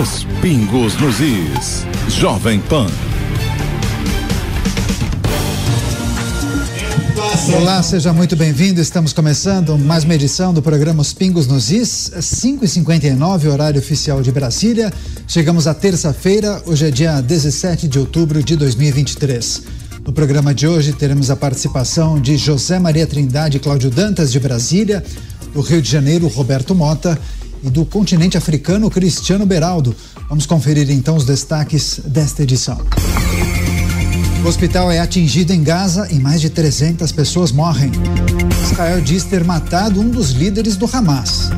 Os pingos nos is. Jovem Pan. Olá, seja muito bem-vindo. Estamos começando mais uma edição do programa Os Pingos nos Is, 5h59, horário oficial de Brasília. Chegamos à terça-feira, hoje é dia 17 de outubro de 2023. No programa de hoje teremos a participação de José Maria Trindade e Cláudio Dantas de Brasília, do Rio de Janeiro, Roberto Mota e do continente africano, Cristiano Beraldo. Vamos conferir então os destaques desta edição. O hospital é atingido em Gaza e mais de 300 pessoas morrem. Israel diz ter matado um dos líderes do Hamas.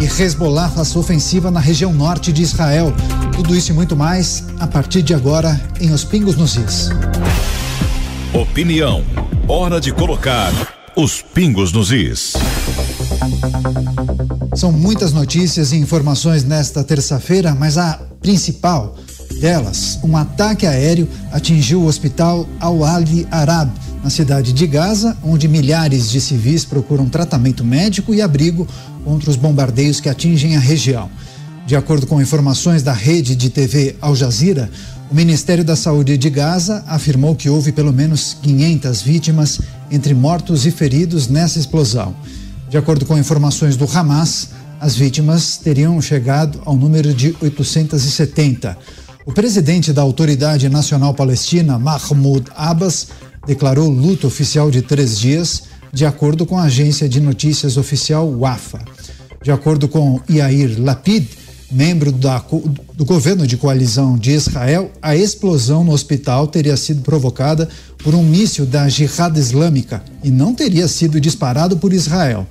E Hezbollah faz ofensiva na região norte de Israel. Tudo isso e muito mais a partir de agora em Os Pingos nos Is. Opinião. Hora de colocar os pingos nos is. São muitas notícias e informações nesta terça-feira, mas a principal delas, um ataque aéreo atingiu o hospital Al-Ali Arab, na cidade de Gaza, onde milhares de civis procuram tratamento médico e abrigo contra os bombardeios que atingem a região. De acordo com informações da rede de TV Al Jazeera, o Ministério da Saúde de Gaza afirmou que houve pelo menos 500 vítimas entre mortos e feridos nessa explosão. De acordo com informações do Hamas, as vítimas teriam chegado ao número de 870. O presidente da Autoridade Nacional Palestina, Mahmoud Abbas, declarou luto oficial de três dias, de acordo com a agência de notícias oficial WAFA. De acordo com Yair Lapid, membro da, do governo de coalizão de Israel, a explosão no hospital teria sido provocada por um míssil da Jihad Islâmica e não teria sido disparado por Israel.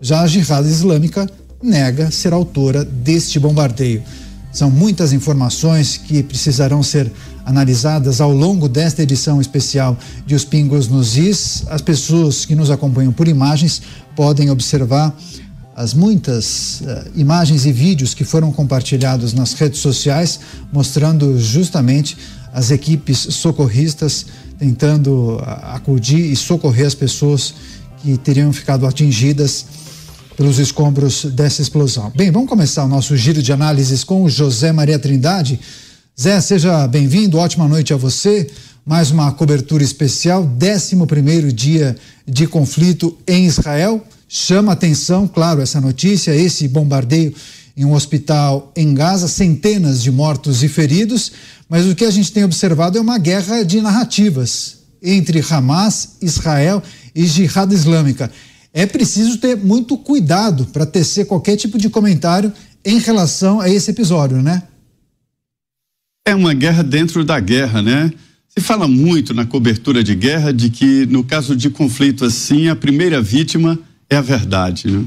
Já a Jihad Islâmica nega ser autora deste bombardeio. São muitas informações que precisarão ser analisadas ao longo desta edição especial de Os Pingos nos Is. As pessoas que nos acompanham por imagens podem observar as muitas uh, imagens e vídeos que foram compartilhados nas redes sociais, mostrando justamente as equipes socorristas tentando uh, acudir e socorrer as pessoas que teriam ficado atingidas pelos escombros dessa explosão. Bem, vamos começar o nosso giro de análises com o José Maria Trindade. Zé, seja bem-vindo, ótima noite a você. Mais uma cobertura especial, 11 primeiro dia de conflito em Israel chama atenção, claro, essa notícia, esse bombardeio em um hospital em Gaza, centenas de mortos e feridos, mas o que a gente tem observado é uma guerra de narrativas entre Hamas, Israel e Jihad Islâmica. É preciso ter muito cuidado para tecer qualquer tipo de comentário em relação a esse episódio, né? É uma guerra dentro da guerra, né? Se fala muito na cobertura de guerra de que, no caso de conflito assim, a primeira vítima é a verdade. Né?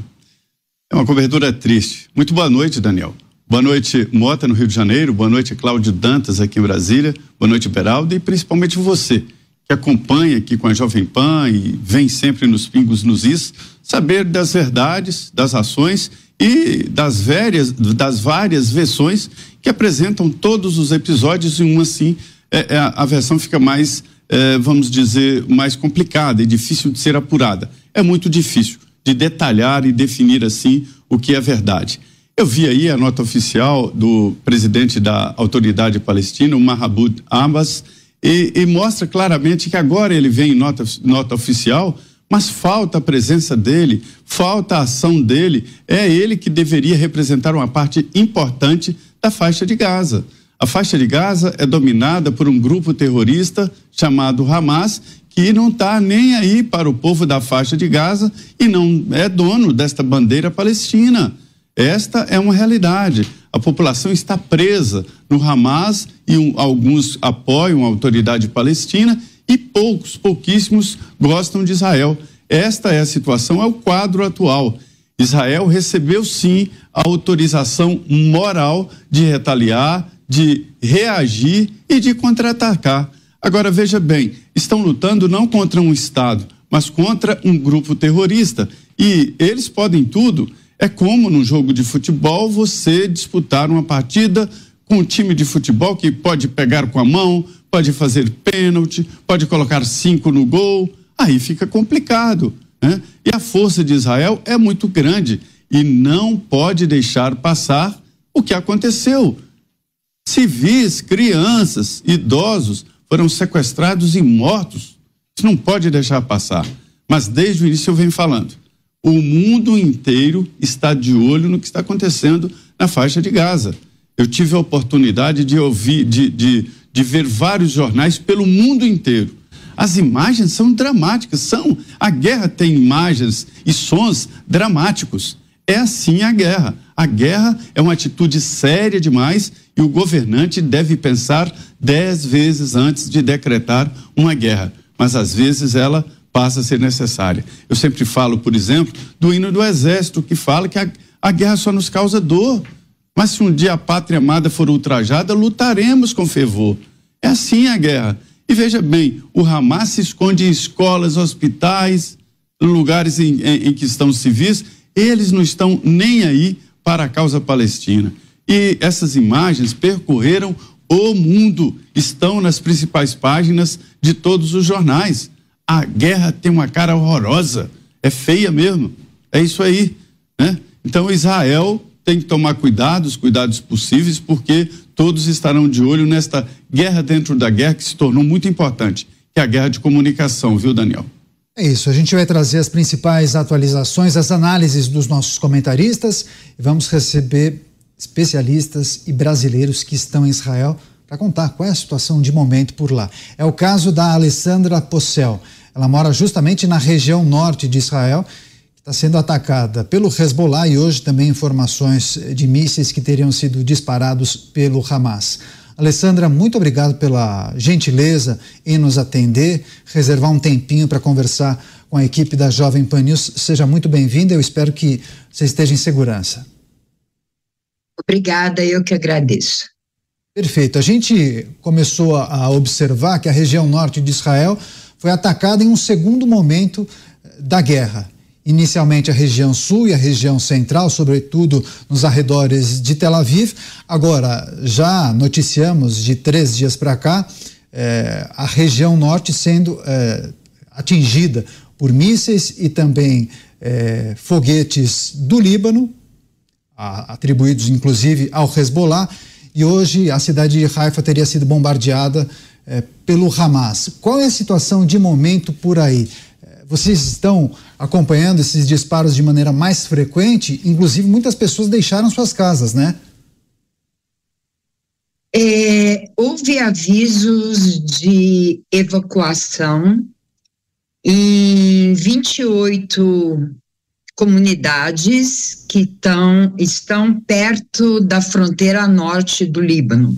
É uma cobertura triste. Muito boa noite, Daniel. Boa noite, Mota, no Rio de Janeiro. Boa noite, Cláudio Dantas, aqui em Brasília. Boa noite, Beraldo. E principalmente você, que acompanha aqui com a Jovem Pan e vem sempre nos pingos nos is, saber das verdades, das ações e das, várias, das várias versões que apresentam todos os episódios e um assim é, é, a versão fica mais, é, vamos dizer, mais complicada e difícil de ser apurada. É muito difícil de detalhar e definir assim o que é verdade. Eu vi aí a nota oficial do presidente da autoridade palestina, o Mahmoud Abbas, e, e, mostra claramente que agora ele vem em nota, nota oficial, mas falta a presença dele, falta a ação dele. É ele que deveria representar uma parte importante da faixa de Gaza. A faixa de Gaza é dominada por um grupo terrorista chamado Hamas, que não está nem aí para o povo da faixa de Gaza e não é dono desta bandeira palestina. Esta é uma realidade. A população está presa no Hamas e um, alguns apoiam a autoridade palestina e poucos, pouquíssimos gostam de Israel. Esta é a situação, é o quadro atual. Israel recebeu sim a autorização moral de retaliar, de reagir e de contra-atacar. Agora veja bem, estão lutando não contra um Estado, mas contra um grupo terrorista. E eles podem tudo. É como no jogo de futebol você disputar uma partida com um time de futebol que pode pegar com a mão, pode fazer pênalti, pode colocar cinco no gol. Aí fica complicado. Né? E a força de Israel é muito grande e não pode deixar passar o que aconteceu. Civis, crianças, idosos foram sequestrados e mortos. Isso não pode deixar passar. Mas desde o início eu venho falando. O mundo inteiro está de olho no que está acontecendo na faixa de Gaza. Eu tive a oportunidade de ouvir, de, de, de ver vários jornais pelo mundo inteiro. As imagens são dramáticas, são. A guerra tem imagens e sons dramáticos. É assim a guerra. A guerra é uma atitude séria demais e o governante deve pensar dez vezes antes de decretar uma guerra. Mas às vezes ela passa a ser necessária. Eu sempre falo, por exemplo, do hino do Exército, que fala que a, a guerra só nos causa dor. Mas se um dia a pátria amada for ultrajada, lutaremos com fervor. É assim a guerra. E veja bem, o Hamas se esconde em escolas, hospitais, lugares em, em, em que estão civis, eles não estão nem aí para a causa palestina. E essas imagens percorreram o mundo, estão nas principais páginas de todos os jornais. A guerra tem uma cara horrorosa, é feia mesmo. É isso aí, né? Então Israel tem que tomar cuidado, os cuidados possíveis, porque todos estarão de olho nesta guerra dentro da guerra que se tornou muito importante, que é a guerra de comunicação, viu, Daniel? É isso, a gente vai trazer as principais atualizações, as análises dos nossos comentaristas e vamos receber especialistas e brasileiros que estão em Israel para contar qual é a situação de momento por lá. É o caso da Alessandra Possel. Ela mora justamente na região norte de Israel está sendo atacada pelo Hezbollah e hoje também informações de mísseis que teriam sido disparados pelo Hamas. Alessandra, muito obrigado pela gentileza em nos atender, reservar um tempinho para conversar com a equipe da Jovem Pan News. Seja muito bem-vinda, eu espero que você esteja em segurança. Obrigada, eu que agradeço. Perfeito. A gente começou a observar que a região norte de Israel foi atacada em um segundo momento da guerra inicialmente a região sul e a região central, sobretudo nos arredores de Tel Aviv. Agora, já noticiamos de três dias para cá eh, a região norte sendo eh, atingida por mísseis e também eh, foguetes do Líbano, a, atribuídos inclusive ao Hezbollah. E hoje a cidade de Haifa teria sido bombardeada pelo Hamas. Qual é a situação de momento por aí? Vocês estão acompanhando esses disparos de maneira mais frequente, inclusive muitas pessoas deixaram suas casas, né? É, houve avisos de evacuação em 28 comunidades que tão, estão perto da fronteira norte do Líbano.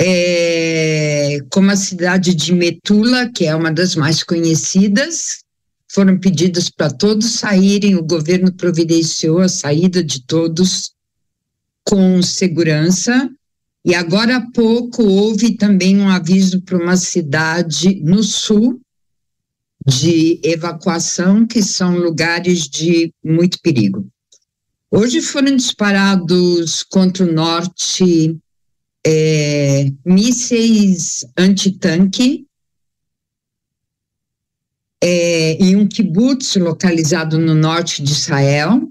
É, como a cidade de Metula, que é uma das mais conhecidas, foram pedidos para todos saírem, o governo providenciou a saída de todos com segurança. E agora há pouco houve também um aviso para uma cidade no sul de evacuação, que são lugares de muito perigo. Hoje foram disparados contra o norte é, mísseis antitanque é, em um kibbutz localizado no norte de Israel.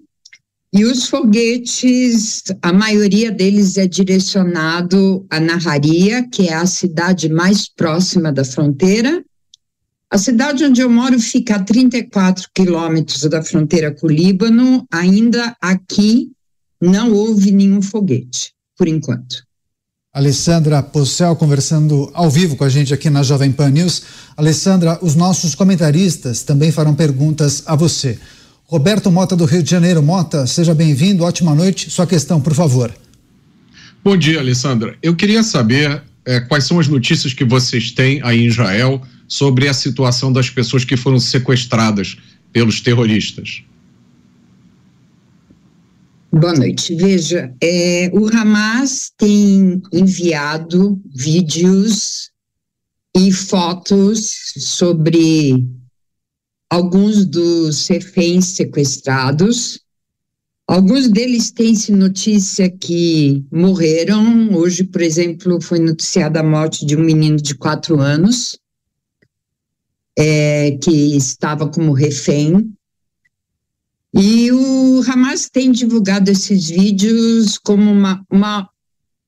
E os foguetes, a maioria deles é direcionado a Naharia, que é a cidade mais próxima da fronteira. A cidade onde eu moro fica a 34 quilômetros da fronteira com o Líbano. Ainda aqui não houve nenhum foguete, por enquanto. Alessandra Possel conversando ao vivo com a gente aqui na Jovem Pan News. Alessandra, os nossos comentaristas também farão perguntas a você. Roberto Mota do Rio de Janeiro. Mota, seja bem-vindo, ótima noite. Sua questão, por favor. Bom dia, Alessandra. Eu queria saber é, quais são as notícias que vocês têm aí em Israel sobre a situação das pessoas que foram sequestradas pelos terroristas. Boa noite. Veja, é, o Hamas tem enviado vídeos e fotos sobre alguns dos reféns sequestrados. Alguns deles têm-se notícia que morreram. Hoje, por exemplo, foi noticiada a morte de um menino de quatro anos, é, que estava como refém. E o Hamas tem divulgado esses vídeos como uma, uma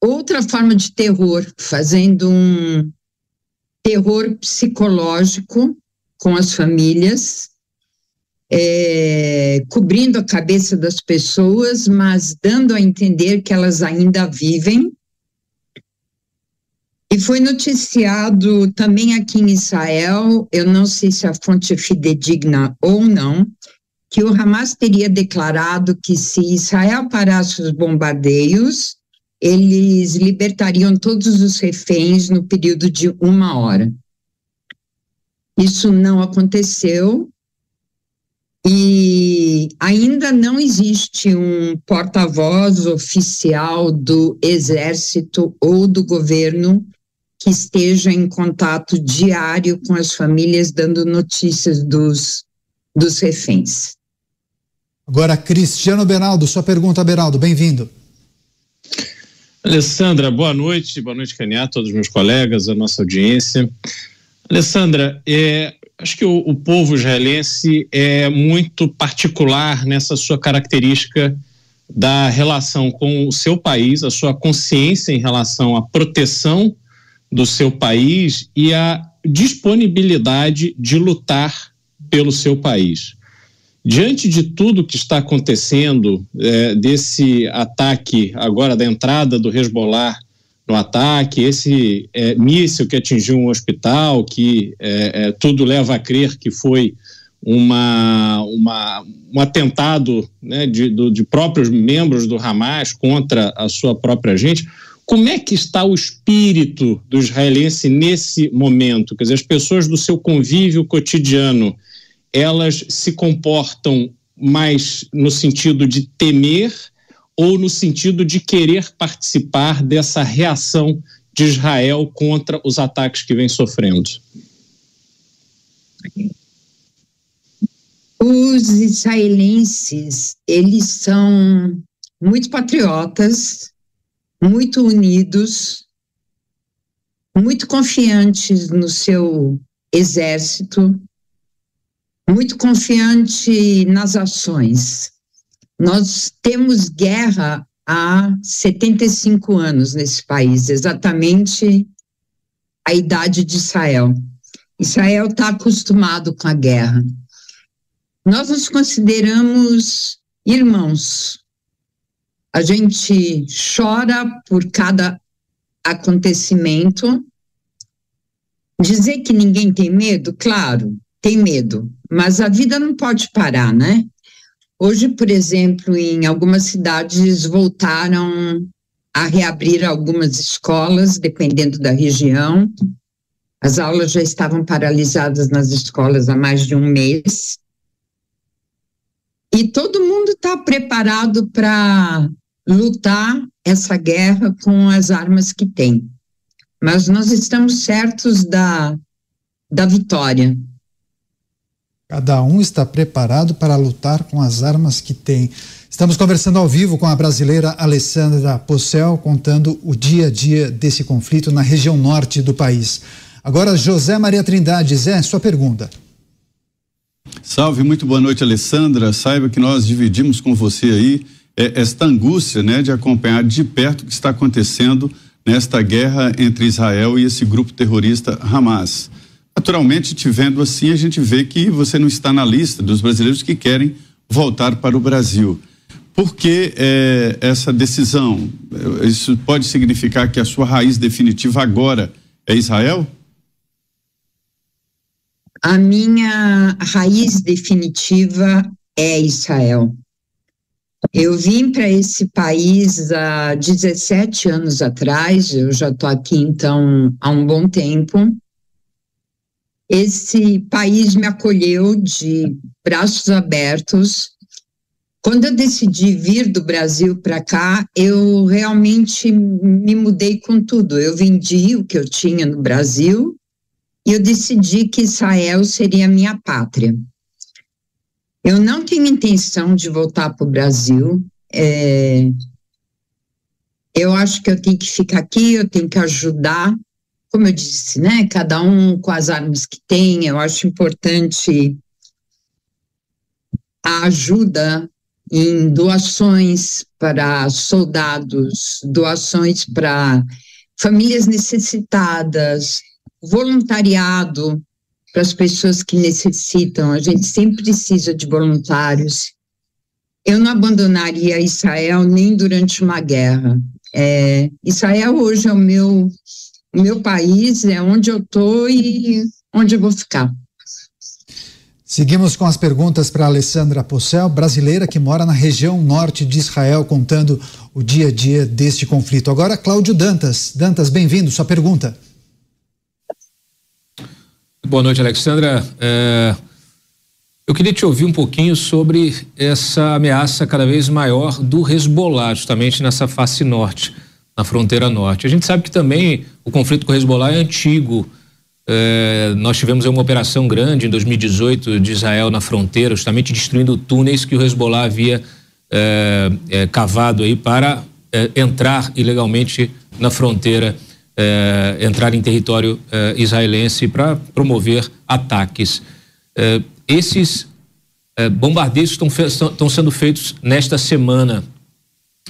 outra forma de terror, fazendo um terror psicológico com as famílias, é, cobrindo a cabeça das pessoas, mas dando a entender que elas ainda vivem. E foi noticiado também aqui em Israel, eu não sei se a fonte é fidedigna ou não, que o Hamas teria declarado que se Israel parasse os bombardeios, eles libertariam todos os reféns no período de uma hora. Isso não aconteceu e ainda não existe um porta-voz oficial do Exército ou do governo que esteja em contato diário com as famílias, dando notícias dos, dos reféns. Agora, Cristiano Beraldo, sua pergunta, Beraldo, bem-vindo. Alessandra, boa noite, boa noite, Caniá, todos os meus colegas, a nossa audiência. Alessandra, é, acho que o, o, povo israelense é muito particular nessa sua característica da relação com o seu país, a sua consciência em relação à proteção do seu país e a disponibilidade de lutar pelo seu país. Diante de tudo que está acontecendo, é, desse ataque agora da entrada do Hezbollah no ataque, esse é, míssil que atingiu um hospital, que é, é, tudo leva a crer que foi uma, uma, um atentado né, de, do, de próprios membros do Hamas contra a sua própria gente. Como é que está o espírito do israelense nesse momento? Quer dizer, as pessoas do seu convívio cotidiano, elas se comportam mais no sentido de temer ou no sentido de querer participar dessa reação de Israel contra os ataques que vem sofrendo? Os israelenses, eles são muito patriotas, muito unidos, muito confiantes no seu exército, muito confiante nas ações. Nós temos guerra há 75 anos nesse país, exatamente a idade de Israel. Israel está acostumado com a guerra. Nós nos consideramos irmãos. A gente chora por cada acontecimento. Dizer que ninguém tem medo, claro, tem medo, mas a vida não pode parar, né? Hoje, por exemplo, em algumas cidades voltaram a reabrir algumas escolas, dependendo da região. As aulas já estavam paralisadas nas escolas há mais de um mês. E todo mundo está preparado para lutar essa guerra com as armas que tem. Mas nós estamos certos da, da vitória. Cada um está preparado para lutar com as armas que tem. Estamos conversando ao vivo com a brasileira Alessandra Possel, contando o dia a dia desse conflito na região norte do país. Agora, José Maria Trindade, Zé, sua pergunta. Salve, muito boa noite, Alessandra. Saiba que nós dividimos com você aí é, esta angústia, né, de acompanhar de perto o que está acontecendo nesta guerra entre Israel e esse grupo terrorista Hamas. Naturalmente, te vendo assim, a gente vê que você não está na lista dos brasileiros que querem voltar para o Brasil. Por que é, essa decisão? Isso pode significar que a sua raiz definitiva agora é Israel? A minha raiz definitiva é Israel. Eu vim para esse país há 17 anos atrás, eu já estou aqui então há um bom tempo. Esse país me acolheu de braços abertos. Quando eu decidi vir do Brasil para cá, eu realmente me mudei com tudo. Eu vendi o que eu tinha no Brasil e eu decidi que Israel seria minha pátria. Eu não tenho intenção de voltar para o Brasil. É, eu acho que eu tenho que ficar aqui, eu tenho que ajudar, como eu disse, né? Cada um com as armas que tem. Eu acho importante a ajuda em doações para soldados, doações para famílias necessitadas, voluntariado para as pessoas que necessitam. A gente sempre precisa de voluntários. Eu não abandonaria Israel nem durante uma guerra. É, Israel hoje é o meu, meu país, é onde eu estou e onde eu vou ficar. Seguimos com as perguntas para Alessandra Possel, brasileira que mora na região norte de Israel, contando o dia a dia deste conflito. Agora, Cláudio Dantas. Dantas, bem-vindo. Sua pergunta. Boa noite, Alexandra. É, eu queria te ouvir um pouquinho sobre essa ameaça cada vez maior do Hezbollah, justamente nessa face norte, na fronteira norte. A gente sabe que também o conflito com o Hezbollah é antigo. É, nós tivemos uma operação grande em 2018 de Israel na fronteira, justamente destruindo túneis que o Hezbollah havia é, é, cavado aí para é, entrar ilegalmente na fronteira, é, entrar em território é, israelense para promover ataques. esses bombardeios estão, estão sendo feitos nesta semana.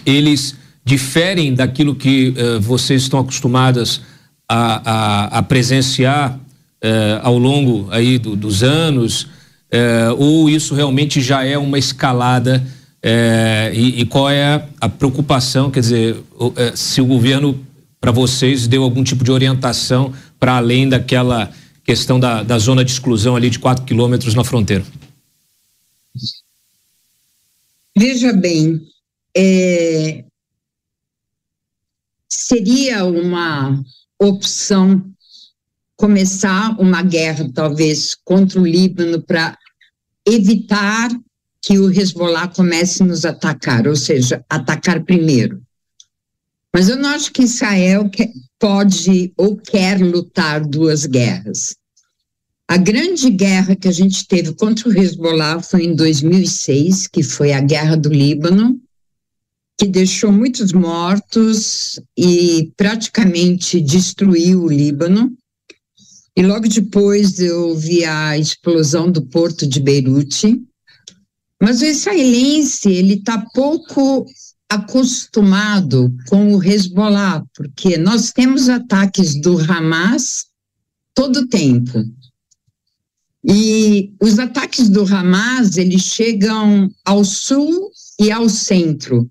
Eles diferem daquilo que vocês estão acostumadas a, a, a presenciar eh, ao longo aí do, dos anos, eh, ou isso realmente já é uma escalada e, e, qual é a preocupação, quer dizer, se o governo para vocês deu algum tipo de orientação para além daquela questão da, da zona de exclusão ali de quatro quilômetros na fronteira? Veja bem, é, seria uma opção começar uma guerra, talvez, contra o Líbano para evitar que o Hezbollah comece a nos atacar, ou seja, atacar primeiro. Mas eu não acho que Israel pode ou quer lutar duas guerras. A grande guerra que a gente teve contra o Hezbollah foi em 2006, que foi a Guerra do Líbano, que deixou muitos mortos e praticamente destruiu o Líbano. E logo depois eu vi a explosão do porto de Beirute. Mas o israelense, ele está pouco acostumado com o Hezbollah, porque nós temos ataques do Hamas todo tempo. E os ataques do Hamas, eles chegam ao sul e ao centro.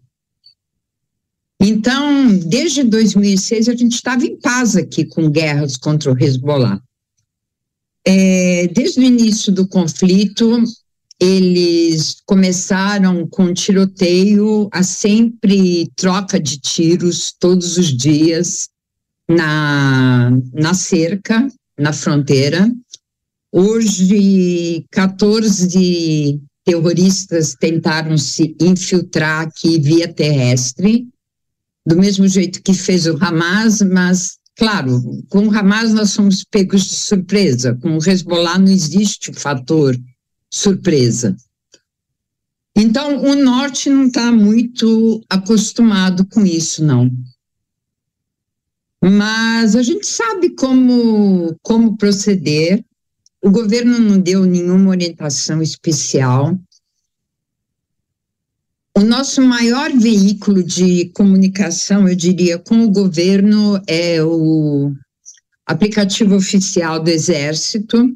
Então, desde 2006, a gente estava em paz aqui com guerras contra o Hezbollah. É, desde o início do conflito, eles começaram com tiroteio, a sempre troca de tiros todos os dias na, na cerca, na fronteira. Hoje, 14 terroristas tentaram se infiltrar aqui via terrestre do mesmo jeito que fez o Hamas, mas, claro, com o Hamas nós somos pegos de surpresa, com o Hezbollah não existe o fator surpresa. Então, o Norte não está muito acostumado com isso, não. Mas a gente sabe como, como proceder. O governo não deu nenhuma orientação especial. O nosso maior veículo de comunicação, eu diria, com o governo é o aplicativo oficial do Exército,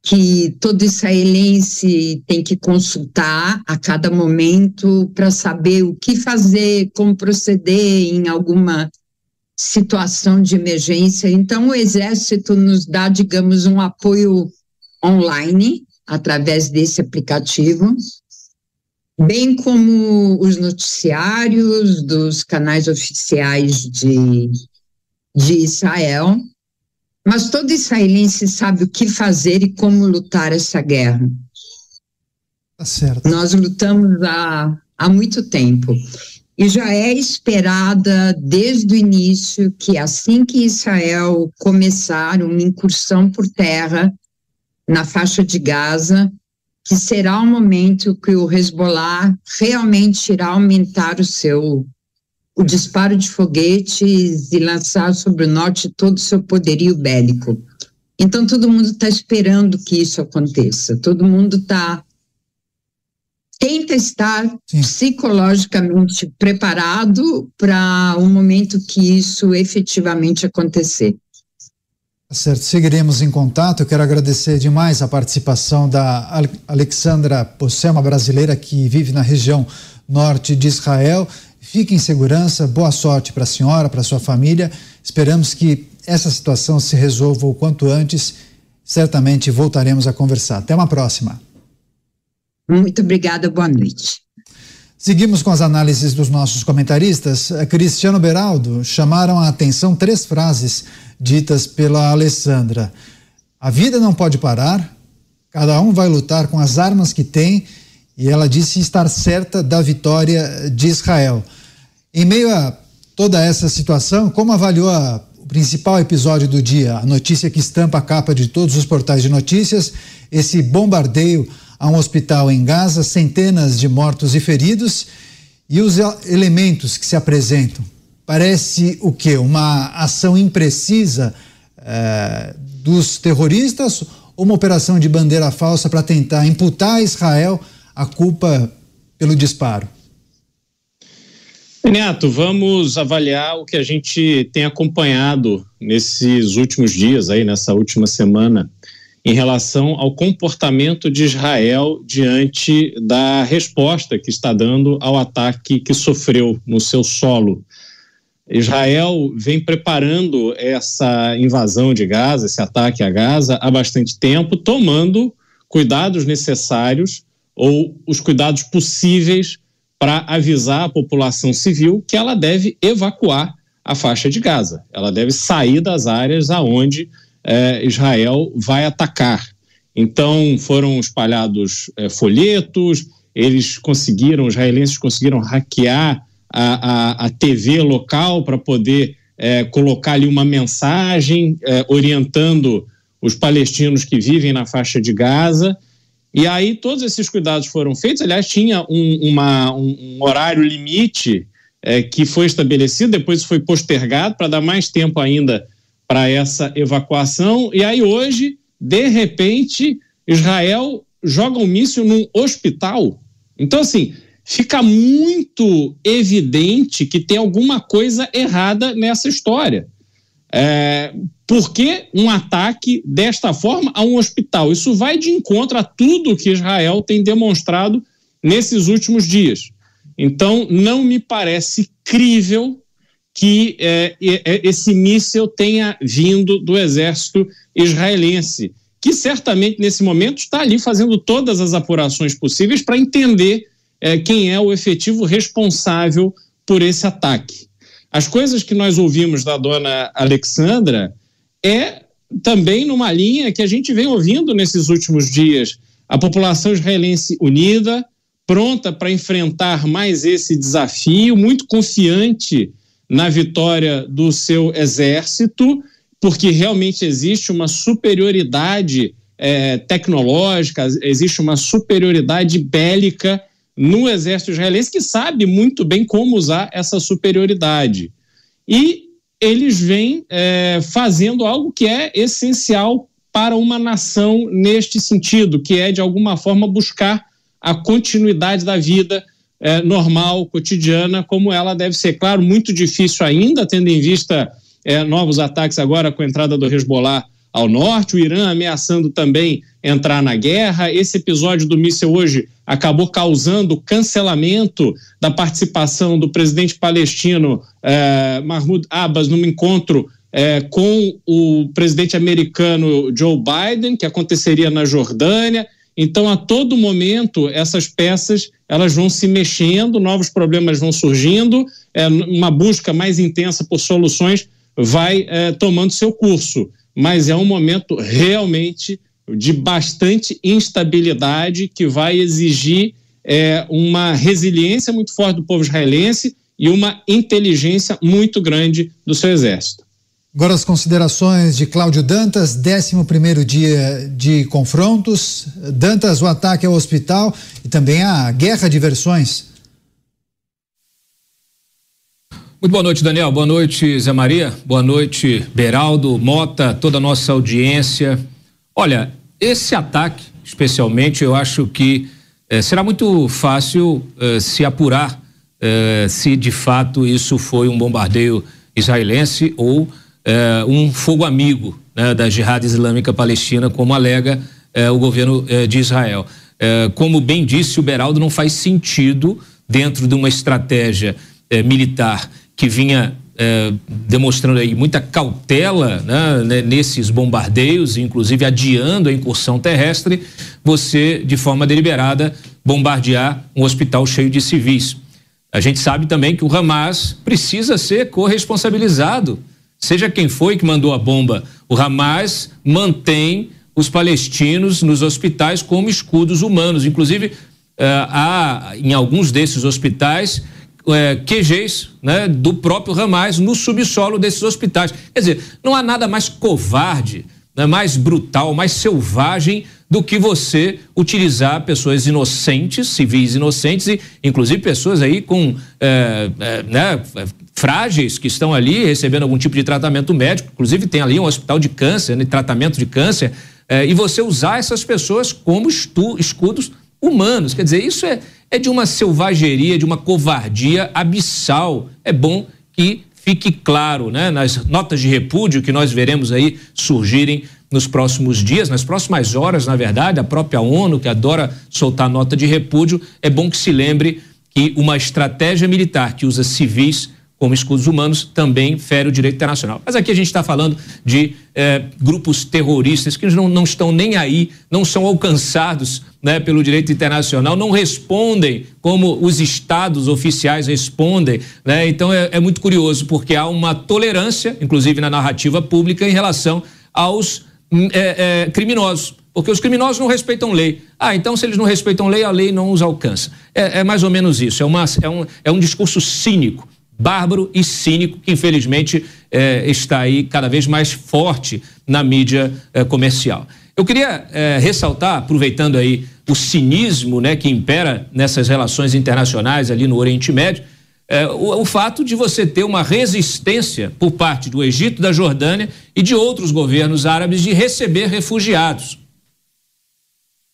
que todo israelense tem que consultar a cada momento para saber o que fazer, como proceder em alguma situação de emergência. Então, o Exército nos dá, digamos, um apoio online através desse aplicativo bem como os noticiários dos canais oficiais de, de Israel. Mas todo israelense sabe o que fazer e como lutar essa guerra. Tá certo. Nós lutamos há, há muito tempo. E já é esperada desde o início que assim que Israel começar uma incursão por terra na faixa de Gaza, que será o momento que o Hezbollah realmente irá aumentar o seu o disparo de foguetes e lançar sobre o norte todo o seu poderio bélico. Então todo mundo está esperando que isso aconteça. Todo mundo está tenta estar Sim. psicologicamente preparado para o um momento que isso efetivamente acontecer. Tá certo, seguiremos em contato. Eu quero agradecer demais a participação da Alexandra Possé, uma brasileira que vive na região norte de Israel. Fique em segurança, boa sorte para a senhora, para sua família. Esperamos que essa situação se resolva o quanto antes. Certamente voltaremos a conversar. Até uma próxima. Muito obrigada, boa noite. Seguimos com as análises dos nossos comentaristas. Cristiano Beraldo chamaram a atenção três frases ditas pela Alessandra. A vida não pode parar, cada um vai lutar com as armas que tem, e ela disse estar certa da vitória de Israel. Em meio a toda essa situação, como avaliou a, o principal episódio do dia, a notícia que estampa a capa de todos os portais de notícias, esse bombardeio a um hospital em Gaza, centenas de mortos e feridos e os elementos que se apresentam. Parece o quê? Uma ação imprecisa eh, dos terroristas ou uma operação de bandeira falsa para tentar imputar a Israel a culpa pelo disparo? Neto, vamos avaliar o que a gente tem acompanhado nesses últimos dias, aí, nessa última semana em relação ao comportamento de Israel diante da resposta que está dando ao ataque que sofreu no seu solo. Israel vem preparando essa invasão de Gaza, esse ataque a Gaza, há bastante tempo, tomando cuidados necessários ou os cuidados possíveis para avisar a população civil que ela deve evacuar a faixa de Gaza. Ela deve sair das áreas aonde é, Israel vai atacar. Então foram espalhados é, folhetos, eles conseguiram, os israelenses conseguiram hackear a, a, a TV local para poder é, colocar ali uma mensagem orientando os palestinos que vivem na faixa de Gaza. E aí todos esses cuidados foram feitos. Aliás, tinha um, uma, um, um horário limite é, que foi estabelecido, depois foi postergado para dar mais tempo ainda para essa evacuação. E aí hoje, de repente, Israel joga um míssil num hospital. Então, assim, fica muito evidente que tem alguma coisa errada nessa história. É, por que um ataque desta forma a um hospital? Isso vai de encontro a tudo que Israel tem demonstrado nesses últimos dias. Então, não me parece crível que é, é, esse míssil tenha vindo do exército israelense, que certamente nesse momento está ali fazendo todas as apurações possíveis para entender é, quem é o efetivo responsável por esse ataque. As coisas que nós ouvimos da dona Alexandra é também numa linha que a gente vem ouvindo nesses últimos dias. A população israelense unida, pronta para enfrentar mais esse desafio, muito confiante na vitória do seu exército, porque realmente existe uma superioridade é, tecnológica, existe uma superioridade bélica no exército israelense que sabe muito bem como usar essa superioridade. E eles vêm é, fazendo algo que é essencial para uma nação neste sentido, que é, de alguma forma, buscar a continuidade da vida é, normal, cotidiana, como ela deve ser. Claro, muito difícil ainda, tendo em vista é, novos ataques agora com a entrada do Hezbollah ao norte, o Irã ameaçando também entrar na guerra. Esse episódio do míssil hoje acabou causando cancelamento da participação do presidente palestino eh, Mahmoud Abbas num encontro eh, com o presidente americano Joe Biden, que aconteceria na Jordânia. Então, a todo momento, essas peças elas vão se mexendo, novos problemas vão surgindo, é, uma busca mais intensa por soluções vai é, tomando seu curso. Mas é um momento realmente de bastante instabilidade que vai exigir é, uma resiliência muito forte do povo israelense e uma inteligência muito grande do seu exército. Agora as considerações de Cláudio Dantas, 11 dia de confrontos. Dantas, o ataque ao hospital e também a guerra de versões. Muito boa noite, Daniel. Boa noite, Zé Maria. Boa noite, Beraldo, Mota, toda a nossa audiência. Olha, esse ataque, especialmente, eu acho que eh, será muito fácil eh, se apurar eh, se de fato isso foi um bombardeio israelense ou é, um fogo amigo né, da Jihad Islâmica Palestina, como alega é, o governo é, de Israel. É, como bem disse o Beraldo, não faz sentido, dentro de uma estratégia é, militar que vinha é, demonstrando aí muita cautela né, nesses bombardeios, inclusive adiando a incursão terrestre, você, de forma deliberada, bombardear um hospital cheio de civis. A gente sabe também que o Hamas precisa ser corresponsabilizado seja quem foi que mandou a bomba, o Hamas mantém os palestinos nos hospitais como escudos humanos. Inclusive, eh, há em alguns desses hospitais eh, QGs né, do próprio Hamas no subsolo desses hospitais. Quer dizer, não há nada mais covarde, né, mais brutal, mais selvagem do que você utilizar pessoas inocentes, civis inocentes e inclusive pessoas aí com é, né, frágeis que estão ali recebendo algum tipo de tratamento médico, inclusive tem ali um hospital de câncer, né, tratamento de câncer, é, e você usar essas pessoas como estu, escudos humanos. Quer dizer, isso é, é de uma selvageria, de uma covardia abissal. É bom que fique claro, né, nas notas de repúdio que nós veremos aí surgirem nos próximos dias, nas próximas horas, na verdade, a própria ONU, que adora soltar nota de repúdio, é bom que se lembre que uma estratégia militar que usa civis como escudos humanos também fere o direito internacional. Mas aqui a gente está falando de eh, grupos terroristas que não, não estão nem aí, não são alcançados né, pelo direito internacional, não respondem como os estados oficiais respondem. Né? Então é, é muito curioso, porque há uma tolerância, inclusive na narrativa pública, em relação aos é, é, criminosos, porque os criminosos não respeitam lei. Ah, então se eles não respeitam lei, a lei não os alcança. É, é mais ou menos isso. É, uma, é, um, é um discurso cínico, bárbaro e cínico, que infelizmente é, está aí cada vez mais forte na mídia é, comercial. Eu queria é, ressaltar, aproveitando aí o cinismo né, que impera nessas relações internacionais ali no Oriente Médio, o, o, fato de você ter uma resistência por parte do Egito, da Jordânia e de outros governos árabes de receber refugiados.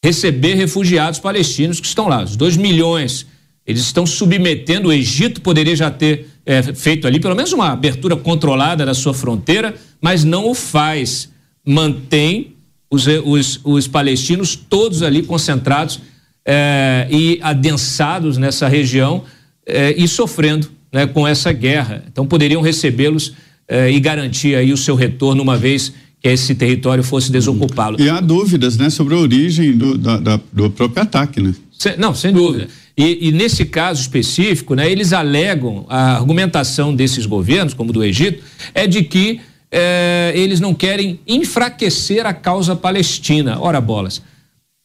Receber refugiados palestinos que estão lá, os dois milhões. Eles estão submetendo, o Egito poderia já ter é, feito ali pelo menos uma abertura controlada da sua fronteira, mas não o faz. Mantém os, os, os palestinos todos ali concentrados é, e adensados nessa região eh, e sofrendo né, com essa guerra. Então poderiam recebê-los eh, e garantir aí o seu retorno uma vez que esse território fosse desocupado. E há dúvidas, né, sobre a origem do, da, da, do próprio ataque, né? Se, não, sem dúvida. E, e, nesse caso específico, né, eles alegam a argumentação desses governos, como do Egito, é de que eh, eles não querem enfraquecer a causa palestina. Ora bolas.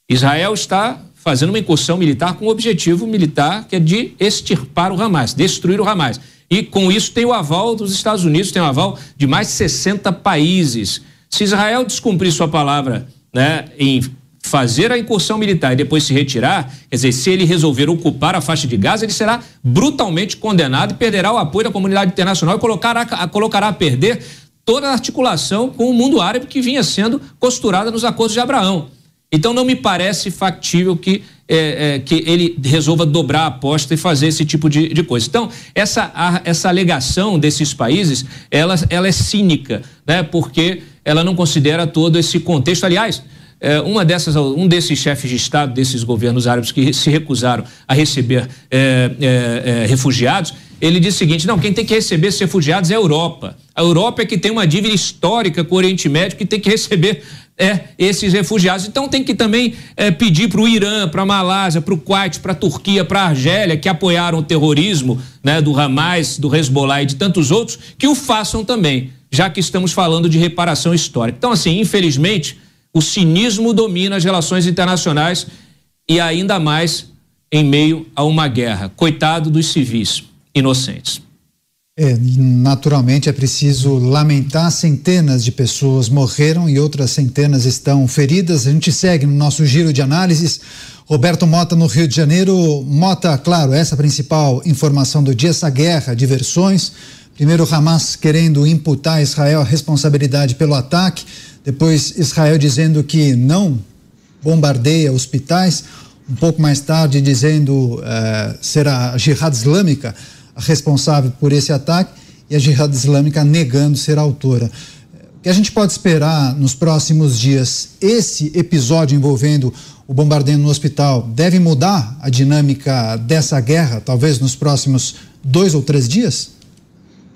Israel está fazendo uma incursão militar com um objetivo militar que é de extirpar o Hamas, destruir o Hamas. E com isso tem o aval dos Estados Unidos, tem o aval de mais de 60 países. Se Israel descumprir sua palavra né, em fazer a incursão militar e depois se retirar, quer dizer, se ele resolver ocupar a faixa de Gaza, ele será brutalmente condenado e perderá o apoio da comunidade internacional e colocará, colocará a perder toda a articulação com o mundo árabe que vinha sendo costurada nos acordos de Abraão. Então não me parece factível que, é, é, que ele resolva dobrar a aposta e fazer esse tipo de, de coisa. Então, essa, a, essa alegação desses países, ela, ela é cínica, né? porque ela não considera todo esse contexto. Aliás, é, uma dessas, um desses chefes de Estado, desses governos árabes que se recusaram a receber é, é, é, refugiados, ele disse o seguinte: não, quem tem que receber esses refugiados é a Europa. A Europa é que tem uma dívida histórica com o Oriente Médio que tem que receber é, esses refugiados. Então tem que também é, pedir para o Irã, para a Malásia, para o Kuwait, para a Turquia, para a Argélia, que apoiaram o terrorismo né, do Hamas, do Hezbollah e de tantos outros, que o façam também, já que estamos falando de reparação histórica. Então, assim, infelizmente, o cinismo domina as relações internacionais e ainda mais em meio a uma guerra. Coitado dos civis inocentes. É, naturalmente é preciso lamentar centenas de pessoas morreram e outras centenas estão feridas. A gente segue no nosso giro de análises. Roberto Mota no Rio de Janeiro. Mota, claro, essa é principal informação do dia, essa guerra de versões. Primeiro, Hamas querendo imputar a Israel a responsabilidade pelo ataque. Depois, Israel dizendo que não bombardeia hospitais. Um pouco mais tarde, dizendo uh, ser a Jihad Islâmica responsável por esse ataque e a Jihad Islâmica negando ser autora. O que a gente pode esperar nos próximos dias? Esse episódio envolvendo o bombardeio no hospital deve mudar a dinâmica dessa guerra, talvez nos próximos dois ou três dias?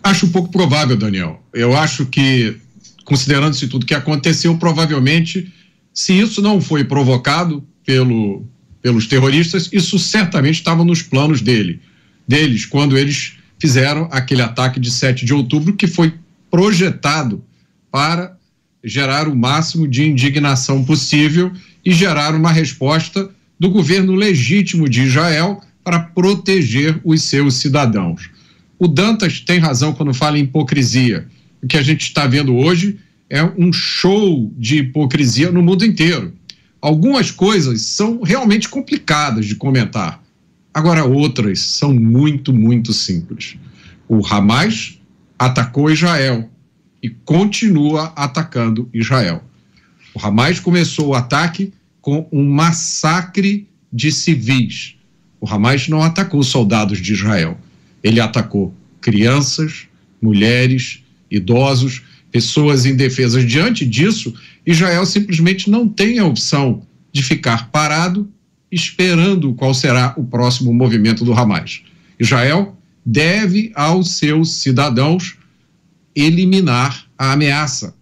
Acho pouco provável, Daniel. Eu acho que, considerando-se tudo que aconteceu, provavelmente, se isso não foi provocado pelo, pelos terroristas, isso certamente estava nos planos dele deles quando eles fizeram aquele ataque de 7 de outubro que foi projetado para gerar o máximo de indignação possível e gerar uma resposta do governo legítimo de Israel para proteger os seus cidadãos. O Dantas tem razão quando fala em hipocrisia. O que a gente está vendo hoje é um show de hipocrisia no mundo inteiro. Algumas coisas são realmente complicadas de comentar. Agora, outras são muito, muito simples. O Hamas atacou Israel e continua atacando Israel. O Hamas começou o ataque com um massacre de civis. O Hamas não atacou soldados de Israel. Ele atacou crianças, mulheres, idosos, pessoas indefesas. Diante disso, Israel simplesmente não tem a opção de ficar parado esperando qual será o próximo movimento do Hamas. Israel deve aos seus cidadãos eliminar a ameaça.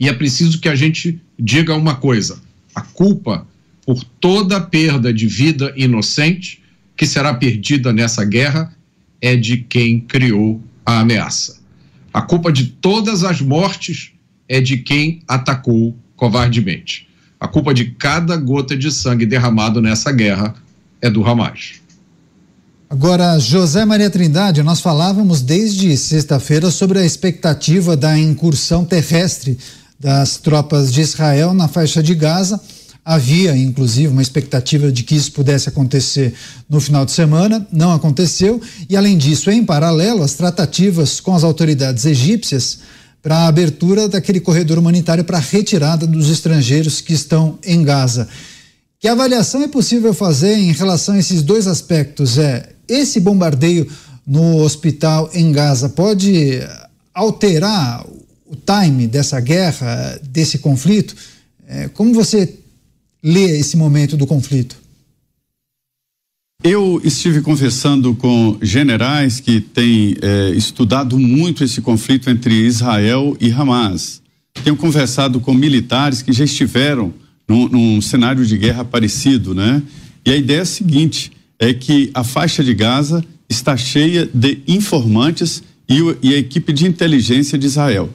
E é preciso que a gente diga uma coisa: a culpa por toda a perda de vida inocente que será perdida nessa guerra é de quem criou a ameaça. A culpa de todas as mortes é de quem atacou covardemente. A culpa de cada gota de sangue derramado nessa guerra é do Hamas. Agora, José Maria Trindade, nós falávamos desde sexta-feira sobre a expectativa da incursão terrestre das tropas de Israel na faixa de Gaza. Havia, inclusive, uma expectativa de que isso pudesse acontecer no final de semana, não aconteceu. E, além disso, em paralelo, as tratativas com as autoridades egípcias para a abertura daquele corredor humanitário para a retirada dos estrangeiros que estão em Gaza. Que avaliação é possível fazer em relação a esses dois aspectos? É esse bombardeio no hospital em Gaza pode alterar o time dessa guerra, desse conflito? É, como você lê esse momento do conflito? Eu estive conversando com generais que têm é, estudado muito esse conflito entre Israel e Hamas. Tenho conversado com militares que já estiveram num, num, cenário de guerra parecido, né? E a ideia é a seguinte: é que a faixa de Gaza está cheia de informantes e, e a equipe de inteligência de Israel.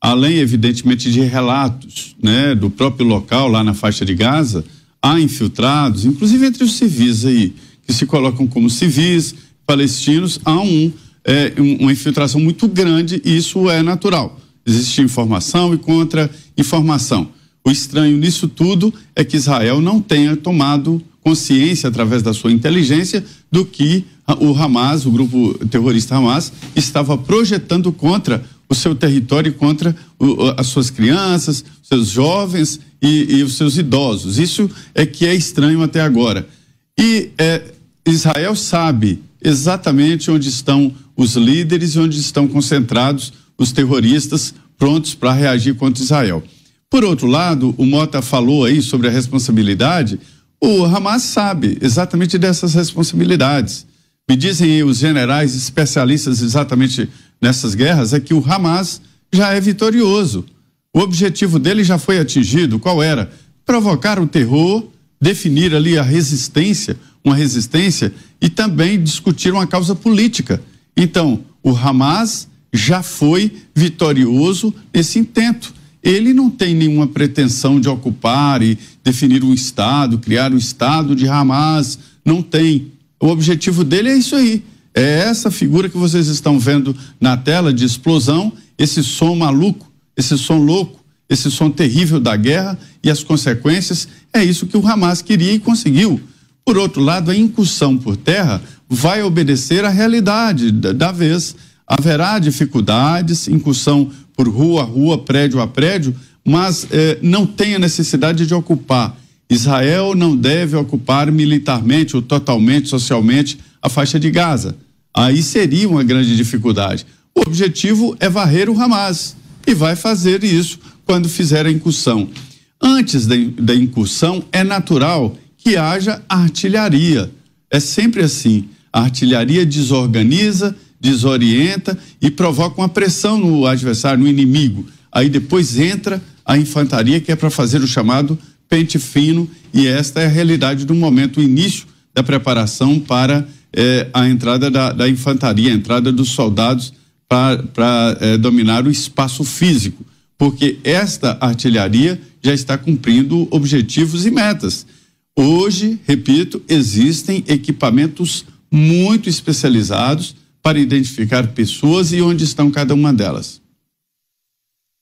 Além, evidentemente, de relatos, né, do próprio local lá na faixa de Gaza, há infiltrados, inclusive entre os civis aí que se colocam como civis palestinos, há um, é, uma infiltração muito grande e isso é natural. Existe informação e contra-informação. O estranho nisso tudo é que Israel não tenha tomado consciência, através da sua inteligência, do que o Hamas, o grupo terrorista Hamas, estava projetando contra o seu território, contra o, as suas crianças, seus jovens e, e, os seus idosos. Isso é que é estranho até agora. E é, Israel sabe exatamente onde estão os líderes e onde estão concentrados os terroristas prontos para reagir contra Israel. Por outro lado, o Mota falou aí sobre a responsabilidade. O Hamas sabe exatamente dessas responsabilidades. Me dizem os generais especialistas exatamente nessas guerras é que o Hamas já é vitorioso. O objetivo dele já foi atingido. Qual era? Provocar o terror, definir ali a resistência, uma resistência e também discutir uma causa política. Então, o Hamas já foi vitorioso nesse intento. ele não tem nenhuma pretensão de ocupar e definir um Estado, criar um Estado de Hamas. Não tem. O objetivo dele é isso aí. É essa figura que vocês estão vendo na tela de explosão, esse som maluco, esse som louco, esse som terrível da guerra e as consequências. É isso que o Hamas queria e conseguiu. Por outro lado, a incursão por terra vai obedecer à realidade da, vez. Haverá dificuldades, incursão por rua a rua, prédio a prédio, mas eh, não tem a necessidade de ocupar. Israel não deve ocupar militarmente ou totalmente, socialmente, a faixa de Gaza. Aí seria uma grande dificuldade. O objetivo é varrer o Hamas e vai fazer isso quando fizer a incursão. Antes da, incursão, é natural que haja artilharia. É sempre assim. A artilharia desorganiza, desorienta e provoca uma pressão no adversário, no inimigo. Aí depois entra a infantaria, que é para fazer o chamado pente fino, e esta é a realidade do momento, o início da preparação para eh, a entrada da, da, infantaria, a entrada dos soldados para eh, dominar o espaço físico, porque esta artilharia já está cumprindo objetivos e metas. Hoje, repito, existem equipamentos muito especializados para identificar pessoas e onde estão cada uma delas.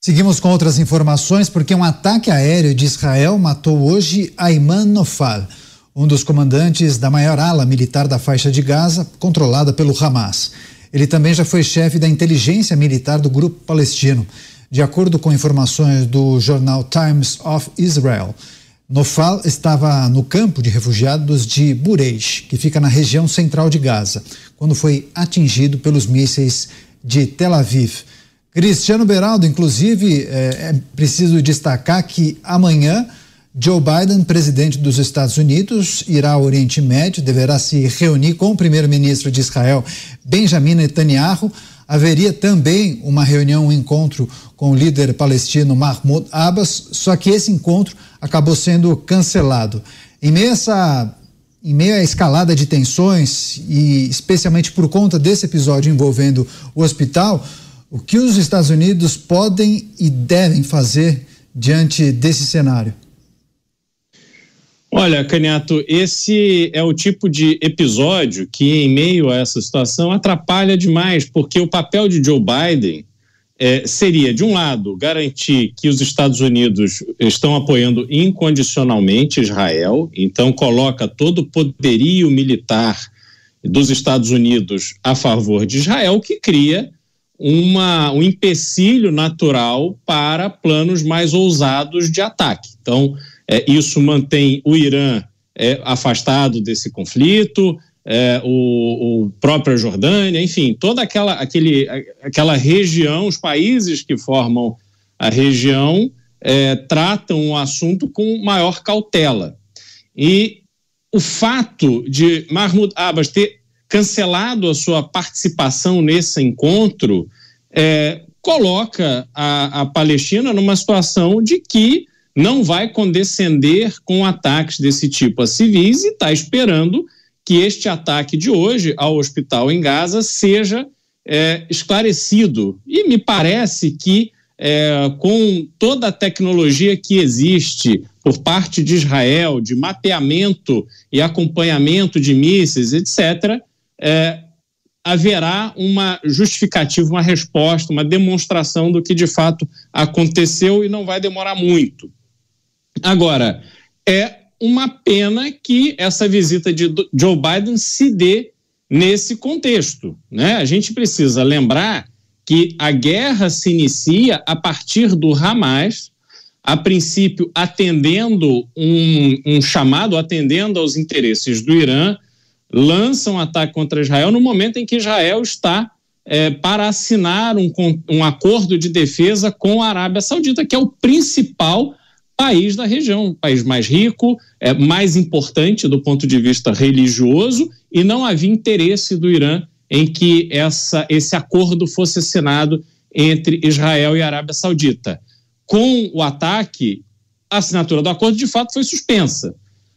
Seguimos com outras informações, porque um ataque aéreo de Israel matou hoje Ayman Nofal, um dos comandantes da maior ala militar da faixa de Gaza, controlada pelo Hamas. Ele também já foi chefe da inteligência militar do grupo palestino. De acordo com informações do jornal Times of Israel, Nofal estava no campo de refugiados de Bureish, que fica na região central de Gaza, quando foi atingido pelos mísseis de Tel Aviv. Cristiano Beraldo, inclusive, é, é preciso destacar que amanhã Joe Biden, presidente dos Estados Unidos, irá ao Oriente Médio, deverá se reunir com o primeiro-ministro de Israel, Benjamin Netanyahu. Haveria também uma reunião, um encontro com o líder palestino Mahmoud Abbas, só que esse encontro acabou sendo cancelado. Em meio a essa em meio à escalada de tensões e especialmente por conta desse episódio envolvendo o hospital, o que os Estados Unidos podem e devem fazer diante desse cenário? Olha, Caniato, esse é o tipo de episódio que, em meio a essa situação, atrapalha demais, porque o papel de Joe Biden é, seria, de um lado, garantir que os Estados Unidos estão apoiando incondicionalmente Israel, então coloca todo o poderio militar dos Estados Unidos a favor de Israel, que cria uma, um empecilho natural para planos mais ousados de ataque. Então, é, isso mantém o Irã é, afastado desse conflito, é, o, o própria Jordânia, enfim, toda aquela, aquele, aquela região, os países que formam a região é, tratam o assunto com maior cautela. E o fato de Mahmoud Abbas ter cancelado a sua participação nesse encontro é, coloca a, a Palestina numa situação de que não vai condescender com ataques desse tipo a civis e está esperando que este ataque de hoje ao hospital em Gaza seja é, esclarecido. E me parece que, é, com toda a tecnologia que existe por parte de Israel, de mapeamento e acompanhamento de mísseis, etc., é, haverá uma justificativa, uma resposta, uma demonstração do que de fato aconteceu e não vai demorar muito. Agora, é uma pena que essa visita de Joe Biden se dê nesse contexto. Né? A gente precisa lembrar que a guerra se inicia a partir do Hamas, a princípio atendendo um, um chamado, atendendo aos interesses do Irã, lança um ataque contra Israel no momento em que Israel está é, para assinar um, um acordo de defesa com a Arábia Saudita, que é o principal país da região, país mais rico, é, mais importante do ponto de vista religioso, e não havia interesse do Irã em que essa, esse acordo fosse assinado entre Israel e Arábia Saudita. Com o ataque, a assinatura do acordo de fato foi suspensa.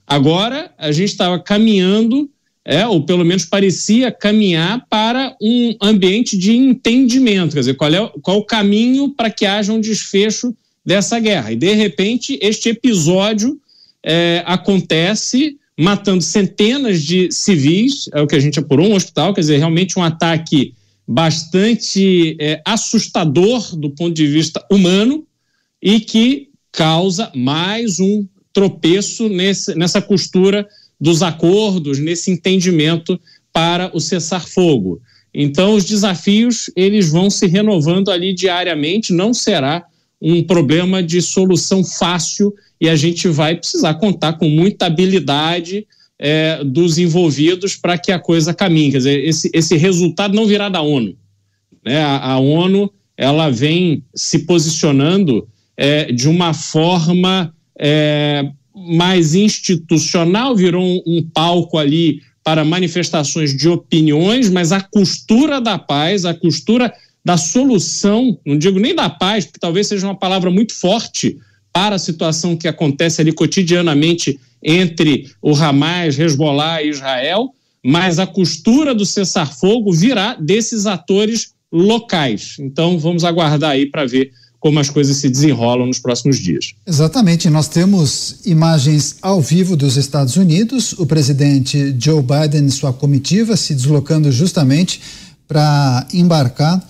Agora, a gente estava caminhando, é, ou pelo menos parecia caminhar para um ambiente de entendimento, quer dizer, qual é qual é o caminho para que haja um desfecho dessa guerra. E, de repente, este episódio é, acontece matando centenas de civis, é o que a gente apurou, um hospital, quer dizer, realmente um ataque bastante é, assustador do ponto de vista humano e que causa mais um tropeço nesse, nessa costura dos acordos, nesse entendimento para o cessar-fogo. Então, os desafios eles vão se renovando ali diariamente, não será um problema de solução fácil e a gente vai precisar contar com muita habilidade é, dos envolvidos para que a coisa caminhe. Quer dizer, esse, esse resultado não virá da ONU. Né? A, a ONU ela vem se posicionando é, de uma forma é, mais institucional, virou um, um palco ali para manifestações de opiniões, mas a costura da paz, a costura da solução, não digo nem da paz, porque talvez seja uma palavra muito forte para a situação que acontece ali cotidianamente entre o Hamas, Hezbollah e Israel, mas a costura do cessar-fogo virá desses atores locais. Então vamos aguardar aí para ver como as coisas se desenrolam nos próximos dias. Exatamente, nós temos imagens ao vivo dos Estados Unidos, o presidente Joe Biden e sua comitiva se deslocando justamente para embarcar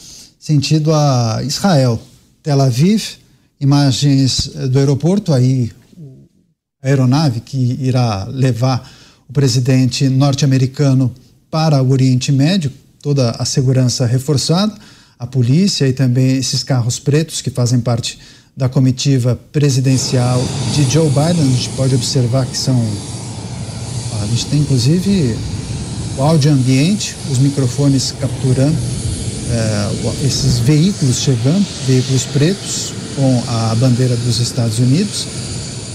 sentido a Israel, Tel Aviv, imagens eh, do aeroporto, aí a aeronave que irá levar o presidente norte-americano para o Oriente Médio, toda a segurança reforçada, a polícia e também esses carros pretos que fazem parte da comitiva presidencial de Joe Biden. A gente pode observar que são. A gente tem inclusive o áudio ambiente, os microfones capturando é, esses veículos chegando, veículos pretos com a bandeira dos Estados Unidos,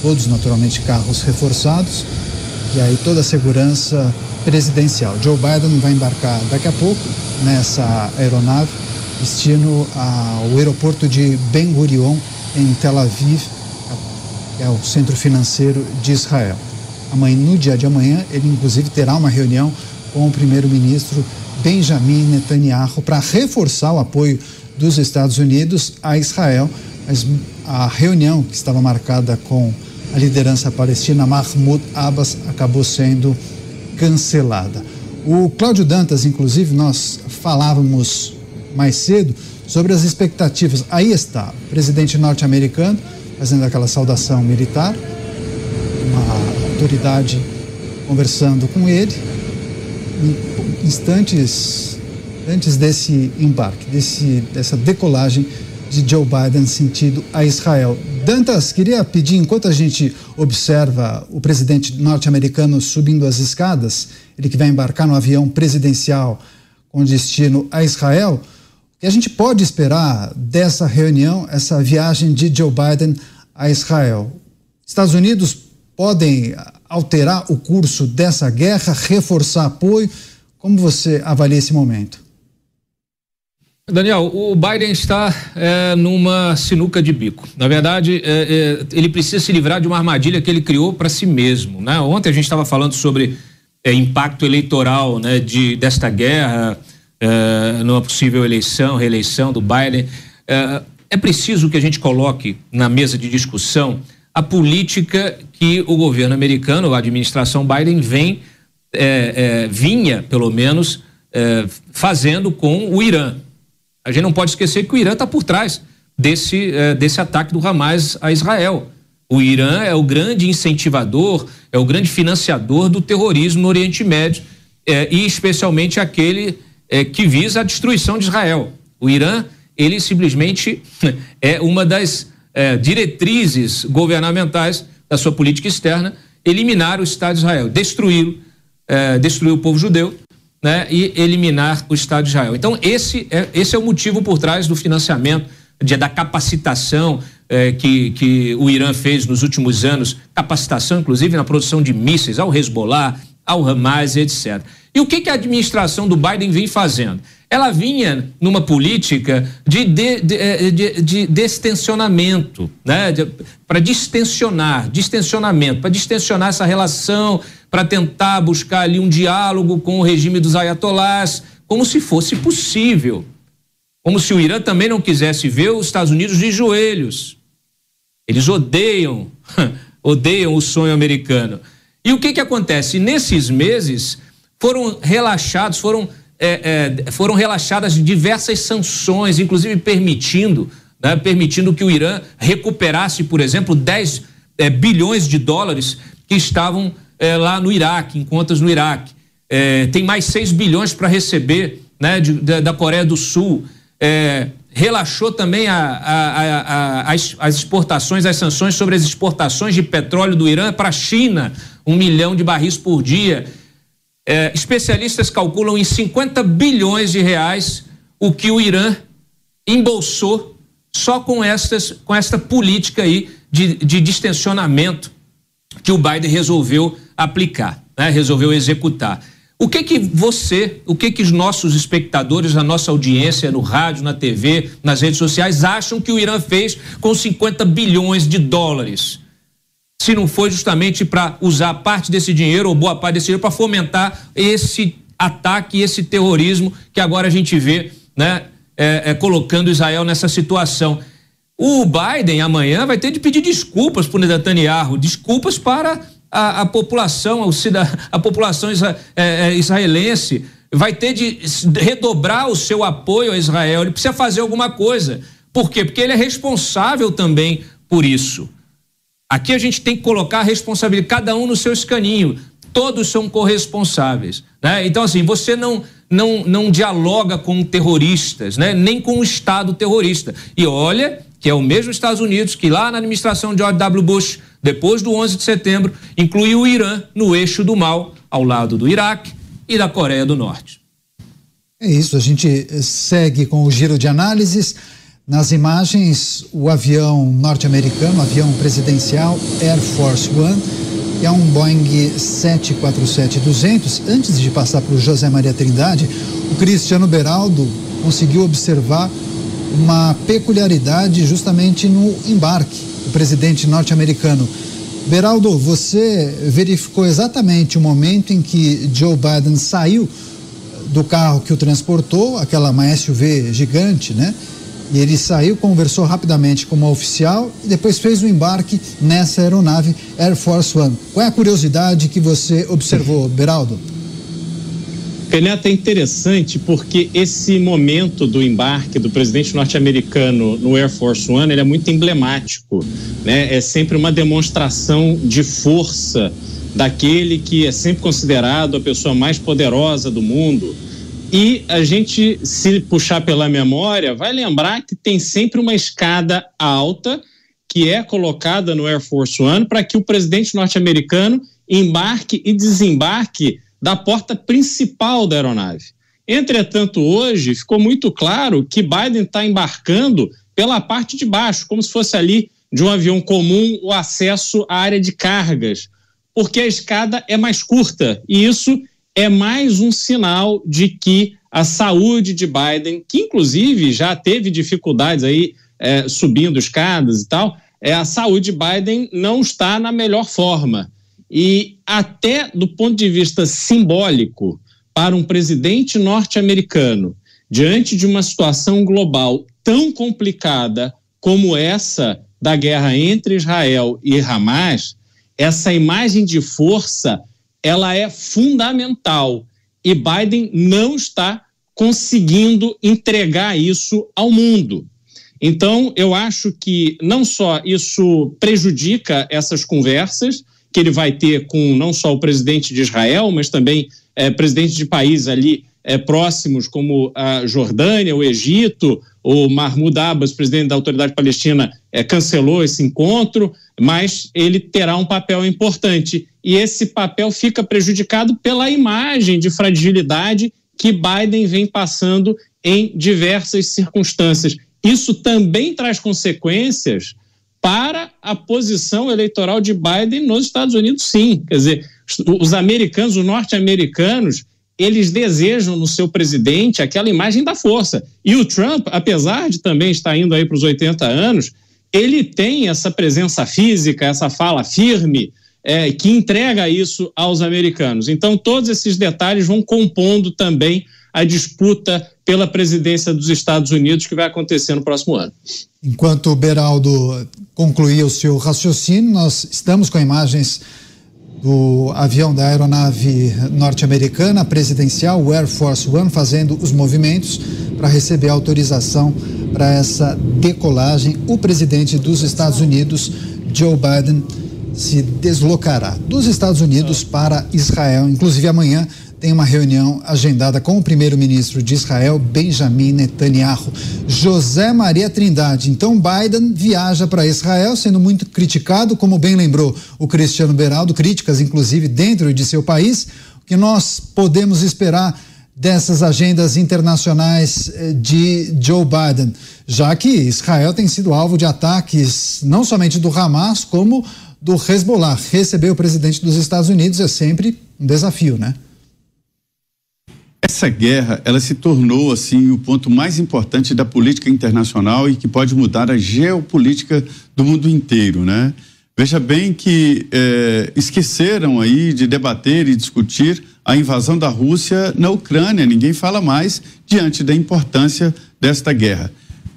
todos naturalmente carros reforçados, e aí toda a segurança presidencial. Joe Biden vai embarcar daqui a pouco nessa aeronave, destino ao aeroporto de Ben Gurion, em Tel Aviv, que é o centro financeiro de Israel. Amanhã, no dia de amanhã, ele inclusive terá uma reunião com o primeiro-ministro Benjamin Netanyahu para reforçar o apoio dos Estados Unidos a Israel. Mas a reunião que estava marcada com a liderança palestina Mahmoud Abbas acabou sendo cancelada. O Cláudio Dantas, inclusive, nós falávamos mais cedo sobre as expectativas. Aí está, o presidente norte-americano fazendo aquela saudação militar, uma autoridade conversando com ele, instantes antes desse embarque, desse, dessa decolagem de Joe Biden sentido a Israel. Dantas, queria pedir, enquanto a gente observa o presidente norte-americano subindo as escadas, ele que vai embarcar no avião presidencial com destino a Israel, o que a gente pode esperar dessa reunião, essa viagem de Joe Biden a Israel? Estados Unidos podem alterar o curso dessa guerra, reforçar apoio? Como você avalia esse momento? Daniel, o Biden está é, numa sinuca de bico. Na verdade, é, é, ele precisa se livrar de uma armadilha que ele criou para si mesmo. Né? Ontem a gente estava falando sobre é, impacto eleitoral né, de, desta guerra, é, numa possível eleição, reeleição do Biden. É, é preciso que a gente coloque na mesa de discussão a política que o governo americano, a administração Biden, vem, é, é, vinha, pelo menos, é, fazendo com o Irã. A gente não pode esquecer que o Irã está por trás desse, é, desse ataque do Hamas a Israel. O Irã é o grande incentivador, é o grande financiador do terrorismo no Oriente Médio, é, e especialmente aquele é, que visa a destruição de Israel. O Irã, ele simplesmente é uma das diretrizes governamentais da sua política externa, eliminar o Estado de Israel, destruí-lo, é, destruir o povo judeu né, e eliminar o Estado de Israel. Então, esse é, esse é o motivo por trás do financiamento, de, da capacitação é, que, que o Irã fez nos últimos anos, capacitação, inclusive, na produção de mísseis ao Hezbollah, ao Hamas, etc. E o que, que a administração do Biden vem fazendo? Ela vinha numa política de, de, de, eh, de, de destensionamento, né? De, para distensionar, distensionamento, para distensionar essa relação, para tentar buscar ali um diálogo com o regime dos ayatolás, como se fosse possível. Como se o Irã também não quisesse ver os Estados Unidos de joelhos. Eles odeiam, odeiam o sonho americano. E o que que acontece? Nesses meses foram relaxados, foram, é, é, foram relaxadas diversas sanções, inclusive permitindo, né, permitindo que o Irã recuperasse, por exemplo, 10 é, bilhões de dólares que estavam é, lá no Iraque, em contas no Iraque. É, tem mais 6 bilhões para receber né, de, da, da, Coreia do Sul. É, relaxou também a, a, a, as, as, exportações, as sanções sobre as exportações de petróleo do Irã para a China, um milhão de barris por dia. É, especialistas calculam em 50 bilhões de reais o que o Irã embolsou só com, estas, com esta política aí de, de distensionamento que o Biden resolveu aplicar, né? resolveu executar. O que que você, o que que os nossos espectadores, a nossa audiência no rádio, na TV, nas redes sociais acham que o Irã fez com 50 bilhões de dólares? Se não foi justamente para usar parte desse dinheiro ou boa parte desse dinheiro para fomentar esse ataque, esse terrorismo que agora a gente vê, né, é, é, colocando Israel nessa situação. O Biden amanhã vai ter de pedir desculpas para o Netanyahu, desculpas para a, a população, a, a população isra, é, é, israelense, vai ter de redobrar o seu apoio a Israel. Ele precisa fazer alguma coisa. Por quê? Porque ele é responsável também por isso. Aqui a gente tem que colocar a responsabilidade, cada um no seu escaninho. Todos são corresponsáveis. Né? Então, assim, você não, não, não dialoga com terroristas, né? nem com o Estado terrorista. E olha que é o mesmo Estados Unidos que lá na administração de George W. Bush, depois do 11 de setembro, incluiu o Irã no eixo do mal, ao lado do Iraque e da Coreia do Norte. É isso, a gente segue com o giro de análises. Nas imagens, o avião norte-americano, avião presidencial Air Force One, que é um Boeing 747-200. Antes de passar para o José Maria Trindade, o Cristiano Beraldo conseguiu observar uma peculiaridade justamente no embarque do presidente norte-americano. Beraldo, você verificou exatamente o momento em que Joe Biden saiu do carro que o transportou, aquela SUV gigante, né? E ele saiu, conversou rapidamente com uma oficial e depois fez o embarque nessa aeronave Air Force One. Qual é a curiosidade que você observou, Beraldo? Caneta, é interessante porque esse momento do embarque do presidente norte-americano no Air Force One é muito emblemático. Né? É sempre uma demonstração de força daquele que é sempre considerado a pessoa mais poderosa do mundo. E a gente, se puxar pela memória, vai lembrar que tem sempre uma escada alta que é colocada no Air Force One para que o presidente norte-americano embarque e desembarque da porta principal da aeronave. Entretanto, hoje ficou muito claro que Biden está embarcando pela parte de baixo, como se fosse ali de um avião comum o acesso à área de cargas, porque a escada é mais curta e isso é mais um sinal de que a saúde de Biden, que inclusive já teve dificuldades aí é, subindo escadas e tal, é, a saúde de Biden não está na melhor forma. E até do ponto de vista simbólico, para um presidente norte-americano, diante de uma situação global tão complicada como essa da guerra entre Israel e Hamas, essa imagem de força, ela é fundamental e Biden não está conseguindo entregar isso ao mundo. Então, eu acho que não só isso prejudica essas conversas, que ele vai ter com não só o presidente de Israel, mas também é, presidentes de países ali é, próximos, como a Jordânia, o Egito, o Mahmoud Abbas, presidente da Autoridade Palestina, é, cancelou esse encontro, mas ele terá um papel importante. E esse papel fica prejudicado pela imagem de fragilidade que Biden vem passando em diversas circunstâncias. Isso também traz consequências para a posição eleitoral de Biden nos Estados Unidos, sim. Quer dizer, os americanos, os norte-americanos, eles desejam no seu presidente aquela imagem da força. E o Trump, apesar de também estar indo aí para os 80 anos, ele tem essa presença física, essa fala firme, é, que entrega isso aos americanos. Então, todos esses detalhes vão compondo também a disputa pela presidência dos Estados Unidos que vai acontecer no próximo ano. Enquanto o Beraldo concluía o seu raciocínio, nós estamos com imagens do avião da aeronave norte-americana presidencial, o Air Force One, fazendo os movimentos para receber autorização para essa decolagem. O presidente dos Estados Unidos, Joe Biden, se deslocará dos Estados Unidos para Israel. Inclusive, amanhã tem uma reunião agendada com o primeiro-ministro de Israel, Benjamin Netanyahu. José Maria Trindade. Então, Biden viaja para Israel, sendo muito criticado, como bem lembrou o Cristiano Beraldo, críticas inclusive dentro de seu país. O que nós podemos esperar dessas agendas internacionais eh, de Joe Biden, já que Israel tem sido alvo de ataques não somente do Hamas, como do Hezbollah. Receber o presidente dos Estados Unidos é sempre um desafio, né? Essa guerra, ela se tornou assim o ponto mais importante da política internacional e que pode mudar a geopolítica do mundo inteiro, né? Veja bem que é, esqueceram aí de debater e discutir a invasão da Rússia na Ucrânia. Ninguém fala mais diante da importância desta guerra.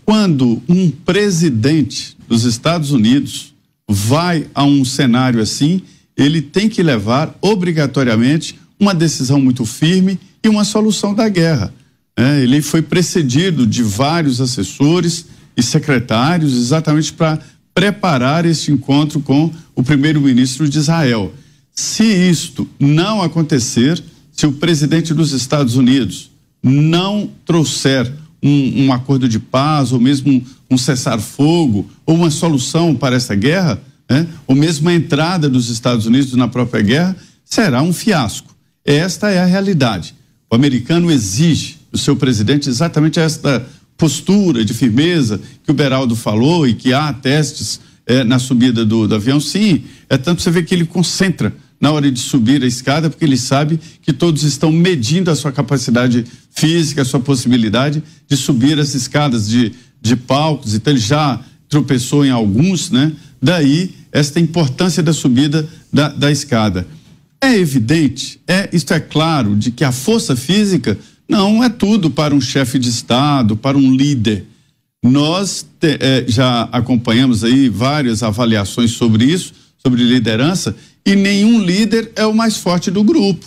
Quando um presidente dos Estados Unidos vai a um cenário assim, ele tem que levar obrigatoriamente uma decisão muito firme e uma solução da guerra. É, ele foi precedido de vários assessores e secretários exatamente para preparar este encontro com o primeiro-ministro de Israel. Se isto não acontecer, se o presidente dos Estados Unidos não trouxer um, um acordo de paz, ou mesmo um, cessar-fogo, ou uma solução para essa guerra, né, ou mesmo a entrada dos Estados Unidos na própria guerra, será um fiasco. Esta é a realidade. O americano exige do seu presidente exatamente esta postura de firmeza que o Beraldo falou e que há testes é, na subida do, do avião. Sim, é tanto você vê que ele concentra na hora de subir a escada, porque ele sabe que todos estão medindo a sua capacidade física, a sua possibilidade de subir as escadas de, de palcos, então ele já tropeçou em alguns, né? Daí esta importância da subida da, da escada. É evidente, é, isto é claro, de que a força física não é tudo para um chefe de Estado, para um líder. Nós te, é, já acompanhamos aí várias avaliações sobre isso, sobre liderança, e nenhum líder é o mais forte do grupo,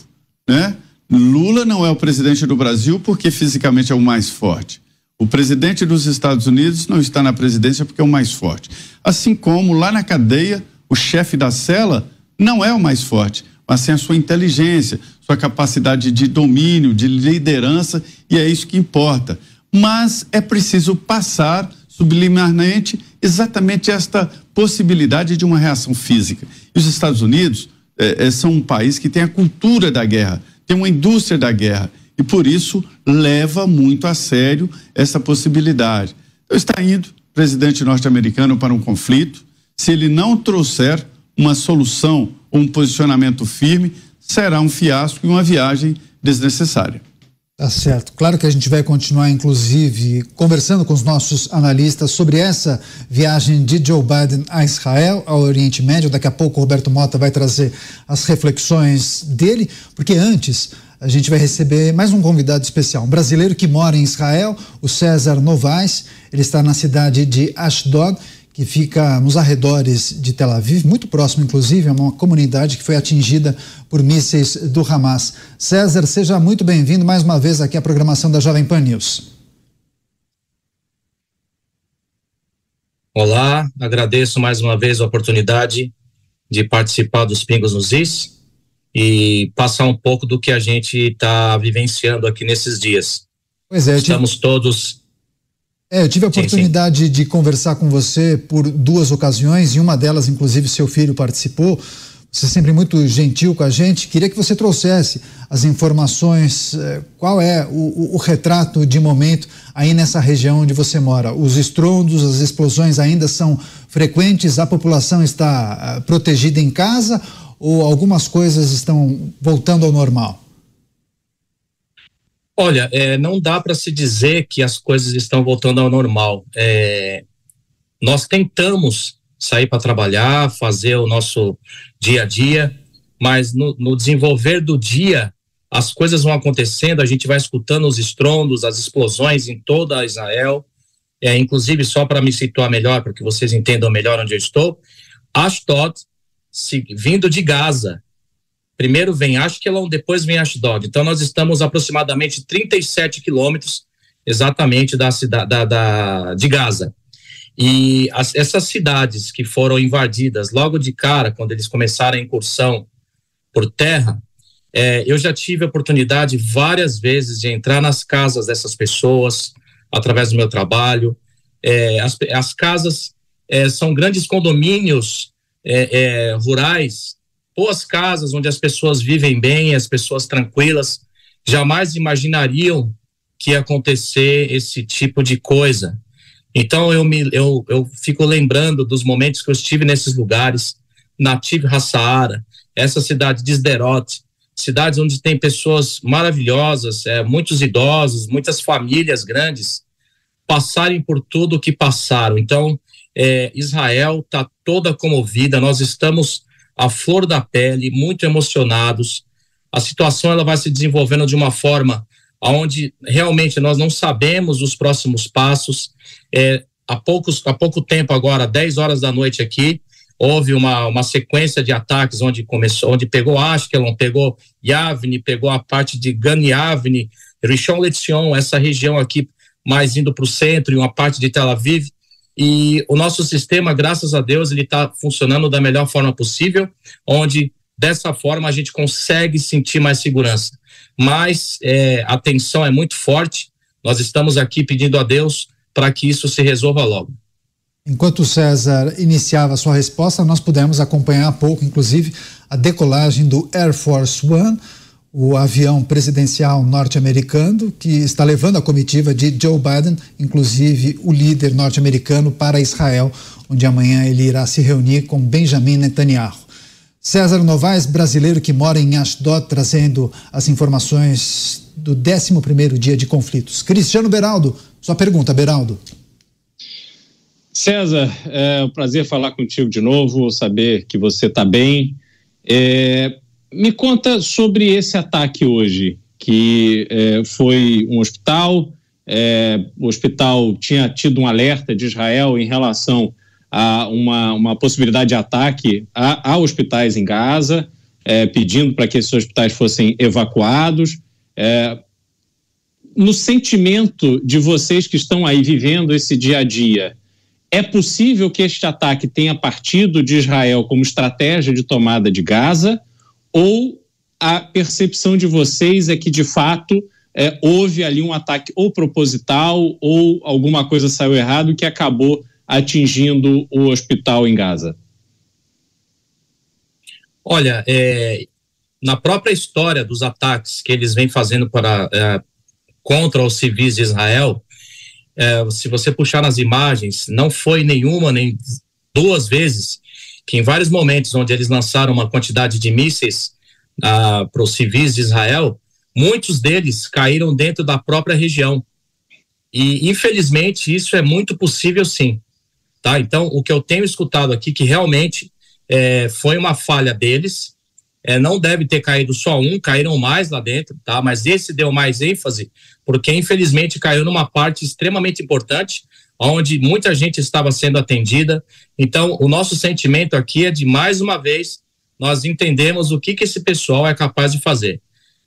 né? Lula não é o presidente do Brasil porque fisicamente é o mais forte. O presidente dos Estados Unidos não está na presidência porque é o mais forte. Assim como lá na cadeia, o chefe da cela não é o mais forte mas sim a sua inteligência, sua capacidade de domínio, de liderança, e é isso que importa. Mas é preciso passar subliminarmente exatamente esta possibilidade de uma reação física. E os Estados Unidos é, são um país que tem a cultura da guerra, tem uma indústria da guerra, e por isso leva muito a sério essa possibilidade. Então, está indo presidente norte-americano para um conflito, se ele não trouxer uma solução um posicionamento firme, será um fiasco e uma viagem desnecessária. Tá certo. Claro que a gente vai continuar, inclusive, conversando com os nossos analistas sobre essa viagem de Joe Biden a Israel, ao Oriente Médio. Daqui a pouco o Roberto Mota vai trazer as reflexões dele, porque antes a gente vai receber mais um convidado especial, um brasileiro que mora em Israel, o César Novaes. Ele está na cidade de Ashdod que fica nos arredores de Tel Aviv, muito próximo, inclusive, é uma comunidade que foi atingida por mísseis do Hamas. César, seja muito bem-vindo mais uma vez aqui à programação da Jovem Pan News. Olá, agradeço mais uma vez a oportunidade de participar dos Pingos nos Is e passar um pouco do que a gente está vivenciando aqui nesses dias. Pois é, estamos todos é, eu tive a oportunidade sim, sim. de conversar com você por duas ocasiões, e uma delas, inclusive, seu filho participou. Você é sempre muito gentil com a gente. Queria que você trouxesse as informações, eh, qual é o, o, o, retrato de momento aí nessa região onde você mora. Os estrondos, as explosões ainda são frequentes, a população está uh, protegida em casa ou algumas coisas estão voltando ao normal? Olha, é, não dá para se dizer que as coisas estão voltando ao normal. É, nós tentamos sair para trabalhar, fazer o nosso dia a dia, mas no, no desenvolver do dia as coisas vão acontecendo, a gente vai escutando os estrondos, as explosões em toda Israel, é, inclusive só para me situar melhor, para que vocês entendam melhor onde eu estou, Ashdod, se, vindo de Gaza, primeiro vem Ashkelon, depois vem Ashdod, então nós estamos aproximadamente 37 quilômetros exatamente da cidade da, da, de Gaza. E as, essas cidades que foram invadidas logo de cara, quando eles começaram a incursão por terra, é, eu já tive a oportunidade várias vezes de entrar nas casas dessas pessoas, através do meu trabalho. É, as, as, casas é, são grandes condomínios é, é, rurais, boas casas onde as pessoas vivem bem, as pessoas tranquilas, jamais imaginariam que ia acontecer esse tipo de coisa. Então eu me eu, eu fico lembrando dos momentos que eu estive nesses lugares, Nativ Hassaara, essa cidade de Sderot, cidades onde tem pessoas maravilhosas, é, muitos idosos, muitas famílias grandes, passarem por tudo o que passaram. Então, é, Israel está toda comovida, nós estamos à flor da pele, muito emocionados. A situação ela vai se desenvolvendo de uma forma onde realmente nós não sabemos os próximos passos. É, há, poucos, há pouco tempo agora, 10 horas da noite aqui, houve uma, uma sequência de ataques onde começou, onde pegou Ashkelon, pegou Yavne, pegou a parte de Gan Yavne, Rishon LeZion, essa região aqui mais indo para o centro e uma parte de Tel Aviv. E o nosso sistema, graças a Deus, ele está funcionando da melhor forma possível, onde dessa forma a gente consegue sentir mais segurança. Mas é, a tensão é muito forte. Nós estamos aqui pedindo a Deus para que isso se resolva logo. Enquanto o César iniciava sua resposta, nós pudemos acompanhar há pouco, inclusive, a decolagem do Air Force One, o avião presidencial norte-americano que está levando a comitiva de Joe Biden, inclusive o líder norte-americano, para Israel, onde amanhã ele irá se reunir com Benjamin Netanyahu. César Novaes, brasileiro que mora em Ashdod, trazendo as informações do 11º dia de conflitos. Cristiano Beraldo, sua pergunta, Beraldo. César, é um prazer falar contigo de novo, saber que você está bem. É, me conta sobre esse ataque hoje, que é, foi um hospital. É, o hospital tinha tido um alerta de Israel em relação a uma, uma possibilidade de ataque a, a hospitais em Gaza, é, pedindo para que esses hospitais fossem evacuados. É, no sentimento de vocês que estão aí vivendo esse dia a dia, é possível que este ataque tenha partido de Israel como estratégia de tomada de Gaza? Ou a percepção de vocês é que, de fato, é, houve ali um ataque ou proposital ou alguma coisa saiu errado que acabou atingindo o hospital em Gaza? Olha, é, na própria história dos ataques que eles vêm fazendo para, é, contra os civis de Israel, é, se você puxar nas imagens, não foi nenhuma nem duas vezes que em vários momentos onde eles lançaram uma quantidade de mísseis ah, para os civis de Israel, muitos deles caíram dentro da própria região. E infelizmente isso é muito possível, sim. Tá? Então, o que eu tenho escutado aqui que realmente é, foi uma falha deles. É, não deve ter caído só um, caíram mais lá dentro, tá? Mas esse deu mais ênfase porque infelizmente caiu numa parte extremamente importante, onde muita gente estava sendo atendida. Então, o nosso sentimento aqui é de mais uma vez nós entendemos o que, que esse pessoal é capaz de fazer.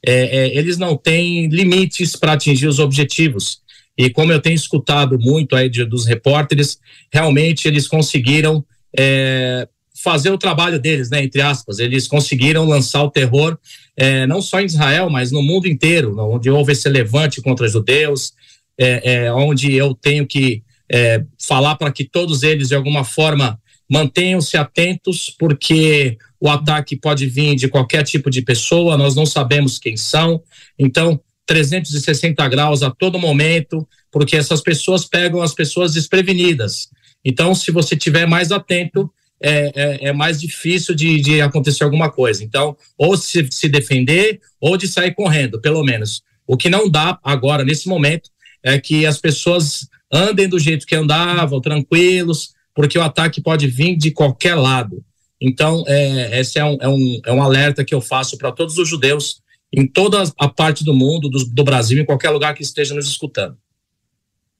É, é, eles não têm limites para atingir os objetivos. E como eu tenho escutado muito aí de, dos repórteres, realmente eles conseguiram é, fazer o trabalho deles, né, entre aspas. Eles conseguiram lançar o terror é, não só em Israel, mas no mundo inteiro, onde houve esse levante contra judeus, é, é, onde eu tenho que é, falar para que todos eles, de alguma forma, mantenham-se atentos, porque o ataque pode vir de qualquer tipo de pessoa, nós não sabemos quem são. Então, 360 graus a todo momento, porque essas pessoas pegam as pessoas desprevenidas. Então, se você tiver mais atento, é, é, é mais difícil de, de, acontecer alguma coisa. Então, ou se, se defender, ou de sair correndo, pelo menos. O que não dá agora, nesse momento, é que as pessoas andem do jeito que andavam, tranquilos, porque o ataque pode vir de qualquer lado. Então, é, esse é um, é, um, é um alerta que eu faço para todos os judeus em toda a parte do mundo, do, do Brasil, em qualquer lugar que esteja nos escutando.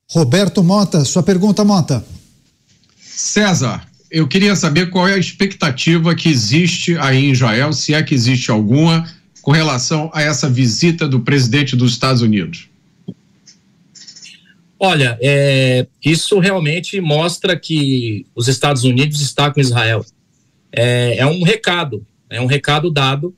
Roberto Mota, sua pergunta, Mota. César, eu queria saber qual é a expectativa que existe aí em Israel, se é que existe alguma, com relação a essa visita do presidente dos Estados Unidos. Olha, é, isso realmente mostra que os Estados Unidos está com Israel. É, é, um recado, é um recado dado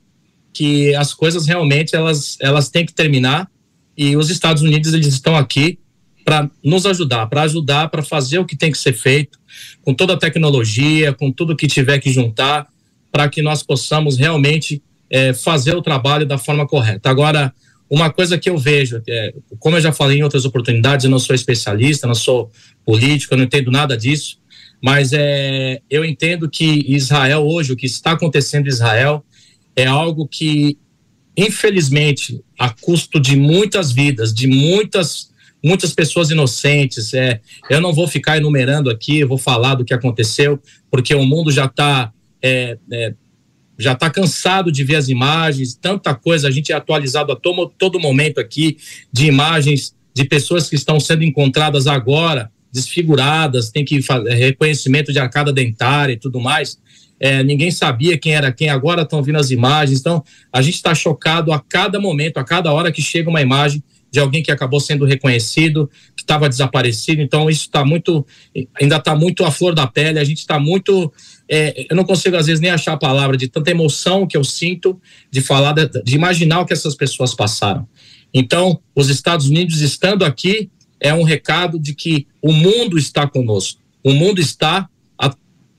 que as coisas realmente elas, elas têm que terminar e os Estados Unidos eles estão aqui para nos ajudar, para ajudar, para fazer o que tem que ser feito, com toda a tecnologia, com tudo que tiver que juntar, para que nós possamos realmente é, fazer o trabalho da forma correta. Agora, uma coisa que eu vejo, é, como eu já falei em outras oportunidades, eu não sou especialista, não sou político, eu não entendo nada disso, mas é, eu entendo que Israel hoje, o que está acontecendo em Israel, é algo que, infelizmente, a custo de muitas vidas, de muitas muitas pessoas inocentes. É, eu não vou ficar enumerando aqui, vou falar do que aconteceu, porque o mundo já está é, é, já está cansado de ver as imagens, tanta coisa, a gente é atualizado a todo, todo momento aqui de imagens de pessoas que estão sendo encontradas agora, desfiguradas, tem que fazer reconhecimento de arcada dentária e tudo mais. É, ninguém sabia quem era quem, agora estão vindo as imagens. Então, a gente está chocado a cada momento, a cada hora que chega uma imagem de alguém que acabou sendo reconhecido, que estava desaparecido. Então, isso está muito, ainda está muito à flor da pele. A gente está muito. É, eu não consigo, às vezes, nem achar a palavra de tanta emoção que eu sinto de falar, de, de imaginar o que essas pessoas passaram. Então, os Estados Unidos estando aqui é um recado de que o mundo está conosco. O mundo está a,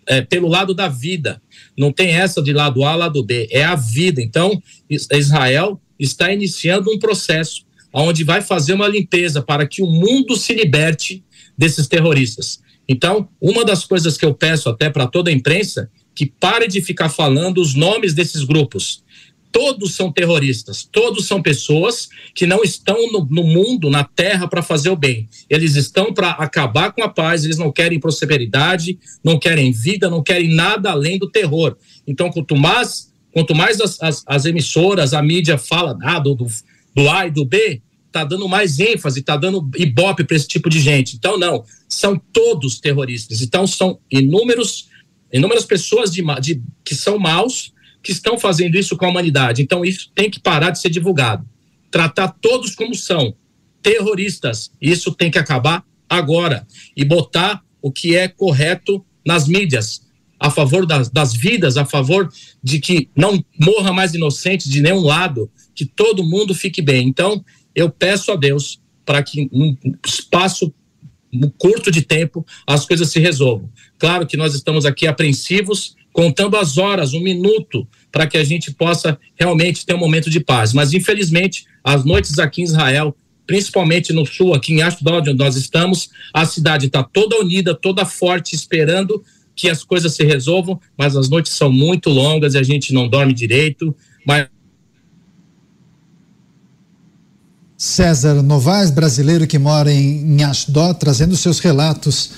é, pelo lado da vida. Não tem essa de lado A, lado B. É a vida. Então, Israel está iniciando um processo onde vai fazer uma limpeza para que o mundo se liberte desses terroristas. Então, uma das coisas que eu peço até para toda a imprensa, que pare de ficar falando os nomes desses grupos. Todos são terroristas, todos são pessoas que não estão no, no mundo, na terra, para fazer o bem. Eles estão para acabar com a paz, eles não querem prosperidade, não querem vida, não querem nada além do terror. Então, quanto mais, quanto mais as, as, as emissoras, a mídia fala ah, do, do, do A e do B, tá dando mais ênfase, tá dando ibope para esse tipo de gente. Então, não, são todos terroristas. Então, são inúmeros, inúmeras pessoas de, de, que são maus que estão fazendo isso com a humanidade. Então, isso tem que parar de ser divulgado. Tratar todos como são terroristas. Isso tem que acabar agora. E botar o que é correto nas mídias, a favor das, das vidas, a favor de que não morra mais inocente de nenhum lado, que todo mundo fique bem. Então, eu peço a Deus para que um espaço curto de tempo as coisas se resolvam. Claro que nós estamos aqui apreensivos, contando as horas, um minuto, para que a gente possa realmente ter um momento de paz. Mas, infelizmente, as noites aqui em Israel, principalmente no sul, aqui em Ashdod, onde nós estamos, a cidade está toda unida, toda forte, esperando que as coisas se resolvam, mas as noites são muito longas e a gente não dorme direito. Mas César Novaes, brasileiro que mora em, Ashdod, trazendo seus relatos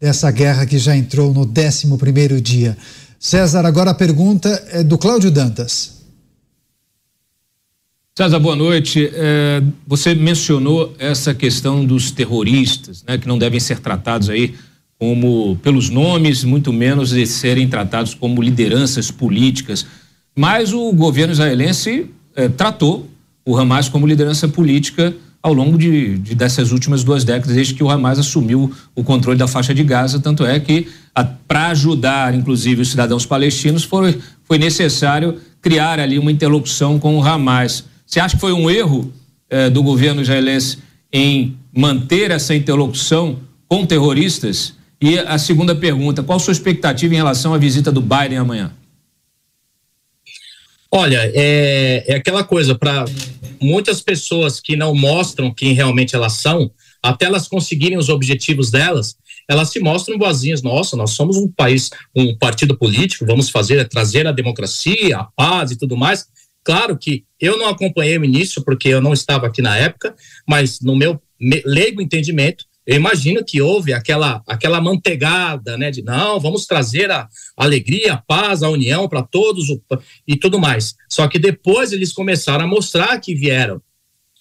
dessa guerra que já entrou no 11 dia. César, agora a pergunta é do Cláudio Dantas. César, boa noite. É, você mencionou essa questão dos terroristas, né, que não devem ser tratados aí como pelos nomes, muito menos de serem tratados como lideranças políticas. Mas o governo israelense é, tratou o Hamas como liderança política ao longo de, de, dessas últimas duas décadas, desde que o Hamas assumiu o controle da faixa de Gaza. Tanto é que, para ajudar, inclusive, os cidadãos palestinos, foi, foi necessário criar ali uma interlocução com o Hamas. Você acha que foi um erro eh, do governo israelense em manter essa interlocução com terroristas? E a segunda pergunta: qual a sua expectativa em relação à visita do Biden amanhã? Olha, é, é aquela coisa, para muitas pessoas que não mostram quem realmente elas são, até elas conseguirem os objetivos delas, elas se mostram boazinhas. Nossa, nós somos um país, um partido político, vamos fazer, trazer a democracia, a paz e tudo mais. Claro que eu não acompanhei o início, porque eu não estava aqui na época, mas no meu leigo entendimento, eu imagino que houve aquela, aquela manteigada, né, de não, vamos trazer a alegria, a paz, a união para todos e tudo mais. Só que depois eles começaram a mostrar que vieram.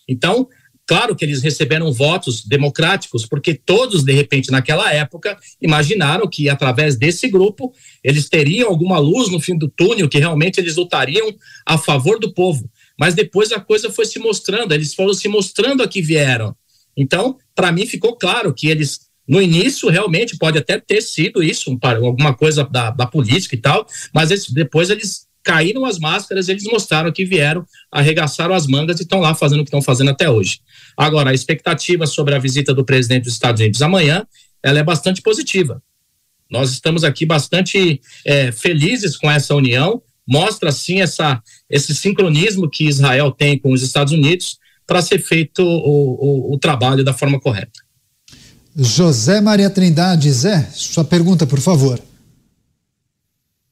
Então, claro que eles receberam votos democráticos, porque todos, de repente, naquela época, imaginaram que através desse grupo eles teriam alguma luz no fim do túnel, que realmente eles lutariam a favor do povo. Mas depois a coisa foi se mostrando, eles foram se mostrando a que vieram. Então, para mim ficou claro que eles, no início, realmente pode até ter sido isso, um, alguma coisa da, da, política e tal, mas eles, depois eles caíram as máscaras, eles mostraram que vieram, arregaçaram as mangas e estão lá fazendo o que estão fazendo até hoje. Agora, a expectativa sobre a visita do presidente dos Estados Unidos amanhã, ela é bastante positiva. Nós estamos aqui bastante é, felizes com essa união, mostra sim essa, esse sincronismo que Israel tem com os Estados Unidos para ser feito o, o, o trabalho da forma correta. José Maria Trindade, Zé, sua pergunta, por favor.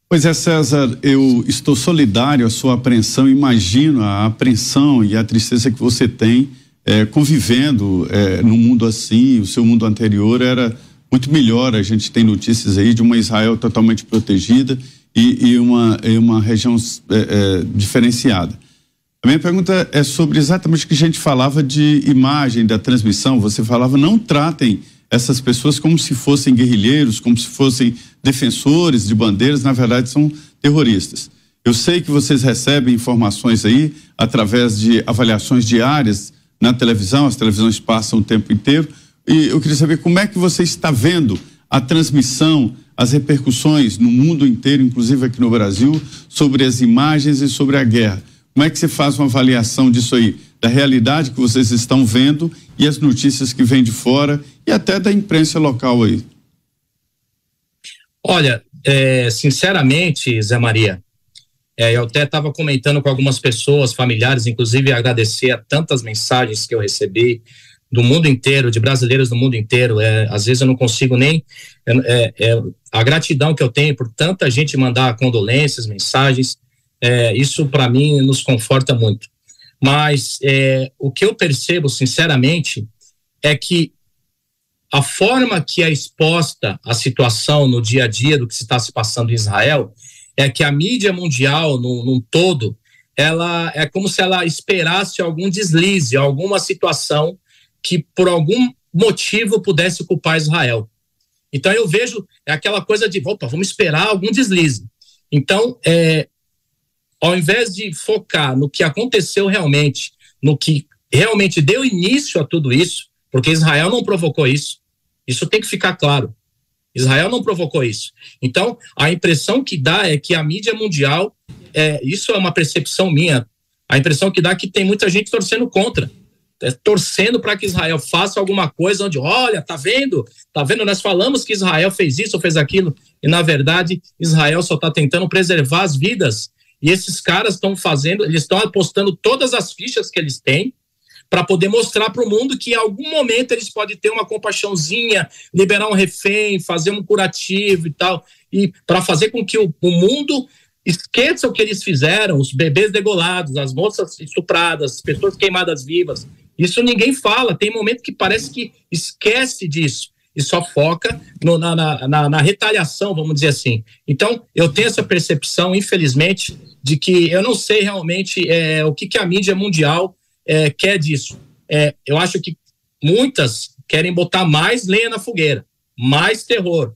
Pois é, César, eu estou solidário à sua apreensão, imagino a apreensão e a tristeza que você tem é, convivendo é, num mundo assim, o seu mundo anterior era muito melhor, a gente tem notícias aí de uma Israel totalmente protegida e, e uma, e uma região é, diferenciada. A minha pergunta é sobre exatamente o que a gente falava de imagem da transmissão. Você falava, não tratem essas pessoas como se fossem guerrilheiros, como se fossem defensores de bandeiras, na verdade são terroristas. Eu sei que vocês recebem informações aí através de avaliações diárias na televisão, as televisões passam o tempo inteiro, e eu queria saber como é que você está vendo a transmissão, as repercussões no mundo inteiro, inclusive aqui no Brasil, sobre as imagens e sobre a guerra. Como é que você faz uma avaliação disso aí, da realidade que vocês estão vendo e as notícias que vêm de fora e até da imprensa local aí? Olha, é, sinceramente, Zé Maria, é, eu até estava comentando com algumas pessoas, familiares, inclusive agradecer a tantas mensagens que eu recebi do mundo inteiro, de brasileiros do mundo inteiro. É, às vezes eu não consigo nem. É, é, a gratidão que eu tenho por tanta gente mandar condolências, mensagens. É, isso, para mim, nos conforta muito. Mas é, o que eu percebo, sinceramente, é que a forma que é exposta a situação no dia a dia do que se está se passando em Israel é que a mídia mundial, num, num todo, ela é como se ela esperasse algum deslize, alguma situação que por algum motivo pudesse culpar Israel. Então eu vejo é aquela coisa de, opa, vamos esperar algum deslize. Então, é, ao invés de focar no que aconteceu realmente, no que realmente deu início a tudo isso, porque Israel não provocou isso, isso tem que ficar claro. Israel não provocou isso. Então, a impressão que dá é que a mídia mundial, é, isso é uma percepção minha, a impressão que dá é que tem muita gente torcendo contra. É, torcendo para que Israel faça alguma coisa onde, olha, tá vendo? Tá vendo? Nós falamos que Israel fez isso, fez aquilo, e na verdade Israel só está tentando preservar as vidas e esses caras estão fazendo, eles estão apostando todas as fichas que eles têm para poder mostrar para o mundo que em algum momento eles podem ter uma compaixãozinha, liberar um refém, fazer um curativo e tal, e para fazer com que o, o mundo esqueça o que eles fizeram, os bebês degolados, as moças estupradas, as pessoas queimadas vivas. Isso ninguém fala. Tem momento que parece que esquece disso e só foca no, na, na, na, retaliação, vamos dizer assim. Então, eu tenho essa percepção, infelizmente, de que eu não sei realmente é, o que, que a mídia mundial é, quer disso. É, eu acho que muitas querem botar mais lenha na fogueira, mais terror,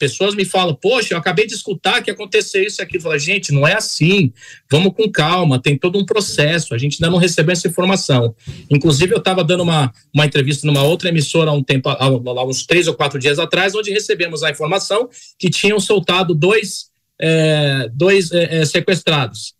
pessoas me falam, poxa, eu acabei de escutar que aconteceu isso aqui. Eu falo, gente, não é assim. Vamos com calma, tem todo um processo. A gente ainda não recebeu essa informação. Inclusive, eu estava dando uma, uma entrevista numa outra emissora há um tempo, há, há uns três ou quatro dias atrás, onde recebemos a informação que tinham soltado dois, é, dois é, é sequestrados.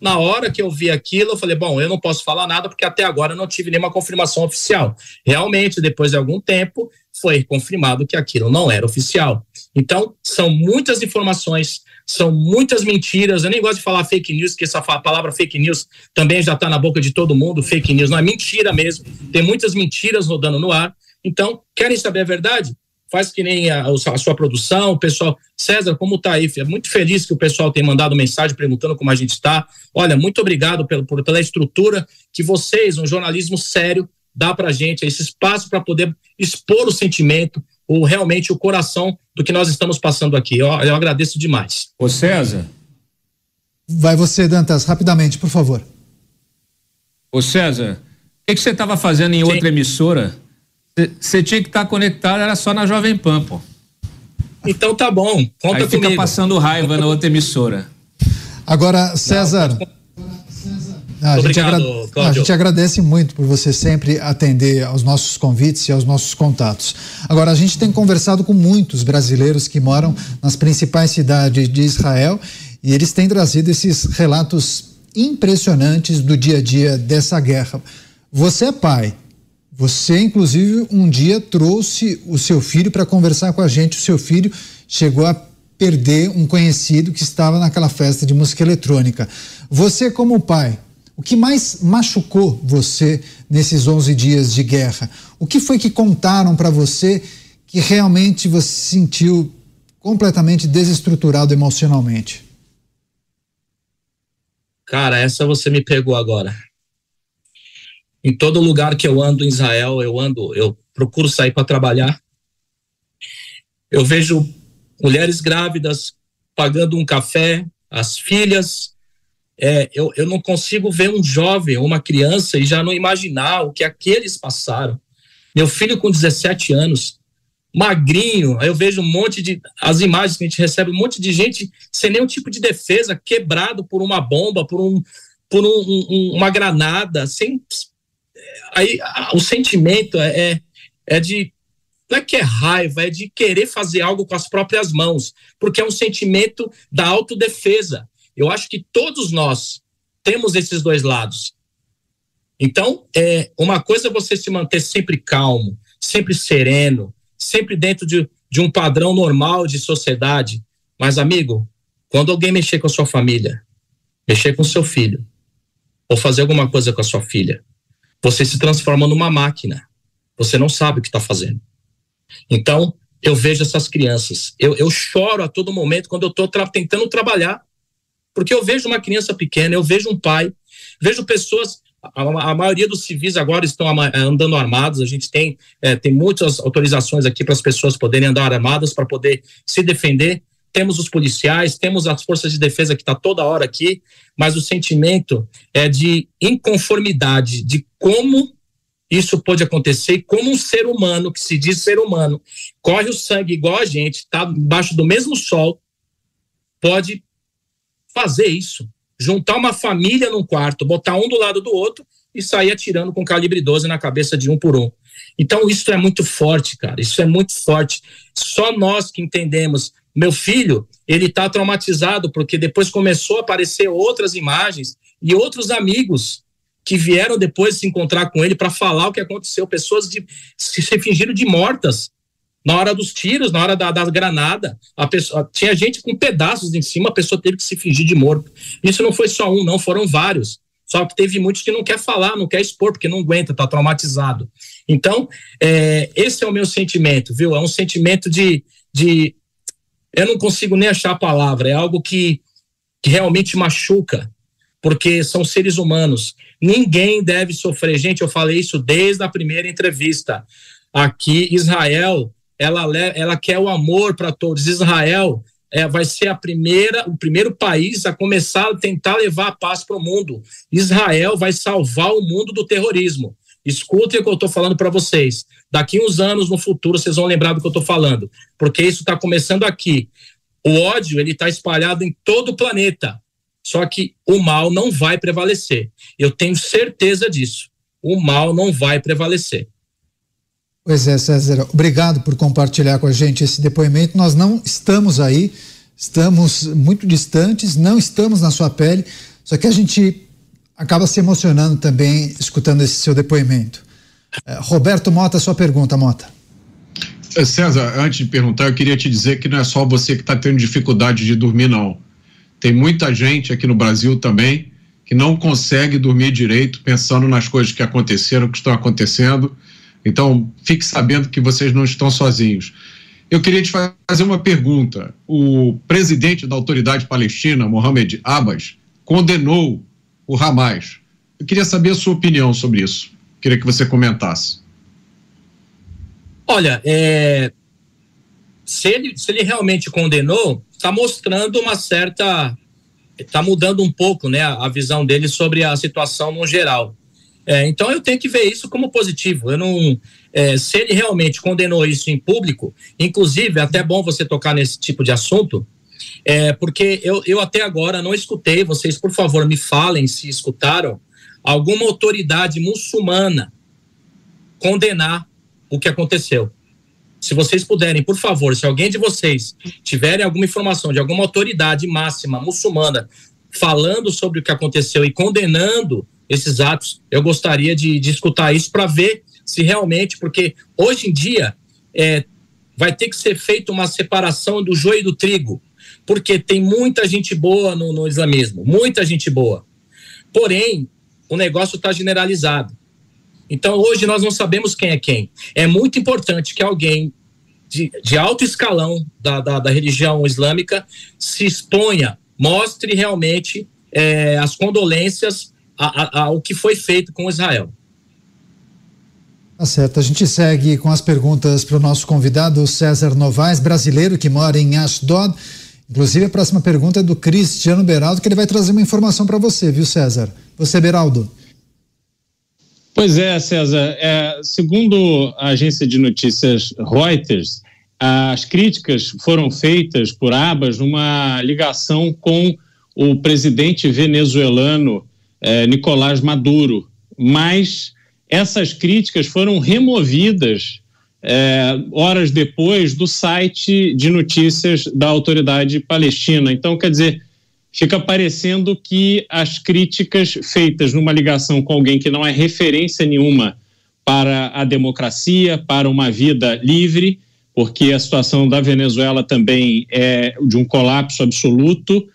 Na hora que eu vi aquilo, eu falei: bom, eu não posso falar nada porque até agora eu não tive nenhuma confirmação oficial. Realmente, depois de algum tempo, foi confirmado que aquilo não era oficial. Então, são muitas informações, são muitas mentiras. Eu nem gosto de falar fake news, que essa palavra fake news também já está na boca de todo mundo. Fake news não é mentira mesmo. Tem muitas mentiras rodando no ar. Então, querem saber a verdade? Faz que nem a, a sua produção, o pessoal. César, como está aí? É muito feliz que o pessoal tenha mandado mensagem perguntando como a gente está. Olha, muito obrigado pelo, por, pela estrutura que vocês, um jornalismo sério, dá para a gente esse espaço para poder expor o sentimento, ou realmente o coração do que nós estamos passando aqui. Eu, eu agradeço demais. Ô César. Vai você, Dantas, rapidamente, por favor. Ô César, o que, que você estava fazendo em Sim. outra emissora? Você tinha que estar tá conectado, era só na Jovem Pan, pô. Então tá bom, conta Aí fica passando raiva na outra emissora. Agora, César. Não, a, gente Obrigado, a gente agradece muito por você sempre atender aos nossos convites e aos nossos contatos. Agora, a gente tem conversado com muitos brasileiros que moram nas principais cidades de Israel e eles têm trazido esses relatos impressionantes do dia a dia dessa guerra. Você é pai. Você, inclusive, um dia trouxe o seu filho para conversar com a gente. O seu filho chegou a perder um conhecido que estava naquela festa de música eletrônica. Você, como pai, o que mais machucou você nesses 11 dias de guerra? O que foi que contaram para você que realmente você se sentiu completamente desestruturado emocionalmente? Cara, essa você me pegou agora. Em todo lugar que eu ando em Israel, eu ando, eu procuro sair para trabalhar. Eu vejo mulheres grávidas pagando um café, as filhas é, eu, eu não consigo ver um jovem, uma criança, e já não imaginar o que aqueles passaram. Meu filho com 17 anos, magrinho, eu vejo um monte de. As imagens que a gente recebe, um monte de gente sem nenhum tipo de defesa, quebrado por uma bomba, por, um, por um, um, uma granada, sem. Aí o sentimento é, é, é de não é que é raiva, é de querer fazer algo com as próprias mãos, porque é um sentimento da autodefesa. Eu acho que todos nós temos esses dois lados. Então, é, uma coisa é você se manter sempre calmo, sempre sereno, sempre dentro de, de um padrão normal de sociedade. Mas, amigo, quando alguém mexer com a sua família, mexer com seu filho, ou fazer alguma coisa com a sua filha, você se transforma numa máquina. Você não sabe o que está fazendo. Então, eu vejo essas crianças. Eu, eu choro a todo momento quando eu estou tra tentando trabalhar porque eu vejo uma criança pequena, eu vejo um pai, vejo pessoas. A, maioria dos civis agora estão andando armados. A gente tem, é, tem muitas autorizações aqui para as pessoas poderem andar armadas para poder se defender. Temos os policiais, temos as forças de defesa que está toda hora aqui, mas o sentimento é de inconformidade de como isso pode acontecer e como um ser humano, que se diz ser humano, corre o sangue igual a gente, está embaixo do mesmo sol, pode fazer isso. Juntar uma família num quarto, botar um do lado do outro e sair atirando com calibre 12 na cabeça de um por um. Então, isso é muito forte, cara. Isso é muito forte. Só nós que entendemos. Meu filho, ele está traumatizado porque depois começou a aparecer outras imagens e outros amigos que vieram depois se encontrar com ele para falar o que aconteceu. Pessoas de, se fingiram de mortas na hora dos tiros, na hora da, da granada, a pessoa, tinha gente com pedaços em cima, a pessoa teve que se fingir de morto. Isso não foi só um, não, foram vários. Só que teve muitos que não quer falar, não quer expor, porque não aguenta, está traumatizado. Então, é, esse é o meu sentimento, viu? É um sentimento de, de. Eu não consigo nem achar a palavra, é algo que, que realmente machuca, porque são seres humanos. Ninguém deve sofrer. Gente, eu falei isso desde a primeira entrevista. Aqui, Israel ela, ela quer o amor para todos. Israel é, vai ser a primeira, o primeiro país a começar a tentar levar a paz para o mundo. Israel vai salvar o mundo do terrorismo. Escutem o que eu estou falando para vocês. Daqui uns anos no futuro vocês vão lembrar do que eu estou falando, porque isso está começando aqui. O ódio ele está espalhado em todo o planeta. Só que o mal não vai prevalecer. Eu tenho certeza disso. O mal não vai prevalecer. Pois é, César, obrigado por compartilhar com a gente esse depoimento. Nós não estamos aí, estamos muito distantes, não estamos na sua pele, só que a gente acaba se emocionando também escutando esse seu depoimento. É, Roberto Mota, sua pergunta, Mota. É, César, antes de perguntar, eu queria te dizer que não é só você que está tendo dificuldade de dormir, não. Tem muita gente aqui no Brasil também que não consegue dormir direito pensando nas coisas que aconteceram, que estão acontecendo então, fique sabendo que vocês não estão sozinhos. Eu queria te fazer uma pergunta. O presidente da autoridade palestina, Mohamed Abbas, condenou o Hamas. Eu queria saber a sua opinião sobre isso. O Queria que você comentasse. Olha, é, se, ele, se ele realmente condenou, está mostrando uma certa. Está mudando um pouco né, a, visão dele sobre a situação no geral. É, então eu tenho que ver isso como positivo. Eu não, é, se ele realmente condenou isso em público, inclusive, é até bom você tocar nesse tipo de assunto, é, porque eu, eu até agora não escutei, vocês por favor me falem se escutaram, alguma autoridade muçulmana condenar o que aconteceu. Se vocês puderem, por favor, se alguém de vocês tiverem alguma informação de alguma autoridade máxima muçulmana falando sobre o que aconteceu e condenando esses atos, eu gostaria de, de escutar isso para ver se realmente, porque hoje em dia é, vai ter que ser feita uma separação do joio e do trigo, porque tem muita gente boa no, no islamismo, muita gente boa. Porém, o negócio está generalizado. Então, hoje nós não sabemos quem é quem. É muito importante que alguém de, de alto escalão da, da, da, religião islâmica se exponha, mostre realmente é, as condolências a, a, ao que foi feito com Israel. Tá certo. A gente segue com as perguntas para o nosso convidado César Novaes, brasileiro que mora em Ashdod. Inclusive, a próxima pergunta é do Cristiano Beraldo, que ele vai trazer uma informação para você, viu, César? Você, Beraldo. Pois é, César. É, segundo a agência de notícias Reuters, as críticas foram feitas por Abas numa ligação com o presidente venezuelano é, Nicolás Maduro, mas essas críticas foram removidas é, horas depois do site de notícias da autoridade palestina. Então, quer dizer, fica parecendo que as críticas feitas numa ligação com alguém que não é referência nenhuma para a democracia, para uma vida livre, porque a situação da Venezuela também é de um colapso absoluto,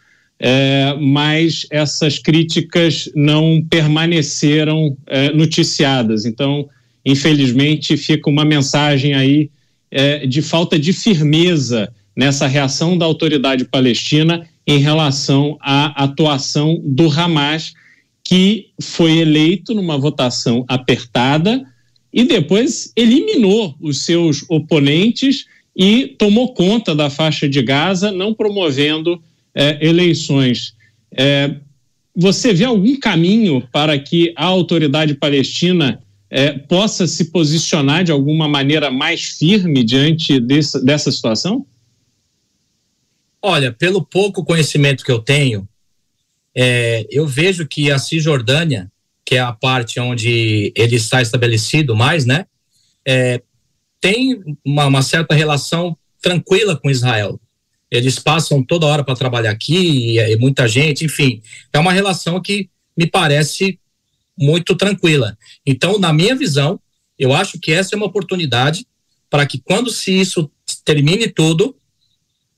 é, mas essas críticas não permaneceram é, noticiadas. Então, infelizmente, fica uma mensagem aí é, de falta de firmeza nessa reação da autoridade palestina em relação à atuação do Hamas, que foi eleito numa votação apertada e depois eliminou os seus oponentes e tomou conta da faixa de Gaza, não promovendo é, eleições. É, você vê algum caminho para que a autoridade palestina é, possa se posicionar de alguma maneira mais firme diante desse, dessa situação? Olha, pelo pouco conhecimento que eu tenho, é, eu vejo que a Cisjordânia, que é a parte onde ele está estabelecido mais, né, é, tem uma, uma, certa relação tranquila com Israel. Eles passam toda hora para trabalhar aqui, e, e muita gente, enfim, é uma relação que me parece muito tranquila. Então, na minha visão, eu acho que essa é uma oportunidade para que quando se isso termine tudo,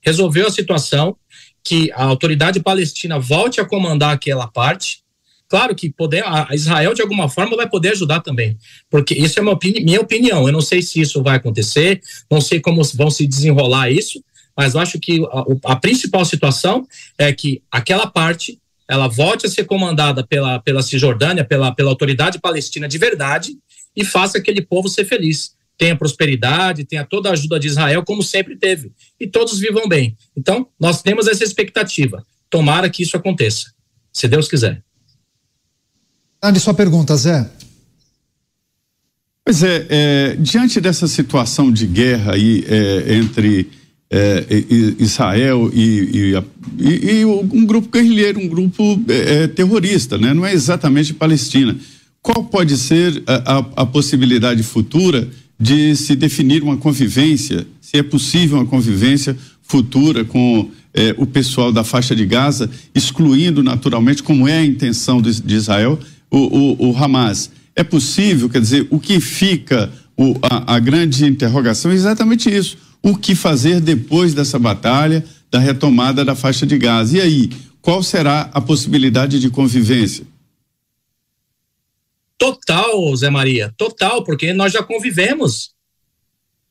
resolveu a situação, que a autoridade palestina volte a comandar aquela parte. Claro que poder, a Israel, de alguma forma, vai poder ajudar também, porque isso é uma opini minha opinião. Eu não sei se isso vai acontecer, não sei como vão se desenrolar isso, mas eu acho que a, a principal situação é que aquela parte ela volte a ser comandada pela, pela Cisjordânia, pela, pela autoridade palestina de verdade, e faça aquele povo ser feliz tenha prosperidade, tenha toda a ajuda de Israel, como sempre teve, e todos vivam bem. Então, nós temos essa expectativa. Tomara que isso aconteça, se Deus quiser. Ande sua pergunta, Zé. Pois é, é diante dessa situação de guerra aí é, entre é, Israel e, e, e, um grupo guerrilheiro, um grupo é, é, terrorista, né? não é exatamente Palestina. Qual pode ser a, a, a possibilidade futura de se definir uma convivência, se é possível uma convivência futura com eh, o pessoal da faixa de Gaza, excluindo naturalmente, como é a intenção de, de Israel, o, o, o, Hamas. É possível, quer dizer, o que fica, o, a, a grande interrogação é exatamente isso. O que fazer depois dessa batalha, da retomada da faixa de Gaza? E aí, qual será a possibilidade de convivência? Total, Zé Maria, total, porque nós já convivemos.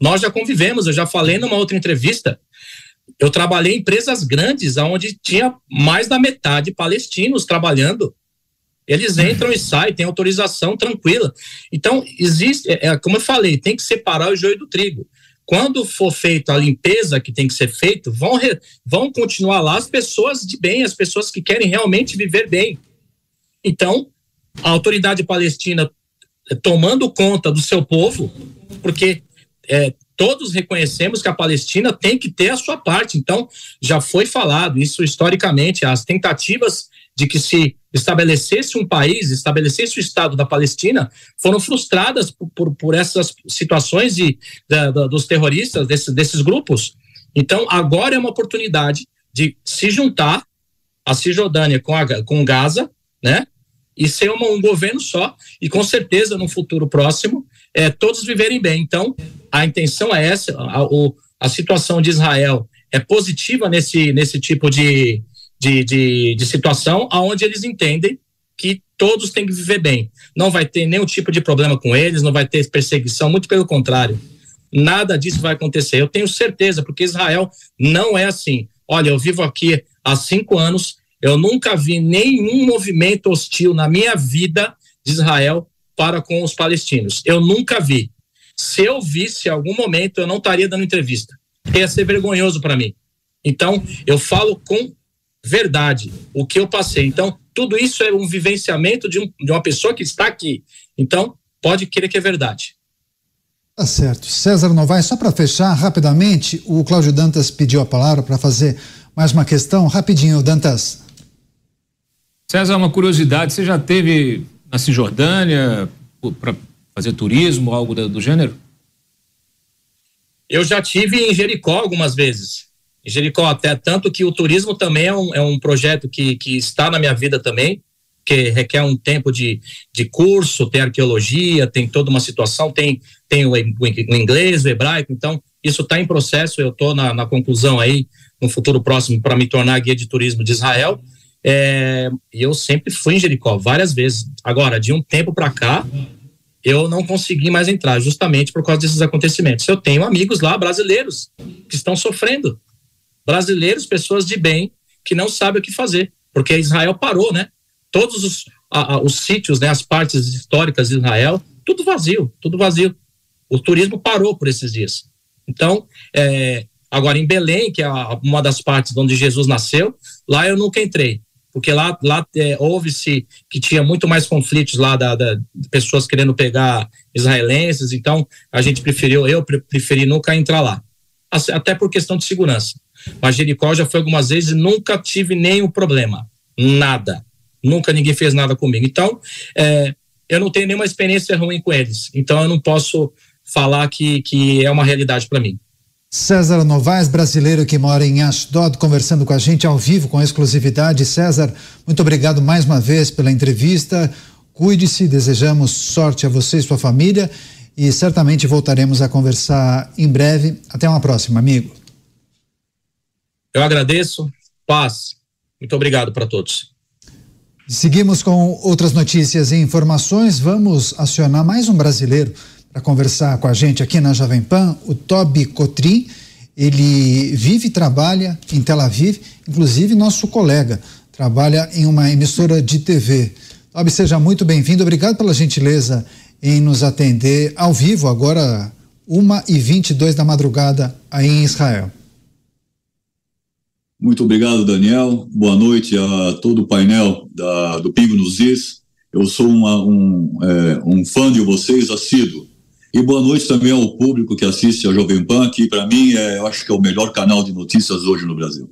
Nós já convivemos, eu já falei numa outra entrevista. Eu trabalhei em empresas grandes, onde tinha mais da metade palestinos trabalhando. Eles entram e saem, tem autorização tranquila. Então, existe, é, é, como eu falei, tem que separar o joio do trigo. Quando for feita a limpeza que tem que ser feita, vão, vão continuar lá as pessoas de bem, as pessoas que querem realmente viver bem. Então, a autoridade palestina é, tomando conta do seu povo, porque é, todos reconhecemos que a Palestina tem que ter a sua parte. Então, já foi falado isso historicamente, as tentativas de que se estabelecesse um país, estabelecesse o Estado da Palestina, foram frustradas por, por, por essas situações de, de, de, dos terroristas, desse, desses grupos. Então, agora é uma oportunidade de se juntar a Cisjordânia com, a, com Gaza, né? E ser uma, um governo só, e com certeza no futuro próximo, é, todos viverem bem. Então, a intenção é essa, a, a, a situação de Israel é positiva nesse, nesse tipo de, de, de, de situação onde eles entendem que todos têm que viver bem. Não vai ter nenhum tipo de problema com eles, não vai ter perseguição, muito pelo contrário. Nada disso vai acontecer. Eu tenho certeza, porque Israel não é assim. Olha, eu vivo aqui há cinco anos, eu nunca vi nenhum movimento hostil na minha vida de Israel para com os palestinos. Eu nunca vi. Se eu visse algum momento, eu não estaria dando entrevista. Ia ser vergonhoso para mim. Então, eu falo com verdade o que eu passei. Então, tudo isso é um vivenciamento de, um, de uma pessoa que está aqui. Então, pode querer que é verdade. Tá certo. César Novaes, só para fechar rapidamente, o Cláudio Dantas pediu a palavra para fazer mais uma questão. Rapidinho, Dantas. César, uma curiosidade, você já teve na Cisjordânia para fazer turismo, algo do, do gênero? Eu já tive em Jericó algumas vezes. Jericó, até tanto que o turismo também é um, é um projeto que, que está na minha vida também, que requer um tempo de, de curso, tem arqueologia, tem toda uma situação, tem, tem o, o inglês, o hebraico, então isso está em processo, eu estou na, na conclusão aí, no futuro próximo, para me tornar guia de turismo de Israel, é, e eu sempre fui em Jericó, várias vezes. Agora, de um tempo para cá, eu não consegui mais entrar, justamente por causa desses acontecimentos. Eu tenho amigos lá, brasileiros, que estão sofrendo brasileiros, pessoas de bem, que não sabem o que fazer, porque Israel parou, né? Todos os, a, a, os sítios, né, as partes históricas de Israel, tudo vazio, tudo vazio. O turismo parou por esses dias. Então, é, agora em Belém, que é uma das partes onde Jesus nasceu, lá eu nunca entrei, porque lá, lá é, houve-se que tinha muito mais conflitos lá da, da, pessoas querendo pegar israelenses, então a gente preferiu, eu preferi nunca entrar lá, até por questão de segurança. Mas Jericó já foi algumas vezes e nunca tive nenhum problema. Nada. Nunca ninguém fez nada comigo. Então, é, eu não tenho nenhuma experiência ruim com eles. Então, eu não posso falar que, que é uma realidade para mim. César Novaes, brasileiro que mora em Ashdod, conversando com a gente ao vivo, com exclusividade. César, muito obrigado mais uma vez pela entrevista. Cuide-se, desejamos sorte a você e sua família e certamente voltaremos a conversar em breve. Até uma próxima, amigo. Eu agradeço. Paz. Muito obrigado para todos. Seguimos com outras notícias e informações. Vamos acionar mais um brasileiro para conversar com a gente aqui na Jovem Pan, o Toby Cotrim. Ele vive e trabalha em Tel Aviv, inclusive nosso colega, trabalha em uma emissora de TV. Toby, seja muito bem-vindo. Obrigado pela gentileza em nos atender ao vivo, agora 1h22 da madrugada aí em Israel. Muito obrigado, Daniel. Boa noite a todo o painel da, do Pingo nos Is. Eu sou uma, um, é, um fã de vocês, assíduo. E boa noite também ao público que assiste a Jovem Pan, que para mim é, eu acho que é o melhor canal de notícias hoje no Brasil.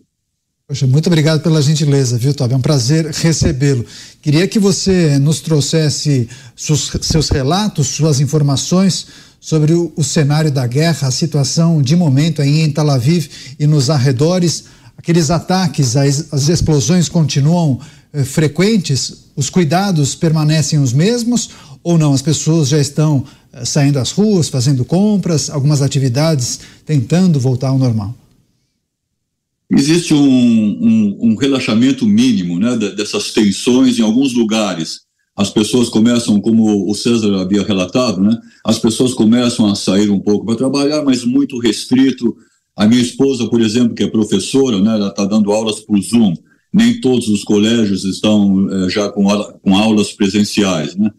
Poxa, muito obrigado pela gentileza, viu, Tobi? É um prazer recebê-lo. Queria que você nos trouxesse seus, seus relatos, suas informações sobre o, o cenário da guerra, a situação de momento aí em Tel Aviv e nos arredores aqueles ataques, as, as explosões continuam eh, frequentes, os cuidados permanecem os mesmos ou não? As pessoas já estão eh, saindo às ruas, fazendo compras, algumas atividades tentando voltar ao normal? Existe um, um, um relaxamento mínimo né, dessas tensões em alguns lugares. As pessoas começam, como o César havia relatado, né, as pessoas começam a sair um pouco para trabalhar, mas muito restrito, a minha esposa, por exemplo, que é professora, né, ela está dando aulas por Zoom. nem todos os colégios estão é, já com, com aulas presenciais. Né?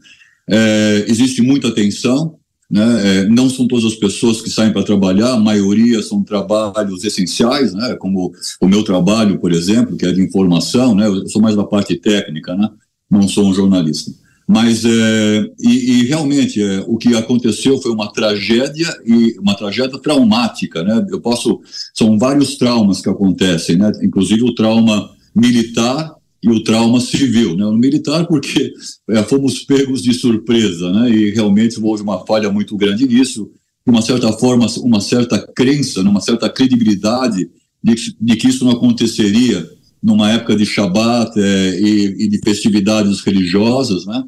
É, existe muita tensão, né? É, não são todas as pessoas que saem para trabalhar, a maioria são trabalhos essenciais, né? como o meu trabalho, por exemplo, que é de informação, né? eu sou mais da parte técnica, né? não sou um jornalista. Mas, é, e, e, realmente, é, o que aconteceu foi uma tragédia, e uma tragédia traumática, né? Eu posso, são vários traumas que acontecem, né? Inclusive o trauma militar e o trauma civil, né? O militar porque é, fomos pegos de surpresa, né? E realmente houve uma falha muito grande nisso, de uma certa forma, uma certa crença, uma certa credibilidade de, de que isso não aconteceria numa época de Shabat é, e, e, de festividades religiosas, né?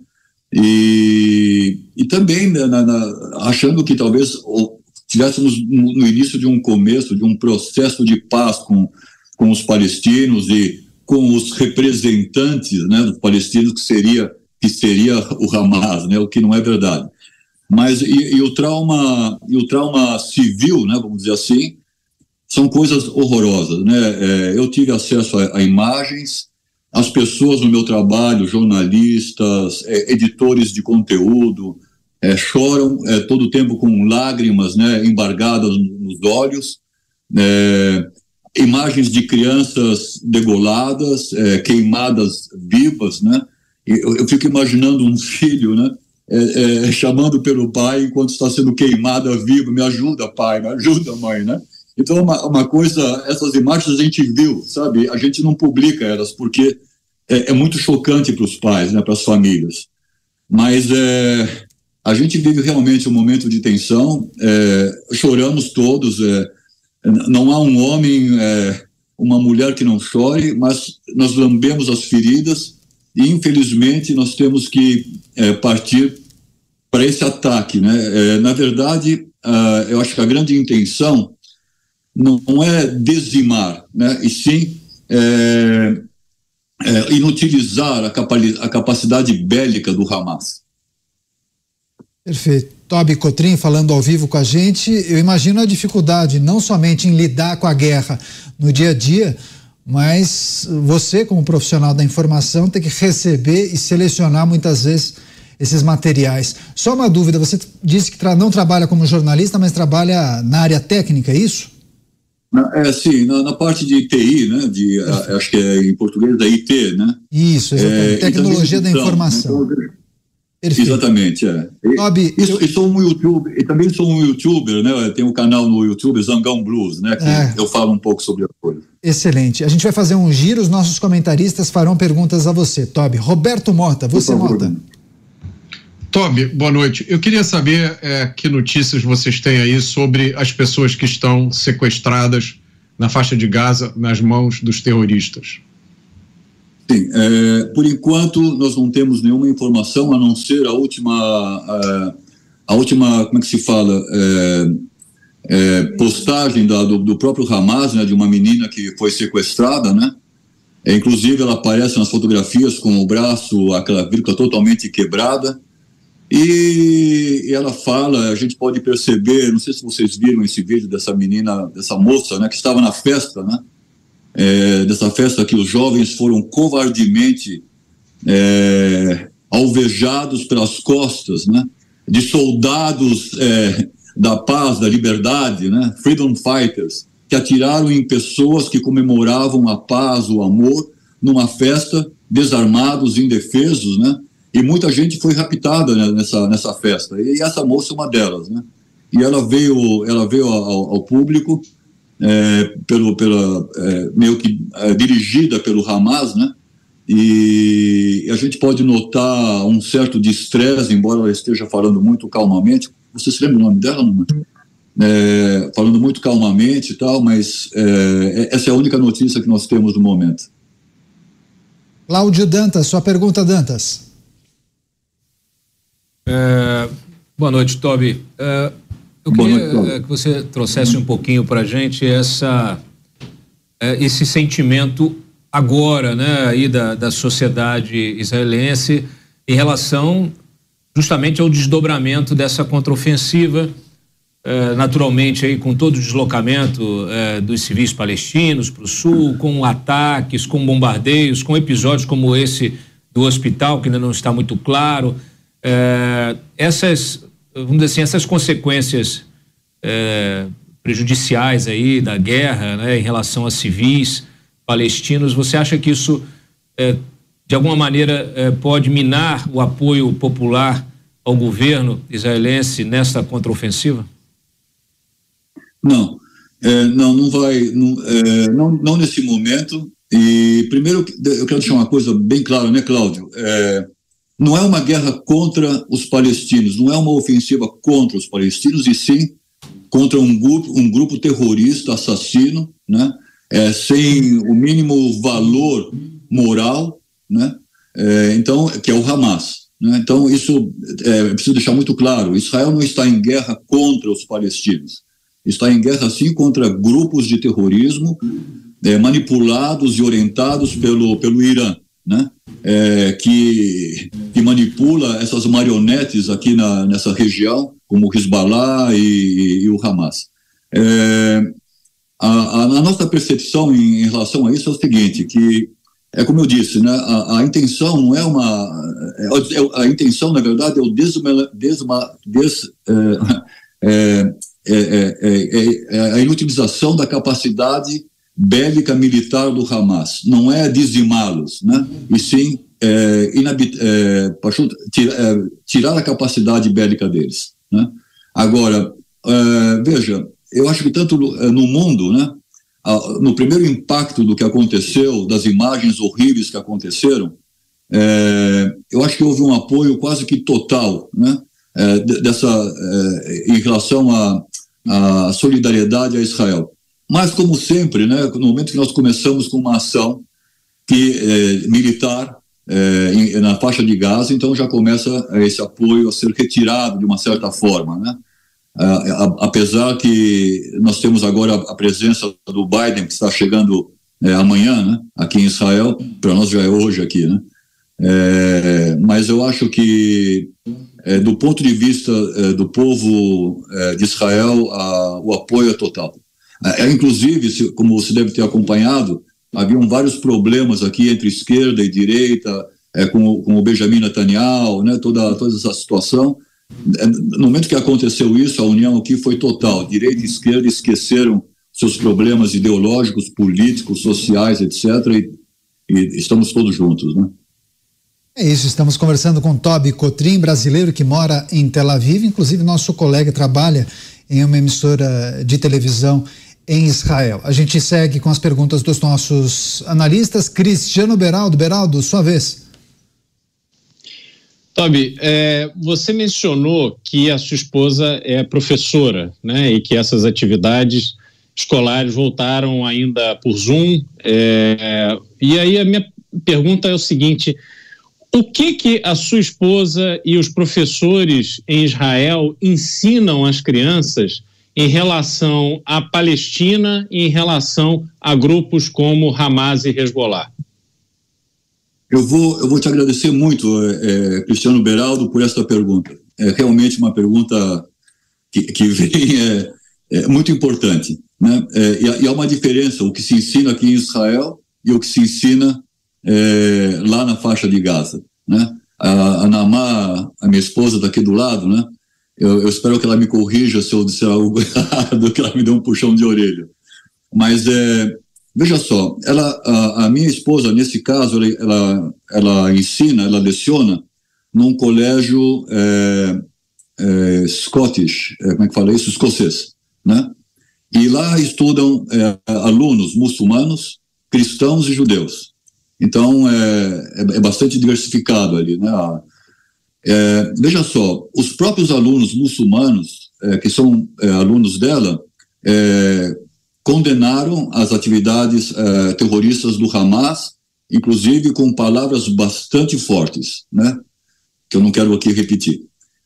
E, e também né, na, na, achando que talvez tivéssemos no, no, início de um começo, de um processo de paz com, com os palestinos e com os representantes né, dos palestinos, que seria, que seria o Hamas, né, o que não é verdade. Mas e, e o trauma e o trauma civil, né, vamos dizer assim, são coisas horrorosas, né? É, eu tive acesso a, a, imagens, as pessoas no meu trabalho, jornalistas, é, editores de conteúdo, é, choram é, todo o tempo com lágrimas, né, embargadas nos olhos, é, imagens de crianças degoladas, é, queimadas vivas, né? Eu, eu, fico imaginando um filho, né? chamando pelo pai enquanto está sendo queimada viva, me ajuda, pai, me ajuda, mãe, né? Então, uma, uma coisa, essas imagens a gente viu, sabe? A gente não publica elas porque é, é muito chocante para os pais, né, para as famílias. Mas é, a gente vive realmente um momento de tensão, é, choramos todos. É, não há um homem, é, uma mulher que não chore, mas nós lambemos as feridas e, infelizmente, nós temos que é, partir para esse ataque. Né? na verdade, uh, eu acho que a grande intenção não é dizimar, né? e sim é, é, inutilizar a, a capacidade bélica do Hamas. Perfeito. Toby Cotrim falando ao vivo com a gente. Eu imagino a dificuldade não somente em lidar com a guerra no dia a dia, mas você, como profissional da informação, tem que receber e selecionar muitas vezes esses materiais. Só uma dúvida: você disse que não trabalha como jornalista, mas trabalha na área técnica, é isso? É, sim, na, na, parte de TI, né, de, a, acho que é em português da IT, né? Isso. É, Tecnologia da informação. Então, exatamente, é. E, Bob, isso, eu... sou um YouTube, e também sou um youtuber, né? Tem um canal no YouTube, Zangão Blues, né? Que é. eu falo um pouco sobre a coisa. Excelente. A gente vai fazer um giro, os nossos comentaristas farão perguntas a você, Toby. Roberto Mota, você, Mota. Toby, boa noite. Eu queria saber é, que notícias vocês têm aí sobre as pessoas que estão sequestradas na faixa de Gaza nas mãos dos terroristas. Sim, é, por enquanto nós não temos nenhuma informação a não ser a última, a, a última, como é que se fala, é, é, postagem da, do, do, próprio Hamas, né, de uma menina que foi sequestrada, né? É, inclusive ela aparece nas fotografias com o braço, aquela vírgula totalmente quebrada. E, ela fala, a gente pode perceber, não sei se vocês viram esse vídeo dessa menina, dessa moça, né, que estava na festa, né, é, dessa festa que os jovens foram covardemente é, alvejados pelas costas, né, de soldados é, da paz, da liberdade, né, freedom fighters, que atiraram em pessoas que comemoravam a paz, o amor, numa festa, desarmados, indefesos, né, e muita gente foi raptada né, nessa, nessa festa. E essa moça é uma delas, né? E ela veio, ela veio ao, ao público é, pelo, pela, é, meio que é, dirigida pelo Hamas, né? E a gente pode notar um certo estresse, embora ela esteja falando muito calmamente. Você se lembra o nome dela, não? É, falando muito calmamente e tal, mas é, essa é a única notícia que nós temos no momento. Cláudio Dantas, sua pergunta, Dantas. É, boa noite, Toby. É, eu boa queria noite, é, que você trouxesse um pouquinho para a gente essa, esse sentimento agora, né, aí da, da sociedade israelense em relação justamente ao desdobramento dessa contraofensiva eh, naturalmente aí com todo o deslocamento eh, dos civis palestinos para o sul, com ataques, com bombardeios, com episódios como esse do hospital que ainda não está muito claro. Eh, essas, vamos dizer assim, essas consequências prejudiciais aí da guerra, né, em relação a civis palestinos, você acha que isso de alguma maneira pode minar o apoio popular ao governo israelense nesta contraofensiva? Não, é, não, não vai, não, é, não, não, nesse momento. E primeiro eu quero deixar uma coisa bem clara, né, Cláudio? É, não é uma guerra contra os palestinos, não é uma ofensiva contra os palestinos, e sim contra um grupo, um grupo terrorista, assassino, né? É, sem o mínimo valor moral, né? É, então, que é o Hamas. Né? Então, isso é, preciso deixar muito claro: Israel não está em guerra contra os palestinos está em guerra, sim, contra grupos de terrorismo é, manipulados e orientados pelo, pelo Irã, né? É, que, que manipula essas marionetes aqui na, nessa região, como o Hezbollah e, e o Hamas. É, a, a, a, nossa percepção em, em, relação a isso é o seguinte, que é como eu disse, né, a, a intenção não é uma... É, é, a intenção, na verdade, é o desma, desma, des, é, é é é, é, é, a inutilização da capacidade bélica militar do Hamas. Não é dizimá-los, né? e sim é, tirar, tirar a capacidade bélica deles. Né? Agora, veja, eu acho que tanto no mundo, né, no primeiro impacto do que aconteceu, das imagens horríveis que aconteceram, é, eu acho que houve um apoio quase que total, né, é, dessa, é, em relação a solidariedade a Israel. Mas, como sempre, né, no momento que nós começamos com uma ação que, é, militar é, em, na faixa de Gaza, então já começa esse apoio a ser retirado de uma certa forma. Né? apesar que nós temos agora a presença do Biden, que está chegando é, amanhã né, aqui em Israel, para nós já é hoje aqui, né? É, mas eu acho que do ponto de vista do povo de Israel, a, o apoio é total. É, inclusive, se, como você deve ter acompanhado, haviam vários problemas aqui entre esquerda e direita, é, com, com o Benjamin Netanyahu, né, toda, toda essa situação. É, no momento que aconteceu isso, a união aqui foi total. Direita e esquerda esqueceram seus problemas ideológicos, políticos, sociais, etc. E, e estamos todos juntos, né? É isso, estamos conversando com Toby Cotrim, brasileiro que mora em Tel Aviv, inclusive nosso colega trabalha em uma emissora de televisão em Israel. A gente segue com as perguntas dos nossos analistas. Cristiano Beraldo, Beraldo, sua vez. Toby, é, você mencionou que a sua esposa é professora, né, e que essas atividades escolares voltaram ainda por Zoom. É, e aí a minha pergunta é o seguinte: o que que a sua esposa e os professores em Israel ensinam às crianças em relação à Palestina e em relação a grupos como Hamas e Hezbollah? Eu vou, eu vou te agradecer muito, é, Cristiano Beraldo, por essa pergunta. É realmente uma pergunta que, que vem é, é muito importante. Né? É, e, há uma diferença, o que se ensina aqui em Israel e o que se ensina é, lá na faixa de Gaza. Né? A, a Namá, a minha esposa, está aqui do lado, né? Eu, eu, espero que ela me corrija se eu disser algo errado, que ela me dê um puxão de orelha. Mas é, veja só, ela, a, a, minha esposa, nesse caso, ela, ela, ela, ensina, ela leciona num colégio é, é, Scottish, é, como é que fala isso? Escocês, né? E lá estudam é, alunos muçulmanos, cristãos e judeus. Então, é, é, é bastante diversificado ali. Né? É, veja só, os próprios alunos muçulmanos, é, que são é, alunos dela, é, condenaram as atividades terroristas do Hamas, inclusive com palavras bastante fortes, né? que eu não quero aqui repetir.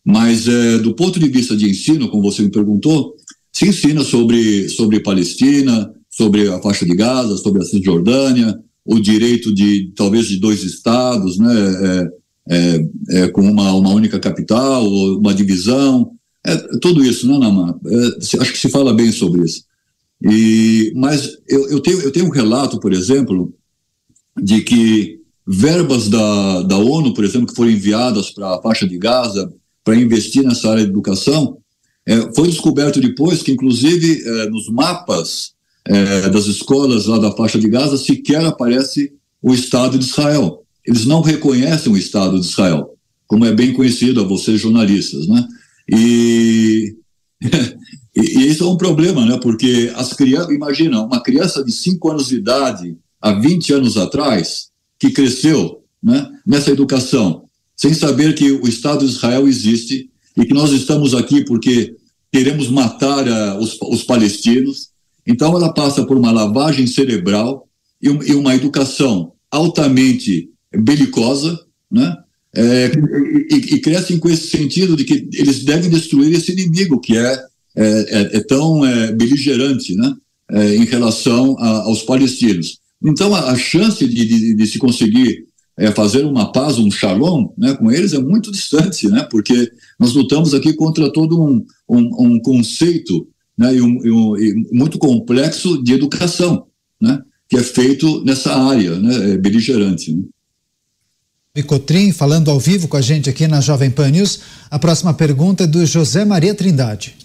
Mas, do ponto de vista de ensino, como você me perguntou, se ensina sobre, sobre Palestina, sobre a faixa de Gaza, sobre a Cisjordânia, o direito de talvez de dois estados, né, é, é, com uma, uma única capital, uma divisão. É, tudo isso, né, Nama? É, acho que se fala bem sobre isso. E, mas eu, eu, tenho, eu tenho um relato, por exemplo, de que verbas da, da ONU, por exemplo, que foram enviadas para a faixa de Gaza para investir nessa área de educação, é, foi descoberto depois que, inclusive, é, nos mapas é, das escolas lá da faixa de Gaza sequer aparece o Estado de Israel. Eles não reconhecem o Estado de Israel, como é bem conhecido a vocês jornalistas, né? E, e, isso é um problema, né? Porque as crianças, imagina, uma criança de 5 anos de idade, há 20 anos atrás, que cresceu né, nessa educação, sem saber que o Estado de Israel existe e que nós estamos aqui porque queremos matar uh, os, os, palestinos. Então, ela passa por uma lavagem cerebral e, um, e uma educação altamente belicosa, né? É, e, e, crescem com esse sentido de que eles devem destruir esse inimigo que é, é, é, é tão é, beligerante né? É, em relação a, aos palestinos. Então, a, a chance de, de, de, se conseguir fazer uma paz, um shalom né, com eles é muito distante, né? porque nós lutamos aqui contra todo um, um, um conceito né, e um, e um, e muito complexo de educação, né, que é feito nessa área né, beligerante. Né? Cotrim, falando ao vivo com a gente aqui na Jovem Pan News. A próxima pergunta é do José Maria Trindade.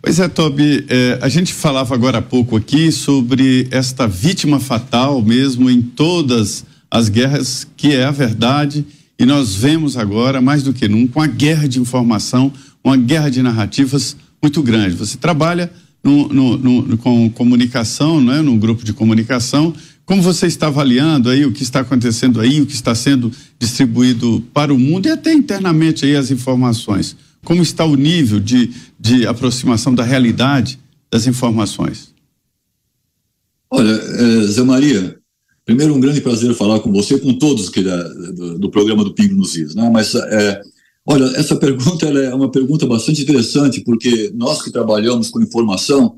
Pois é, Tobi, é, a gente falava agora há pouco aqui sobre esta vítima fatal mesmo em todas as guerras, que é a verdade, e nós vemos agora, mais do que nunca, uma guerra de informação, uma guerra de narrativas muito grande. Você trabalha no, no, no, com comunicação, né, num grupo de comunicação, como você está avaliando aí o que está acontecendo aí, o que está sendo distribuído para o mundo e até internamente aí as informações? Como está o nível de, de aproximação da realidade das informações? Olha, é, Zé Maria, primeiro um grande prazer falar com você, com todos que da, do, do, programa do Pingo nos Is, né? Mas é, olha, essa pergunta é uma pergunta bastante interessante porque nós que trabalhamos com informação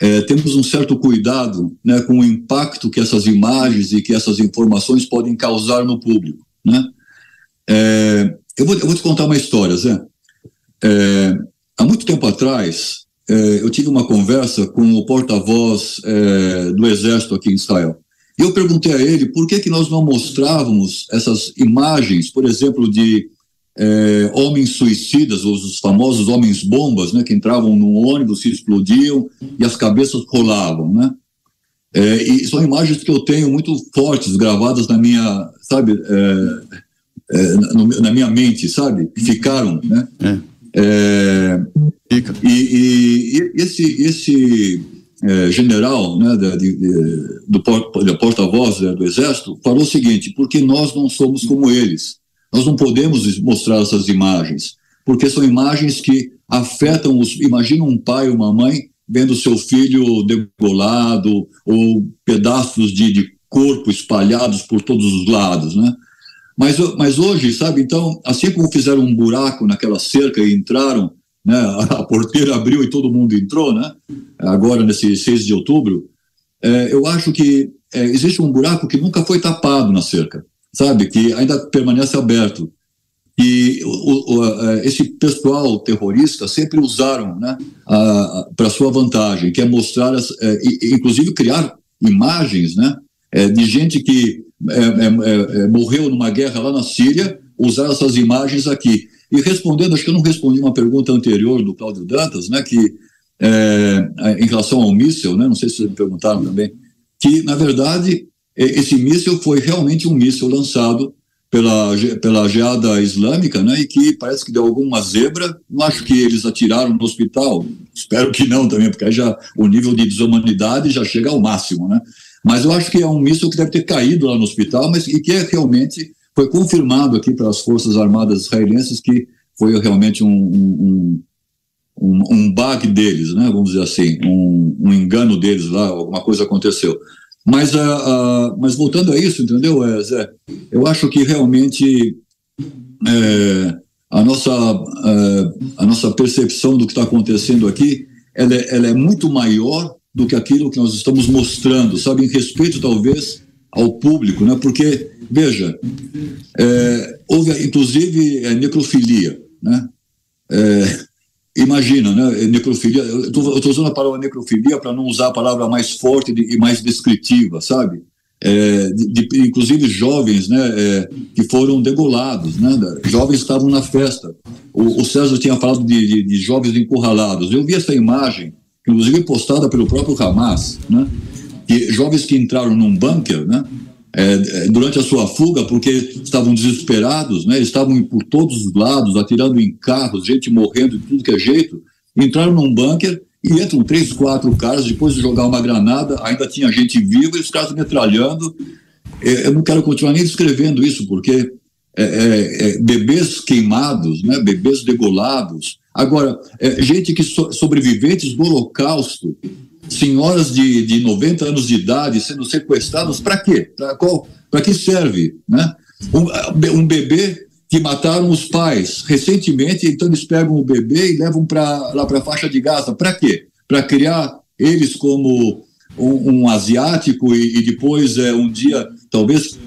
é, temos um certo cuidado né, com o impacto que essas imagens e que essas informações podem causar no público. Né? É, eu, vou, eu, vou, te contar uma história, Zé. É, há muito tempo atrás, é, eu tive uma conversa com o porta-voz é, do Exército aqui em Israel. E eu perguntei a ele por que, que nós não mostrávamos essas imagens, por exemplo, de é, homens suicidas, os famosos homens bombas, né, que entravam no ônibus, se explodiam e as cabeças rolavam, né? É, e são imagens que eu tenho muito fortes, gravadas na minha, sabe, é, é no, na minha mente, sabe? Ficaram, né? É. É, e, e, e, esse, esse general, né, de, de, do porta-voz né, do Exército, falou o seguinte: porque nós não somos como eles nós não podemos mostrar essas imagens, porque são imagens que afetam os. Imagina um pai ou uma mãe vendo seu filho degolado ou pedaços de, de corpo espalhados por todos os lados, né? Mas, mas hoje, sabe, então, assim como fizeram um buraco naquela cerca e entraram, né, a porteira abriu e todo mundo entrou, né, agora nesse 6 de outubro, é, eu acho que é, existe um buraco que nunca foi tapado na cerca sabe, que ainda permanece aberto. E o, o, esse pessoal terrorista sempre usaram né, para sua vantagem, que é mostrar, as, é, inclusive criar imagens né, é, de gente que é, é, é, morreu numa guerra lá na Síria, usar essas imagens aqui. E respondendo, acho que eu não respondi uma pergunta anterior do Cláudio Dantas, né, que em relação ao míssil, né, não sei se vocês me perguntaram também, que na verdade esse míssil foi realmente um míssil lançado pela, pela geada islâmica, né, e que parece que deu alguma zebra. Não acho que eles atiraram no hospital, espero que não também, porque aí já o nível de desumanidade já chega ao máximo, né. Mas eu acho que é um míssil que deve ter caído lá no hospital, mas e que é realmente foi confirmado aqui pelas forças armadas israelenses que foi realmente um, um, um, um bug deles, né, vamos dizer assim, um, um engano deles lá, alguma coisa aconteceu. Mas, uh, uh, mas voltando a isso, entendeu, é, Zé? Eu acho que realmente é, a, nossa, uh, a nossa percepção do que está acontecendo aqui ela é, ela é, muito maior do que aquilo que nós estamos mostrando, sabe? Em respeito, talvez, ao público, né? Porque, veja, é, houve inclusive é, necrofilia, né? é, imagina, né, necrofilia, eu estou usando a palavra necrofilia para não usar a palavra mais forte e mais descritiva, sabe? É, de, de, inclusive jovens né, é, que foram degolados, né, jovens estavam na festa. O, o César tinha falado de, de, de, jovens encurralados. Eu vi essa imagem, inclusive postada pelo próprio Hamas, né, que jovens que entraram num bunker, né, é, é, durante a sua fuga, porque estavam desesperados, né? estavam por todos os lados, atirando em carros, gente morrendo de tudo que é jeito. Entraram num bunker e entram três, quatro caras, depois de jogar uma granada, ainda tinha gente viva e os caras metralhando. É, eu não quero continuar nem descrevendo isso, porque é, é, é bebês queimados, né? bebês degolados. Agora, gente que so, sobreviventes do Holocausto, senhoras de, de 90 anos de idade sendo sequestradas, para quê? Para que serve? Né? Um, um, bebê que mataram os pais recentemente, então eles pegam o bebê e levam para lá para a faixa de Gaza. Para quê? Para criar eles como um, um asiático e, e, depois é, um dia, talvez.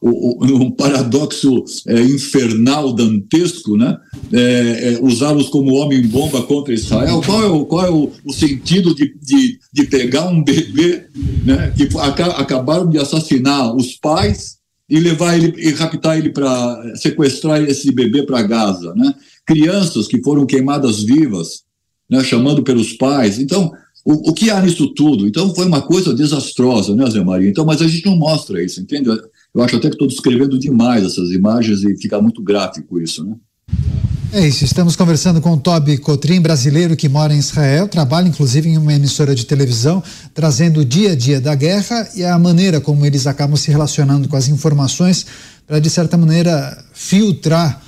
Um paradoxo é, infernal, dantesco, né? É, é, usá-los como homem-bomba contra Israel. Qual é o, qual é o, o sentido de, de, de, pegar um bebê né, que acabaram de assassinar os pais e levar ele e raptar ele para sequestrar esse bebê para Gaza, né? Crianças que foram queimadas vivas, né, chamando pelos pais. Então, o, o, que há nisso tudo? Então, foi uma coisa desastrosa, né, Zé Maria? Então, mas a gente não mostra isso, entende? Eu acho até que estou descrevendo demais essas imagens e fica muito gráfico isso, né? É isso, estamos conversando com o Toby Cotrim, brasileiro que mora em Israel, trabalha inclusive em uma emissora de televisão, trazendo o dia a dia da guerra e a maneira como eles acabam se relacionando com as informações para, de certa maneira, filtrar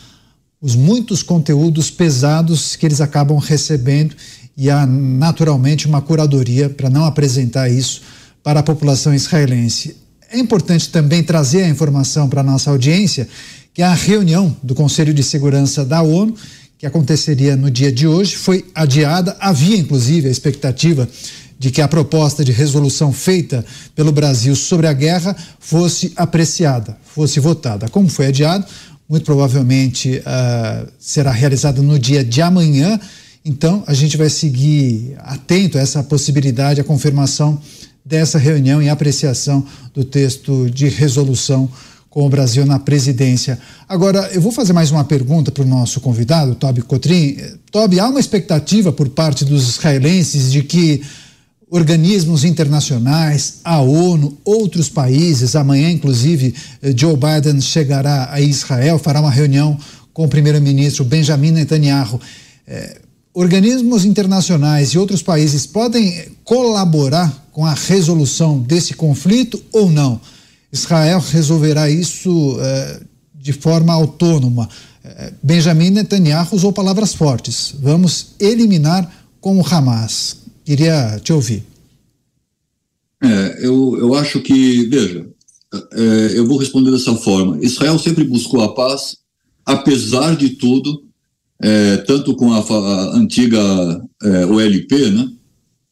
os muitos conteúdos pesados que eles acabam recebendo e há naturalmente uma curadoria para não apresentar isso para a população israelense. É importante também trazer a informação para a nossa audiência que a reunião do Conselho de Segurança da ONU, que aconteceria no dia de hoje, foi adiada. Havia, inclusive, a expectativa de que a proposta de resolução feita pelo Brasil sobre a guerra fosse apreciada, fosse votada. Como foi adiado, muito provavelmente uh, será realizada no dia de amanhã. Então, a gente vai seguir atento a essa possibilidade, a confirmação dessa reunião e apreciação do texto de resolução com o Brasil na presidência. Agora, eu vou fazer mais uma pergunta para o nosso convidado, Toby Cotrim. Toby, há uma expectativa por parte dos israelenses de que organismos internacionais, a ONU, outros países, amanhã, inclusive, eh, Joe Biden chegará a Israel, fará uma reunião com o primeiro-ministro Benjamin Netanyahu. É, organismos internacionais e outros países podem colaborar com a resolução desse conflito ou não? Israel resolverá isso uh, de forma autônoma. Uh, Benjamin Netanyahu usou palavras fortes. Vamos eliminar com o Hamas. Queria te ouvir. É, eu, eu acho que, veja, é, eu vou responder dessa forma. Israel sempre buscou a paz, apesar de tudo, é, tanto com a, a antiga é, OLP, né?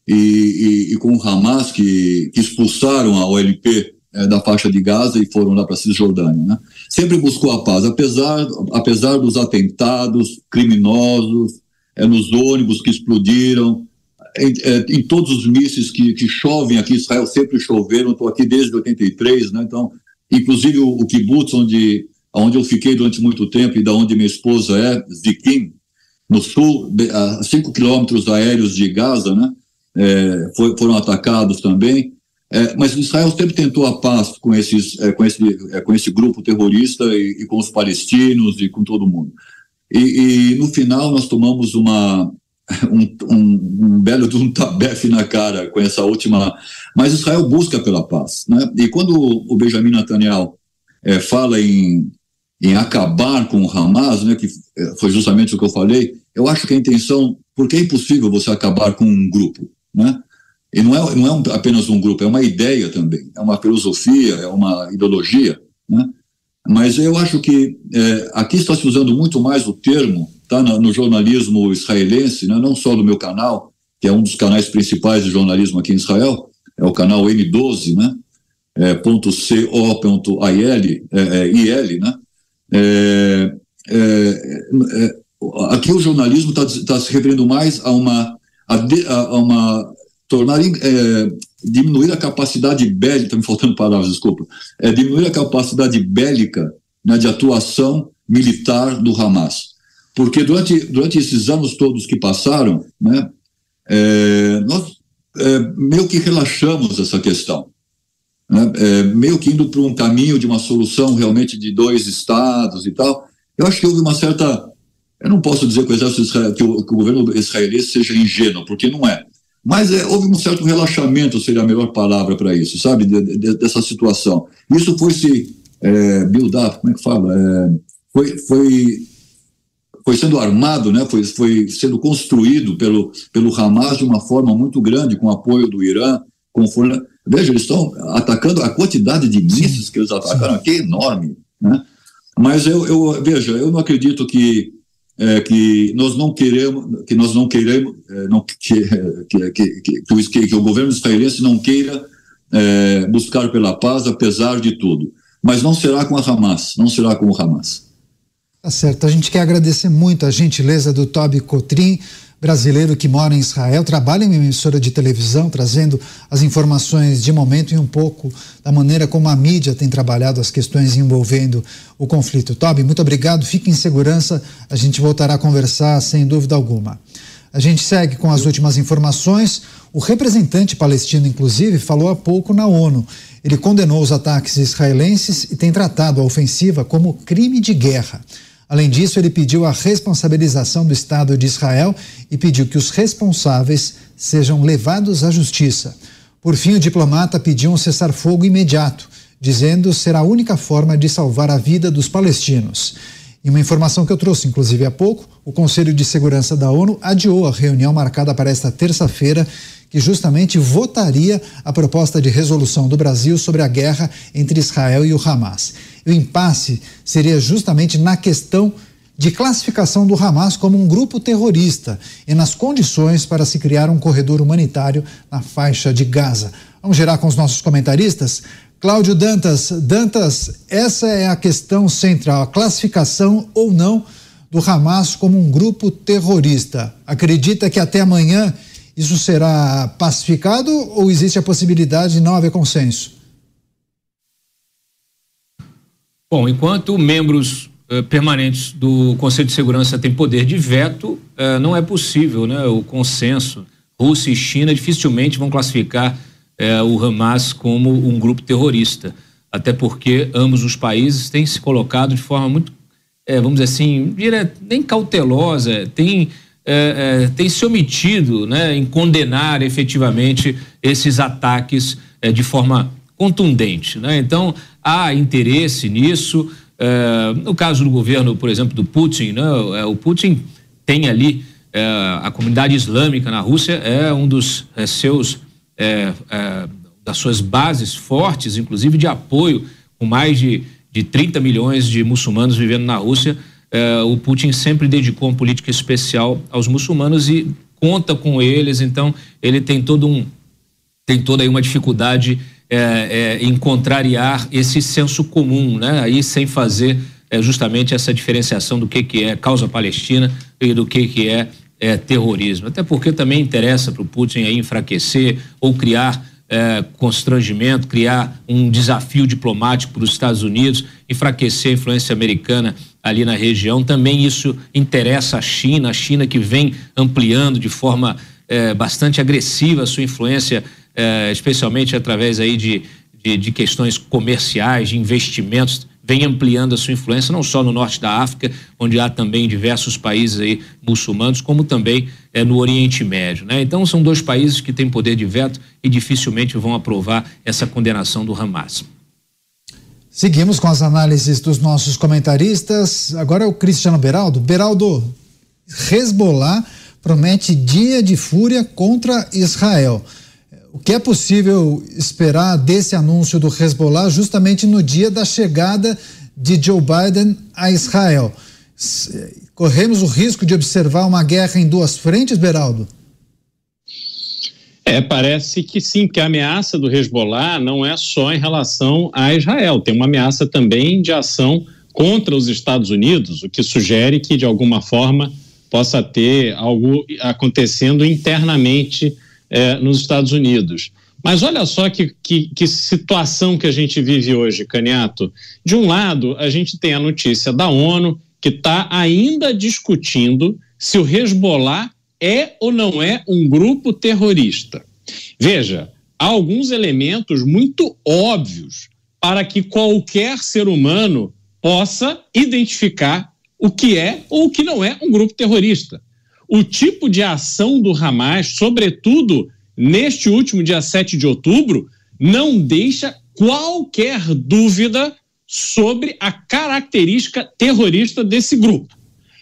e, e, e com o Hamas, que, que expulsaram a OLP é, da faixa de Gaza e foram lá para a Cisjordânia. Né? Sempre buscou a paz, apesar, apesar dos atentados criminosos, é, nos ônibus que explodiram, em, é, em, todos os mísseis que, que chovem aqui, Israel sempre choveram, estou aqui desde 83, né? então, inclusive o, o kibbutz, onde, onde eu fiquei durante muito tempo e da onde minha esposa é, Zikim, no sul, a 5 quilômetros aéreos de Gaza, né? é, foi, foram atacados também. É, mas Israel sempre tentou a paz com, esses, é, com, esse, é, com esse grupo terrorista e, e, com os palestinos e com todo mundo. E, e no final nós tomamos uma, um, um, um, belo um tabefe na cara com essa última. Mas Israel busca pela paz. Né? E quando o Benjamin Netanyahu é, fala em, em acabar com o Hamas, né, que é, foi justamente o que eu falei, eu acho que a intenção, porque é impossível você acabar com um grupo né? E não é, não é um, apenas um grupo, é uma ideia também, é uma filosofia, é uma ideologia, né? Mas eu acho que é, aqui está se usando muito mais o termo, tá no, no jornalismo israelense, né? não só no meu canal, que é um dos canais principais de jornalismo aqui em Israel, é o canal N12, né? É, ponto .co.il, é, é, né? É, é, é, aqui o jornalismo está tá se referindo mais a uma, a, de, a uma tornar é, diminuir a capacidade bélica, está me faltando palavras, desculpa, é, diminuir a capacidade bélica né, de atuação militar do Hamas. Porque durante, durante esses anos todos que passaram, né, é, nós é, meio que relaxamos essa questão. Né, é, meio que indo para um caminho de uma solução realmente de dois estados e tal. Eu acho que houve uma certa. Eu não posso dizer que o, exército que o, que o governo israelense seja ingênuo, porque não é. Mas é, houve um certo relaxamento, seria a melhor palavra para isso, sabe, de, de, dessa situação. Isso foi se é, build up, como é que fala? É, foi, foi, foi sendo armado, né? foi, foi sendo construído pelo, pelo Hamas de uma forma muito grande, com apoio do Irã. Com, veja, eles estão atacando a quantidade de mísseis que eles atacaram aqui é enorme. Né? Mas eu, eu veja, eu não acredito que é, que nós não queremos, que nós não queremos, é, não, que, que, que, que, o governo israelense não queira é, buscar pela paz, apesar de tudo. Mas não será com a Hamas, não será com o Hamas. Tá certo. A gente quer agradecer muito a gentileza do Toby Cotrim brasileiro que mora em Israel, trabalha em uma emissora de televisão, trazendo as informações de momento e um pouco da maneira como a mídia tem trabalhado as questões envolvendo o conflito. Toby, muito obrigado, fique em segurança, a gente voltará a conversar sem dúvida alguma. A gente segue com as últimas informações. O representante palestino, inclusive, falou há pouco na ONU. Ele condenou os ataques israelenses e tem tratado a ofensiva como crime de guerra. Além disso, ele pediu a responsabilização do Estado de Israel e pediu que os responsáveis sejam levados à justiça. Por fim, o diplomata pediu um cessar-fogo imediato, dizendo ser a única forma de salvar a vida dos palestinos. Em uma informação que eu trouxe, inclusive há pouco, o Conselho de Segurança da ONU adiou a reunião marcada para esta terça-feira que justamente votaria a proposta de resolução do Brasil sobre a guerra entre Israel e o Hamas. o impasse seria justamente na questão de classificação do Hamas como um grupo terrorista e nas condições para se criar um corredor humanitário na faixa de Gaza. Vamos gerar com os nossos comentaristas? Cláudio Dantas, Dantas, essa é a questão central, a classificação ou não do Hamas como um grupo terrorista. Acredita que até amanhã isso será pacificado ou existe a possibilidade de não haver consenso? Bom, enquanto membros eh, permanentes do Conselho de Segurança têm poder de veto, eh, não é possível né, o consenso. Rússia e China dificilmente vão classificar eh, o Hamas como um grupo terrorista, até porque ambos os países têm se colocado de forma muito, vamos dizer assim, nem cautelosa, tem é, é, tem se omitido né, em condenar efetivamente esses ataques é, de forma contundente. Né? Então, há interesse nisso. É, no caso do governo, por exemplo, do Putin, né, é, o Putin tem ali é, a comunidade islâmica na Rússia é um dos seus das suas bases fortes, inclusive de apoio, com mais de, de 30 milhões de muçulmanos vivendo na Rússia é, o Putin sempre dedicou uma política especial aos muçulmanos e conta com eles, então ele tem todo um tem toda aí uma dificuldade é, é, em contrariar esse senso comum, né? Aí sem fazer justamente essa diferenciação do que que é causa palestina e do que que é, é terrorismo. Até porque também interessa para o Putin aí enfraquecer ou criar é, constrangimento, criar um desafio diplomático para os Estados Unidos, enfraquecer a influência americana ali na região. Também isso interessa a China, a China que vem ampliando de forma é, bastante agressiva a sua influência, é, especialmente através aí de, de, de, questões comerciais, de investimentos, vem ampliando a sua influência não só no norte da África, onde há também diversos países aí muçulmanos, como também é, no Oriente Médio. Né? Então são dois países que têm poder de veto e dificilmente vão aprovar essa condenação do Hamas. Seguimos com as análises dos nossos comentaristas. Agora é o Cristiano Beraldo. Beraldo, Hezbollah promete dia de fúria contra Israel. O que é possível esperar desse anúncio do Hezbollah justamente no dia da chegada de Joe Biden a Israel? Corremos o risco de observar uma guerra em duas frentes, Beraldo? É, parece que sim, que a ameaça do Hezbollah não é só em relação a Israel, tem uma ameaça também de ação contra os Estados Unidos, o que sugere que, de alguma forma, possa ter algo acontecendo internamente eh, nos Estados Unidos. Mas olha só que, que, que, situação que a gente vive hoje, Caniato. De um lado, a gente tem a notícia da ONU, que está ainda discutindo se o Hezbollah é ou não é um grupo terrorista. Veja, há alguns elementos muito óbvios para que qualquer ser humano possa identificar o que é ou o que não é um grupo terrorista. O tipo de ação do Hamas, sobretudo neste último dia 7 de outubro, não deixa qualquer dúvida sobre a característica terrorista desse grupo.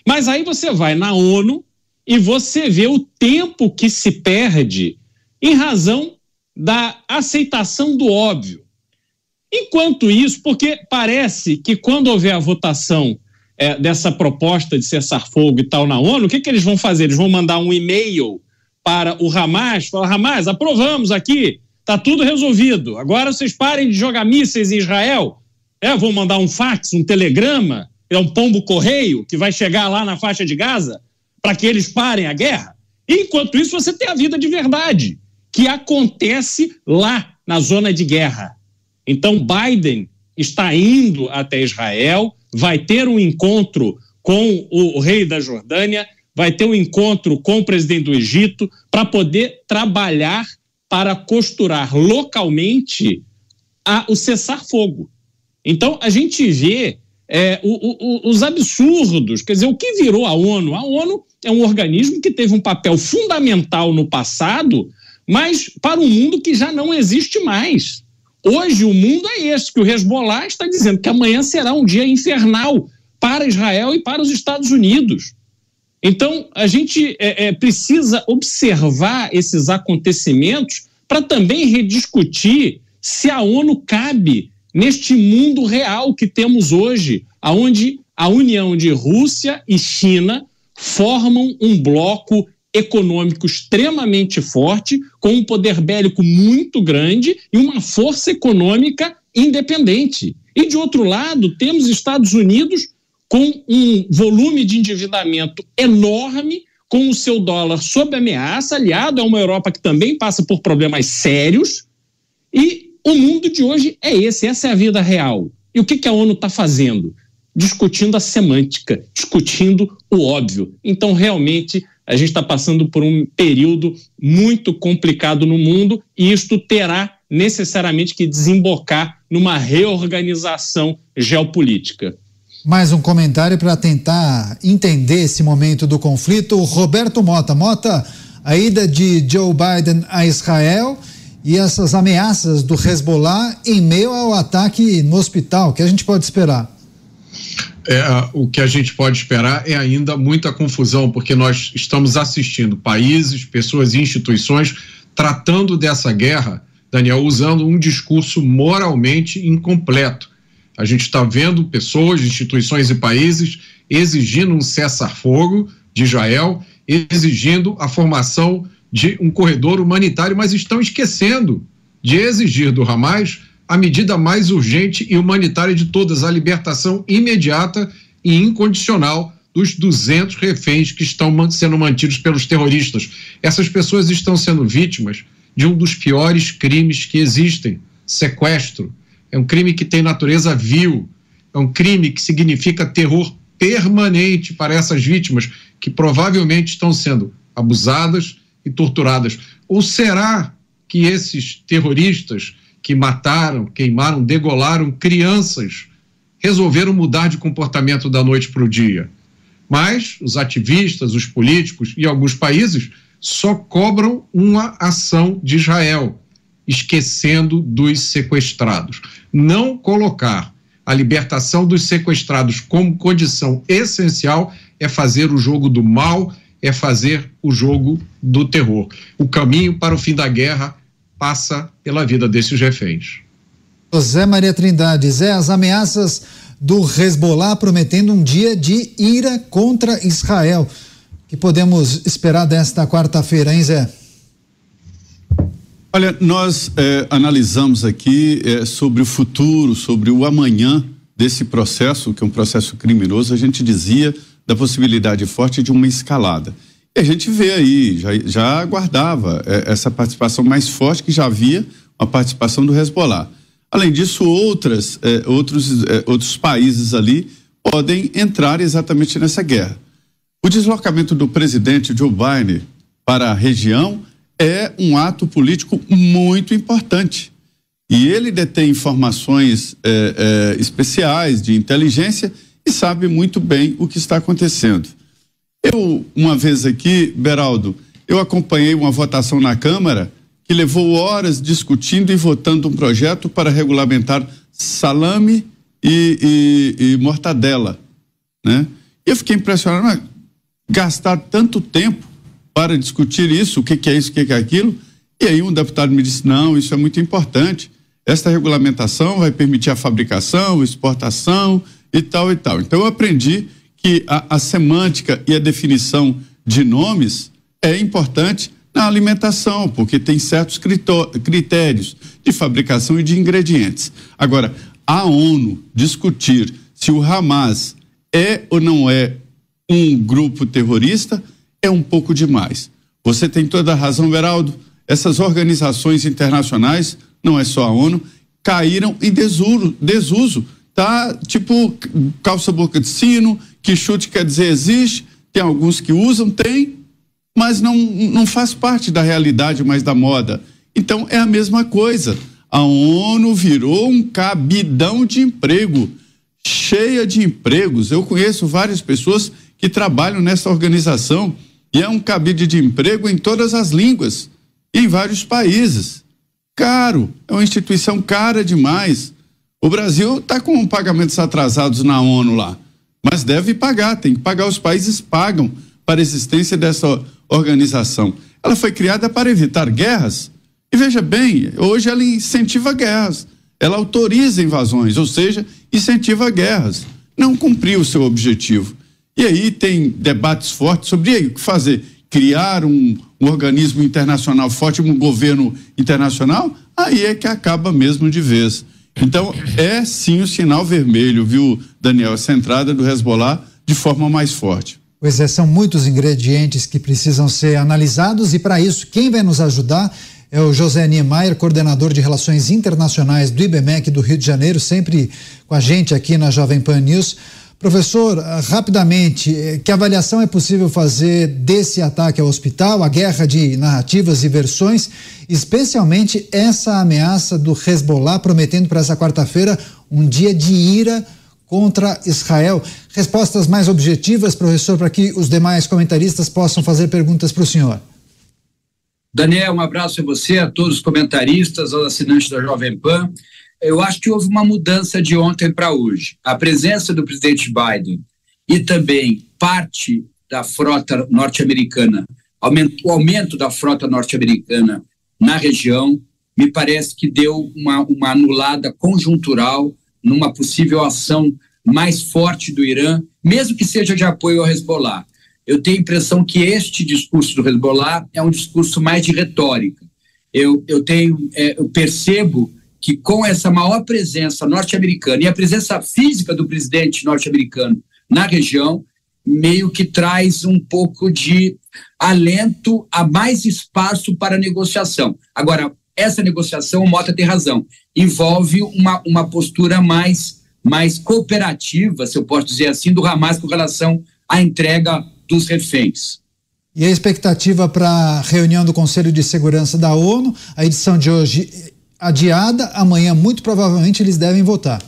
Mas aí você vai na ONU e você vê o tempo que se perde em razão da aceitação do óbvio. Enquanto isso, porque parece que quando houver a votação é, dessa proposta de cessar fogo e tal na ONU, o que, que eles vão fazer? Eles vão mandar um e-mail para o Hamas, falar, Hamas, aprovamos aqui, está tudo resolvido. Agora vocês parem de jogar mísseis em Israel. É, vão mandar um fax, um telegrama, é um pombo correio que vai chegar lá na faixa de Gaza para que eles parem a guerra. Enquanto isso, você tem a vida de verdade, que acontece lá na zona de guerra. Então, Biden está indo até Israel, vai ter um encontro com o rei da Jordânia, vai ter um encontro com o presidente do Egito para poder trabalhar para costurar localmente a, o cessar-fogo. Então, a gente vê é, o, o, os absurdos, quer dizer, o que virou a ONU? A ONU é um organismo que teve um papel fundamental no passado, mas para um mundo que já não existe mais. Hoje o mundo é esse, que o Hezbollah está dizendo que amanhã será um dia infernal para Israel e para os Estados Unidos. Então, a gente é, é, precisa observar esses acontecimentos para também rediscutir se a ONU cabe neste mundo real que temos hoje, aonde a união de Rússia e China formam um bloco econômico extremamente forte, com um poder bélico muito grande e uma força econômica independente. E, de outro lado, temos Estados Unidos com um volume de endividamento enorme, com o seu dólar sob ameaça, aliado a uma Europa que também passa por problemas sérios, e o mundo de hoje é esse, essa é a vida real. E o que, que a ONU está fazendo? Discutindo a semântica, discutindo o óbvio. Então, realmente, a gente está passando por um período muito complicado no mundo e isto terá necessariamente que desembocar numa reorganização geopolítica. Mais um comentário para tentar entender esse momento do conflito. Roberto Mota. Mota, a ida de Joe Biden a Israel e essas ameaças do Hezbollah em meio ao ataque no hospital. O que a gente pode esperar? É, o que a gente pode esperar é ainda muita confusão, porque nós estamos assistindo países, pessoas e instituições tratando dessa guerra, Daniel, usando um discurso moralmente incompleto. A gente está vendo pessoas, instituições e países exigindo um cessar-fogo de Israel, exigindo a formação de um corredor humanitário, mas estão esquecendo de exigir do Hamas a medida mais urgente e humanitária de todas, a libertação imediata e incondicional dos 200 reféns que estão sendo mantidos pelos terroristas. Essas pessoas estão sendo vítimas de um dos piores crimes que existem: sequestro. É um crime que tem natureza vil, é um crime que significa terror permanente para essas vítimas que provavelmente estão sendo abusadas, e torturadas. Ou será que esses terroristas que mataram, queimaram, degolaram crianças resolveram mudar de comportamento da noite para o dia? Mas os ativistas, os políticos e alguns países só cobram uma ação de Israel, esquecendo dos sequestrados. Não colocar a libertação dos sequestrados como condição essencial é fazer o jogo do mal é fazer o jogo do terror. O caminho para o fim da guerra passa pela vida desses reféns. José Maria Trindade, Zé, as ameaças do Hezbollah prometendo um dia de ira contra Israel. O que podemos esperar desta quarta-feira, hein, Zé? Olha, nós eh, analisamos aqui eh, sobre o futuro, sobre o amanhã desse processo, que é um processo criminoso, a gente dizia da possibilidade forte de uma escalada. E a gente vê aí, já, já aguardava é, essa participação mais forte que já havia a participação do Hezbollah. Além disso, outras, é, outros, é, outros países ali podem entrar exatamente nessa guerra. O deslocamento do presidente Joe Biden para a região é um ato político muito importante. E ele detém informações especiais de inteligência e sabe muito bem o que está acontecendo. Eu, uma vez aqui, Beraldo, eu acompanhei uma votação na Câmara que levou horas discutindo e votando um projeto para regulamentar salame e, e, e mortadela, né? Eu fiquei impressionado, mas gastar tanto tempo para discutir isso, o que, que é isso, o que, que é aquilo, e aí um deputado me disse, não, isso é muito importante, esta regulamentação vai permitir a fabricação, exportação e tal e tal. Então eu aprendi que a, a semântica e a definição de nomes é importante na alimentação, porque tem certos critérios de fabricação e de ingredientes. Agora, a ONU discutir se o Hamas é ou não é um grupo terrorista é um pouco demais. Você tem toda a razão, Beraldo. Essas organizações internacionais, não é só a ONU, caíram em desuso, desuso tá? Tipo calça boca de sino, que chute quer dizer existe, tem alguns que usam, tem, mas não, não faz parte da realidade mais da moda. Então é a mesma coisa. A ONU virou um cabidão de emprego, cheia de empregos. Eu conheço várias pessoas que trabalham nessa organização e é um cabide de emprego em todas as línguas, em vários países. Caro, é uma instituição cara demais. O Brasil está com pagamentos atrasados na ONU lá, mas deve pagar, tem que pagar. Os países pagam para a existência dessa organização. Ela foi criada para evitar guerras. E veja bem, hoje ela incentiva guerras. Ela autoriza invasões, ou seja, incentiva guerras. Não cumpriu o seu objetivo. E aí tem debates fortes sobre aí, o que fazer. Criar um, um organismo internacional forte, um governo internacional, aí é que acaba mesmo de vez. Então, é sim o sinal vermelho, viu, Daniel? Essa entrada do Hezbollah de forma mais forte. Pois é, são muitos ingredientes que precisam ser analisados e para isso quem vai nos ajudar é o José Niemeyer, coordenador de Relações Internacionais do IBMEC do Rio de Janeiro, sempre com a gente aqui na Jovem Pan News. Professor, rapidamente, eh, que avaliação é possível fazer desse ataque ao hospital, a guerra de narrativas e versões, especialmente essa ameaça do Hezbollah prometendo para essa quarta-feira um dia de ira contra Israel. Respostas mais objetivas, professor, para que os demais comentaristas possam fazer perguntas para o senhor. Daniel, um abraço a você, a todos os comentaristas, aos assinantes da Jovem Pan. Eu acho que houve uma mudança de ontem para hoje. A presença do presidente Biden e também parte da frota norte-americana, o aumento da frota norte-americana na região, me parece que deu uma, uma anulada conjuntural numa possível ação mais forte do Irã, mesmo que seja de apoio ao Hezbollah. Eu tenho a impressão que este discurso do Hezbollah é um discurso mais de retórica. Eu, eu tenho, é, eu percebo que com essa maior presença norte-americana e a presença física do presidente norte-americano na região, meio que traz um pouco de alento a mais espaço para negociação. Agora, essa negociação, o Mota tem razão, envolve uma, uma postura mais, mais cooperativa, se eu posso dizer assim, do Hamas com relação à entrega dos reféns. E a expectativa para a reunião do Conselho de Segurança da ONU, a edição de hoje adiada, amanhã muito provavelmente eles devem votar.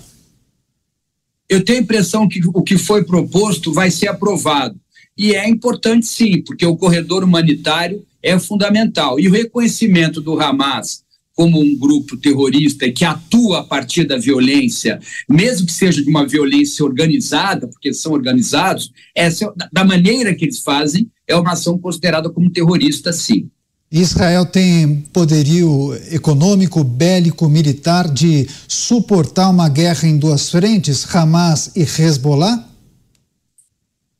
Eu tenho a impressão que o que foi proposto vai ser aprovado. E é importante sim, porque o corredor humanitário é fundamental. E o reconhecimento do Hamas como um grupo terrorista que atua a partir da violência, mesmo que seja de uma violência organizada, porque são organizados, essa, da maneira que eles fazem, é uma ação considerada como terrorista, sim. Israel tem poderio econômico, bélico, militar de suportar uma guerra em duas frentes, Hamas e Hezbollah?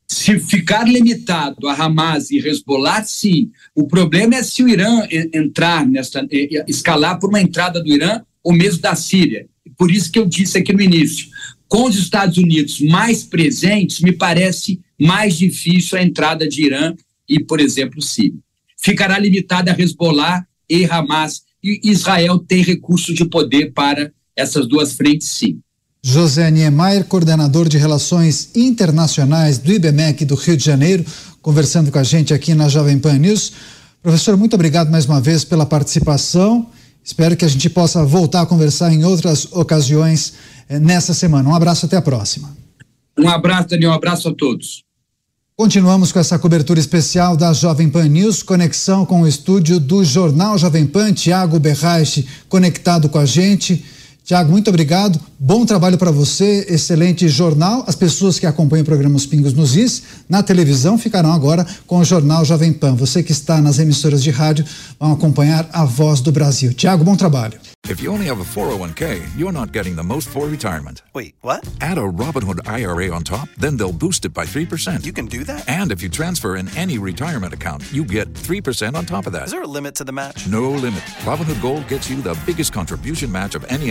Se ficar limitado a Hamas e Hezbollah, sim. O problema é se o Irã entrar nessa, escalar por uma entrada do Irã ou mesmo da Síria. Por isso que eu disse aqui no início, Com os Estados Unidos mais presentes, me parece mais difícil a entrada de Irã e, por exemplo, Síria. Ficará limitada a Hezbollah e Hamas, e Israel tem recursos de poder para essas duas frentes, sim. José Niemeyer, coordenador de Relações Internacionais do IBMEC do Rio de Janeiro, conversando com a gente aqui na Jovem Pan News. Professor, muito obrigado mais uma vez pela participação. Espero que a gente possa voltar a conversar em outras ocasiões eh, nessa semana. Um abraço, até a próxima. Um abraço, Daniel. Um abraço a todos. Continuamos com essa cobertura especial da Jovem Pan News, conexão com o estúdio do Jornal Jovem Pan, Tiago Berraich conectado com a gente. Tiago, muito obrigado. Bom trabalho para você, excelente jornal. As pessoas que acompanham o programa Os Pingos nos Is na televisão ficarão agora com o Jornal Jovem Pan. Você que está nas emissoras de rádio vão acompanhar a voz do Brasil. Tiago, bom trabalho. If you only have a 401k, you're not getting the most for retirement. Wait, what? Add a Robinhood IRA on top, then they'll boost it by 3%. You can do that? And if you transfer in any retirement account, you get 3% on top of that. Is there a limit to the match? No limit. Robinhood Gold gets you the biggest contribution match of any